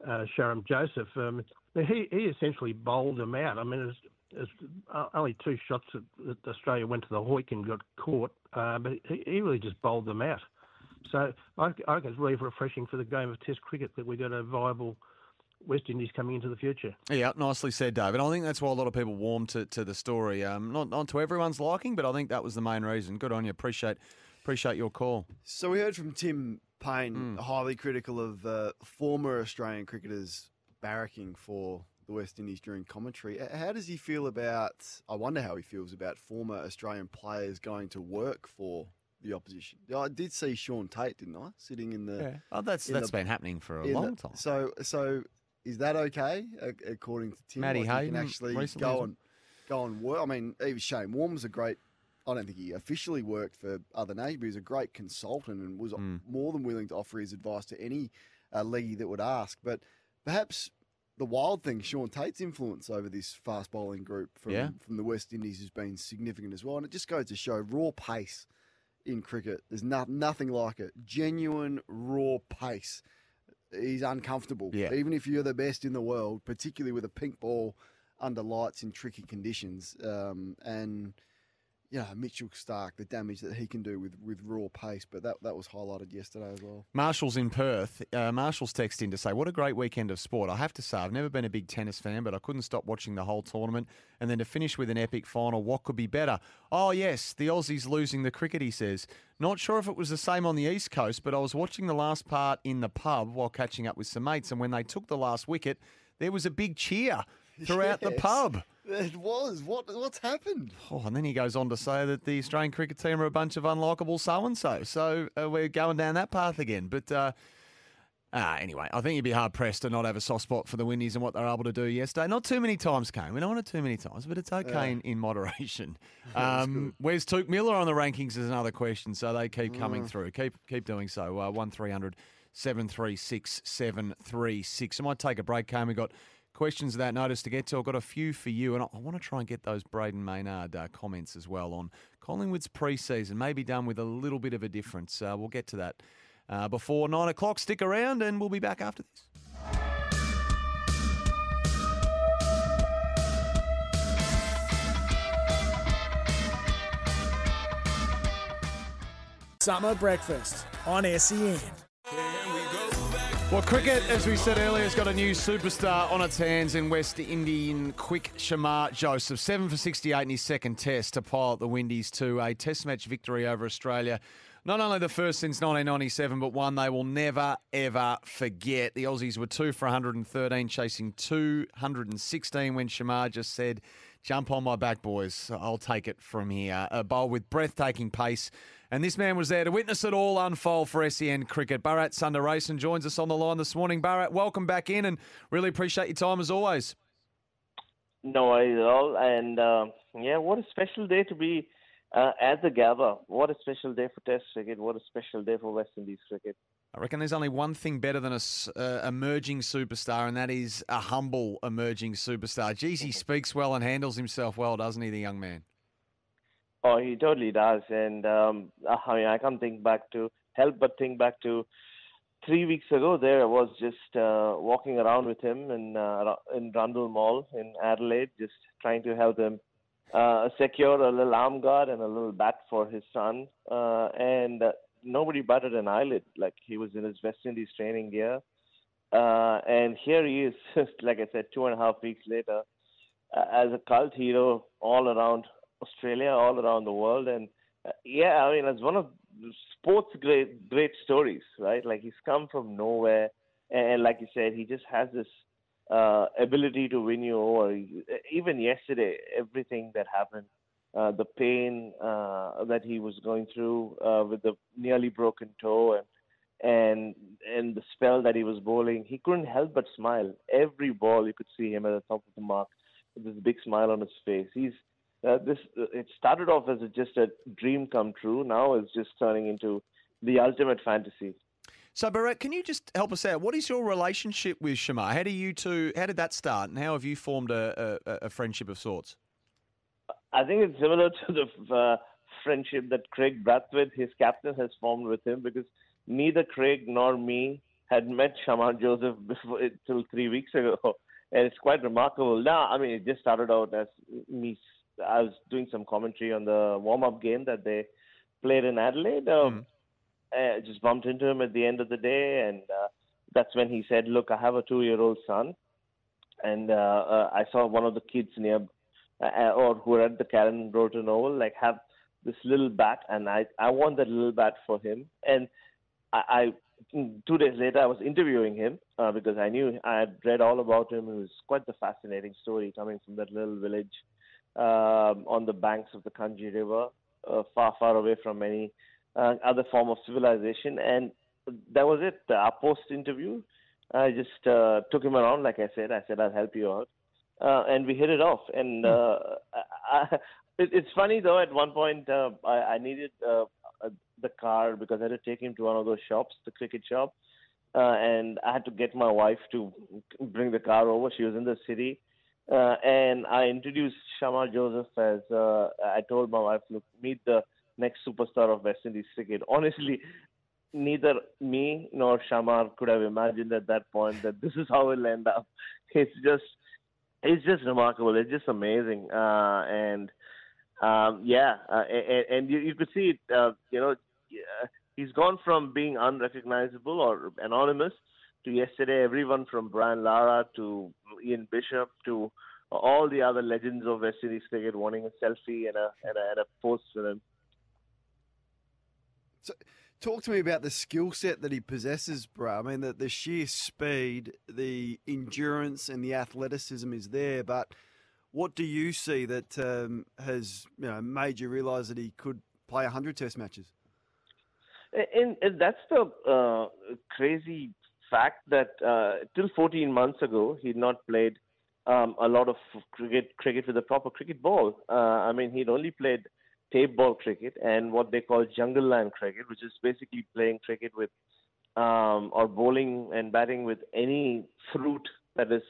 uh, Shamar Joseph. Um, he he essentially bowled them out. I mean, it's, it's uh, only two shots that, Australia went to the hoik and got caught, uh, but he, he really just bowled them out. So I, I think it's really refreshing for the game of Test cricket that we got a viable West Indies coming into the future. Yeah, nicely said, David. I think that's why a lot of people warm to, to the story. Um, not not to everyone's liking, but I think that was the main reason. Good on you. Appreciate appreciate your call. So we heard from Tim Paine, Mm. highly critical of uh, former Australian cricketers barracking for the West Indies during commentary. How does he feel about? I wonder how he feels about former Australian players going to work for the opposition. I did see Shaun Tait, didn't I, sitting in the? Yeah. Oh, that's that's the- been happening for a in the- long time. So so is that okay according to Tim? Matty Like, Hayden can actually recently go and go and work. I mean, even Shane Warne was a great. I don't think he officially worked for other nations, but he was a great consultant and was Hmm. more than willing to offer his advice to any uh, league that would ask. But perhaps the wild thing, Shaun Tait's influence over this fast bowling group from Yeah. from the West Indies has been significant as well, and it just goes to show raw pace in cricket. There's no, nothing like it. Genuine raw pace. He's uncomfortable. Yeah. Even if you're the best in the world, particularly with a pink ball under lights in tricky conditions. Um, and, you know, Mitchell Starc, the damage that he can do with, with raw pace. But that, that was highlighted yesterday as well. Marshall's in Perth. Uh, Marshall's text in to say, What a great weekend of sport. I have to say, I've never been a big tennis fan, but I couldn't stop watching the whole tournament. And then to finish with an epic final, what could be better? Oh, yes, the Aussies losing the cricket, he says. Not sure if it was the same on the East Coast, but I was watching the last part in the pub while catching up with some mates. And when they took the last wicket, there was a big cheer throughout the pub. It was. What What's happened? Oh, and then he goes on to say that the Australian cricket team are a bunch of unlikable so and so. So uh, we're going down that path again. But uh, ah, anyway, I think you'd be hard pressed to not have a soft spot for the Windies and what they're able to do yesterday. Not too many times, Kane. We don't want it too many times, but it's okay Yeah. in, in moderation. Um, where's Touk Miller on the rankings is another question. So they keep coming Mm. through. Keep keep doing so. Uh, one three hundred. 736 736. I might take a break, Kane. We've got questions that notice to get to. I've got a few for you, and I, I want to try and get those Brayden Maynard uh, comments as well on Collingwood's preseason, maybe done with a little bit of a difference. Uh, we'll get to that uh, before nine o'clock. Stick around, and we'll be back after this. Summer breakfast on SEN. Well, cricket, as we said earlier, has got a new superstar on its hands in West Indian quick Shamar Joseph. Seven for 68 in his second test to pilot the Windies to a test match victory over Australia. Not only the first since 1997, but one they will never, ever forget. The Aussies were two for 113, chasing 216 when Shamar just said, Jump on my back, boys. I'll take it from here. A bowl with breathtaking pace. And this man was there to witness it all unfold for SEN cricket. Bharat Sundaresan joins us on the line this morning. Bharat, welcome back in and really appreciate your time as always. No worries at all. And uh, yeah, what a special day to be uh, at the Gabba. What a special day for Test cricket. What a special day for West Indies cricket. I reckon there's only one thing better than a s- uh, emerging superstar, and that is a humble emerging superstar. Geez, he speaks well and handles himself well, doesn't he, the young man? Oh, he totally does. And um, I mean, I can't think back to help but think back to three weeks ago. There I was just uh, walking around with him in uh, in Rundle Mall in Adelaide, just trying to help him uh, secure a little arm guard and a little bat for his son. Uh, and uh, nobody batted an eyelid. Like he was in his West Indies training gear. Uh, and here he is, like I said, two and a half weeks later, uh, as a cult hero all around Australia, all around the world. And uh, yeah, I mean, it's one of sports great great stories, right? Like he's come from nowhere, and, and like you said, he just has this uh, ability to win you over. Even yesterday, everything that happened, uh, the pain uh, that he was going through uh, with the nearly broken toe and and and the spell that he was bowling, he couldn't help but smile. Every ball, you could see him at the top of the mark with this big smile on his face. He's uh, this. Uh, it started off as a, just a dream come true. Now it's just turning into the ultimate fantasy. So, Bharat, can you just help us out? What is your relationship with Shamar? How do you two? How did that start, and how have you formed a, a, a friendship of sorts? I think it's similar to the uh, friendship that Kraigg Brathwaite, his captain, has formed with him because neither Kraigg nor me had met Shamar Joseph before till three weeks ago, and it's quite remarkable. Now, I mean, it just started out as me. I was doing some commentary on the warm-up game that they played in Adelaide. Um, I just bumped into him at the end of the day, and uh, that's when he said, "Look, I have a two-year-old son, and uh, uh, I saw one of the kids near, uh, or who are at the Karen Rolton Oval, like have this little bat, and I I want that little bat for him." And I, I two days later, I was interviewing him uh, because I knew I had read all about him. It was quite the fascinating story coming from that little village on the banks of the Canje River, uh, far, far away from any uh, other form of civilization. And that was it. Our post interview, I just uh, took him around, like I said. I said, I'll help you out. Uh, and we hit it off. And uh, I, it, it's funny, though, at one point, uh, I, I needed uh, uh, the car because I had to take him to one of those shops, the cricket shop. Uh, and I had to get my wife to bring the car over. She was in the city. Uh, and I introduced Shamar Joseph as uh, I told my wife, look, meet the next superstar of West Indies cricket. Honestly, neither me nor Shamar could have imagined at that point that this is how it'll end up. It's just, it's just remarkable. It's just amazing. Uh, and um, yeah, uh, and, and you, you could see it. Uh, you know, he's gone from being unrecognizable or anonymous to yesterday. Everyone from Brian Lara to Ian Bishop to all the other legends of West Indies cricket wanting a selfie and a and a, and a post with him. So, talk to me about the skill set that he possesses, bro. I mean, the, the sheer speed, the endurance, and the athleticism is there. But what do you see that um, has you know made you realise that he could play hundred Test matches? And, and that's the uh, crazy fact that uh, till 14 months ago he'd not played um, a lot of cricket cricket with a proper cricket ball. Uh, I mean, he'd only played tape ball cricket and what they call jungle land cricket, which is basically playing cricket with um, or bowling and batting with any fruit that is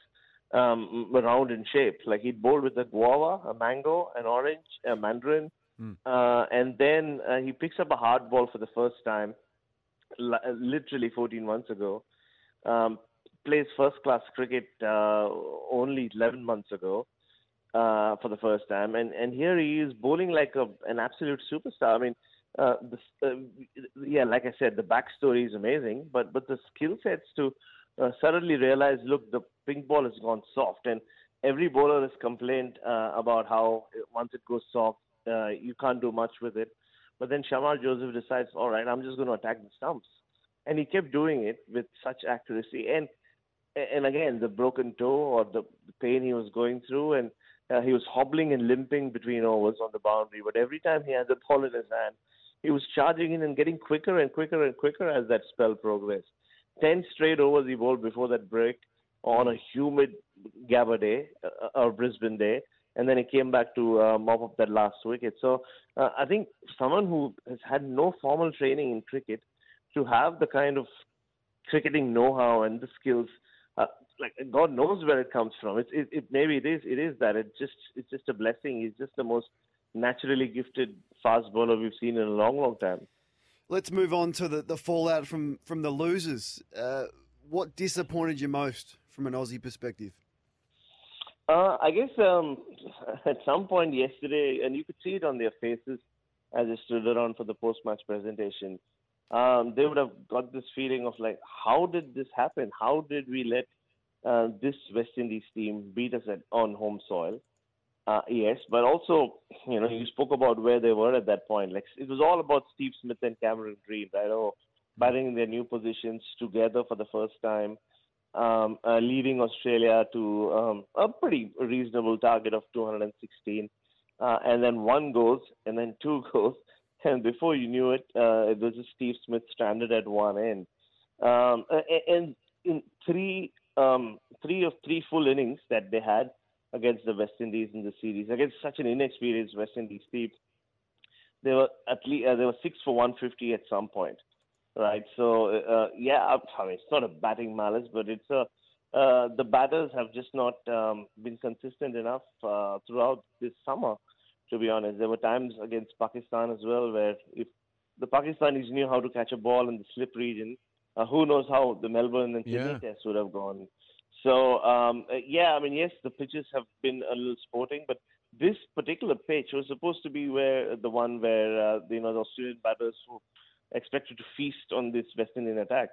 um, round in shape. Like he'd bowl with a guava, a mango, an orange, a mandarin, uh, and then uh, he picks up a hard ball for the first time, li- literally 14 months ago. Um, plays first class cricket uh, only 11 months ago uh, for the first time, and and here he is bowling like a, an absolute superstar. I mean, uh, the, uh, yeah, like I said, the backstory is amazing, but but the skill sets to uh, suddenly realize, look, the pink ball has gone soft, and every bowler has complained uh, about how once it goes soft, uh, you can't do much with it. But then Shamar Joseph decides, all right, I'm just going to attack the stumps, and he kept doing it with such accuracy. And and again, the broken toe or the, the pain he was going through, and uh, he was hobbling and limping between overs on the boundary. But every time he had the ball in his hand, he was charging in and getting quicker and quicker and quicker as that spell progressed. Ten straight overs he bowled before that break on a humid Gabba day uh, or Brisbane day, and then he came back to uh, mop up that last wicket. So uh, I think someone who has had no formal training in cricket to have the kind of cricketing know-how and the skills, uh, like God knows where it comes from. It, it, it maybe it is it is that it just it's just a blessing. He's just the most naturally gifted fast bowler we've seen in a long, long time. Let's move on to the, the fallout from from the losers. Uh, what disappointed you most from an Aussie perspective? Uh, I guess um, at some point yesterday, and you could see it on their faces as they stood around for the post-match presentation. Um, they would have got this feeling of like, how did this happen? How did we let uh, this West Indies team beat us at, on home soil? Uh, yes, but also, you know, you spoke about where they were at that point. Like it was all about Steve Smith and Cameron Green, right? Oh, batting in their new positions together for the first time, um, uh, leading Australia to um, a pretty reasonable target of 216, uh, and then one goes, and then two goes, and before you knew it, uh, it was just Steve Smith stranded at one end. Um, and in three, um, three of three full innings that they had against the West Indies in the series, against such an inexperienced West Indies team, they were at least uh, they were six for 150 at some point, right? So uh, yeah, I mean it's not a batting malice, but it's a uh, the batters have just not um, been consistent enough uh, throughout this summer. To be honest, there were times against Pakistan as well where if the Pakistanis knew how to catch a ball in the slip region, uh, who knows how the Melbourne and Sydney Yeah. tests would have gone. So um, uh, yeah, I mean yes, the pitches have been a little sporting, but this particular pitch was supposed to be where the one where uh, you know the Australian batters were expected to feast on this West Indian attack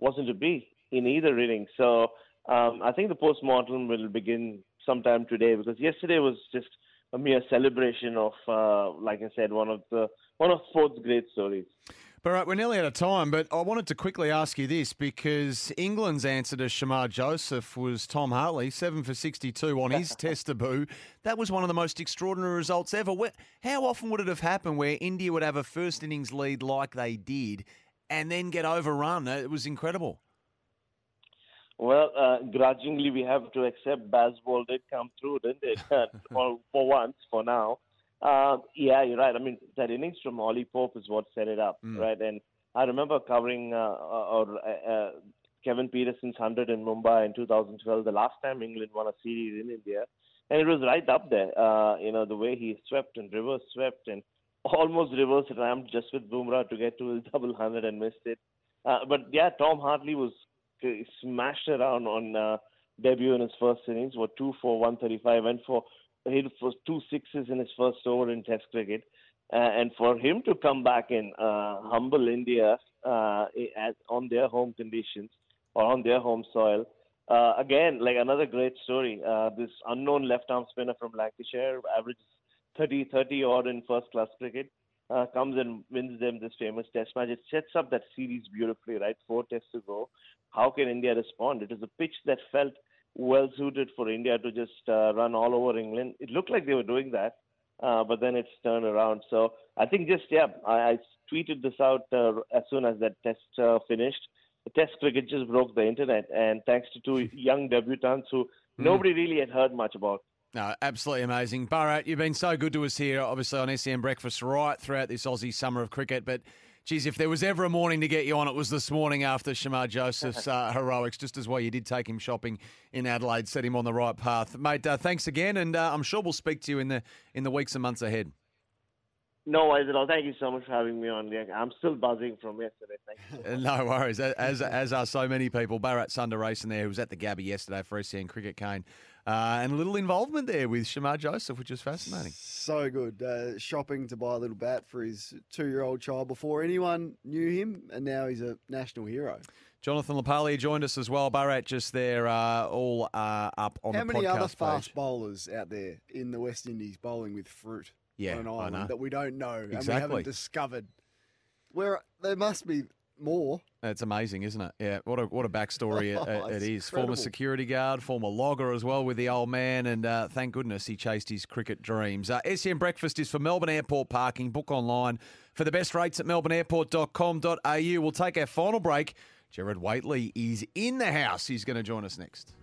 wasn't to be in either inning. So um, I think the post-mortem will begin sometime today because yesterday was just a mere celebration of, uh, like I said, one of the one of sports' great stories. All right, we're nearly out of time, but I wanted to quickly ask you this because England's answer to Shamar Joseph was Tom Hartley, seven for 62 on his test debut. That was one of the most extraordinary results ever. How often would it have happened where India would have a first innings lead like they did and then get overrun? It was incredible. Well, uh, grudgingly, we have to accept Bazball did come through, didn't it? for, for once, for now. Uh, yeah, you're right. I mean, that innings from Ollie Pope is what set it up, Mm. right? And I remember covering uh, or uh, uh, Kevin Pietersen's 100 in Mumbai in 2012, the last time England won a series in India. And it was right up there. Uh, you know, the way he swept and reverse swept and almost reverse ramped just with Bumrah to get to his double hundred and missed it. Uh, but yeah, Tom Hartley was uh, smashed around on uh, debut in his first innings. What two for 135 went for hit for two sixes in his first over in Test cricket, uh, and for him to come back and uh, humble India uh, on their home conditions or on their home soil. Uh, again, like another great story. Uh, this unknown left-arm spinner from Lancashire averages 30, 30 odd in first-class cricket. Uh, comes and wins them this famous test match. It sets up that series beautifully, right? Four tests to go. How can India respond? It is a pitch that felt well suited for India to just uh, run all over England. It looked like they were doing that, uh, but then it's turned around. So I think just yeah, I, I tweeted this out uh, as soon as that test uh, finished. The test cricket just broke the internet, and thanks to two young debutants who nobody really had heard much about. No, absolutely amazing. Bharat, you've been so good to us here, obviously on SEN Breakfast right throughout this Aussie summer of cricket. But, geez, if there was ever a morning to get you on, it was this morning after Shamar Joseph's uh, heroics, just as well you did take him shopping in Adelaide, set him on the right path. Mate, uh, thanks again, and uh, I'm sure we'll speak to you in the in the weeks and months ahead. No worries at all. Thank you so much for having me on. I'm still buzzing from yesterday. Thank you. No worries. As as are so many people. Bharat Sundaresan there, who was at the Gabba yesterday for SEN Cricket Kane, uh, and a little involvement there with Shamar Joseph, which is fascinating. So good. Uh, shopping to buy a little bat for his two-year-old child before anyone knew him, and now he's a national hero. Jonathan LaPaglia joined us as well. Bharat just there, uh, all uh, up on How the podcast. How many other fast page. bowlers out there in the West Indies bowling with fruit Yeah, on an I island know. that we don't know and we haven't discovered? Where there must be more. It's amazing, isn't it? Yeah, what a what a backstory it, it- it is. Former security guard, former logger as well with the old man, and uh, thank goodness he chased his cricket dreams. Uh, SEN Breakfast is for Melbourne Airport parking. Book online for the best rates at melbourneairport.com.au. We'll take our final break. Gerard Whateley is in the house. He's going to join us next.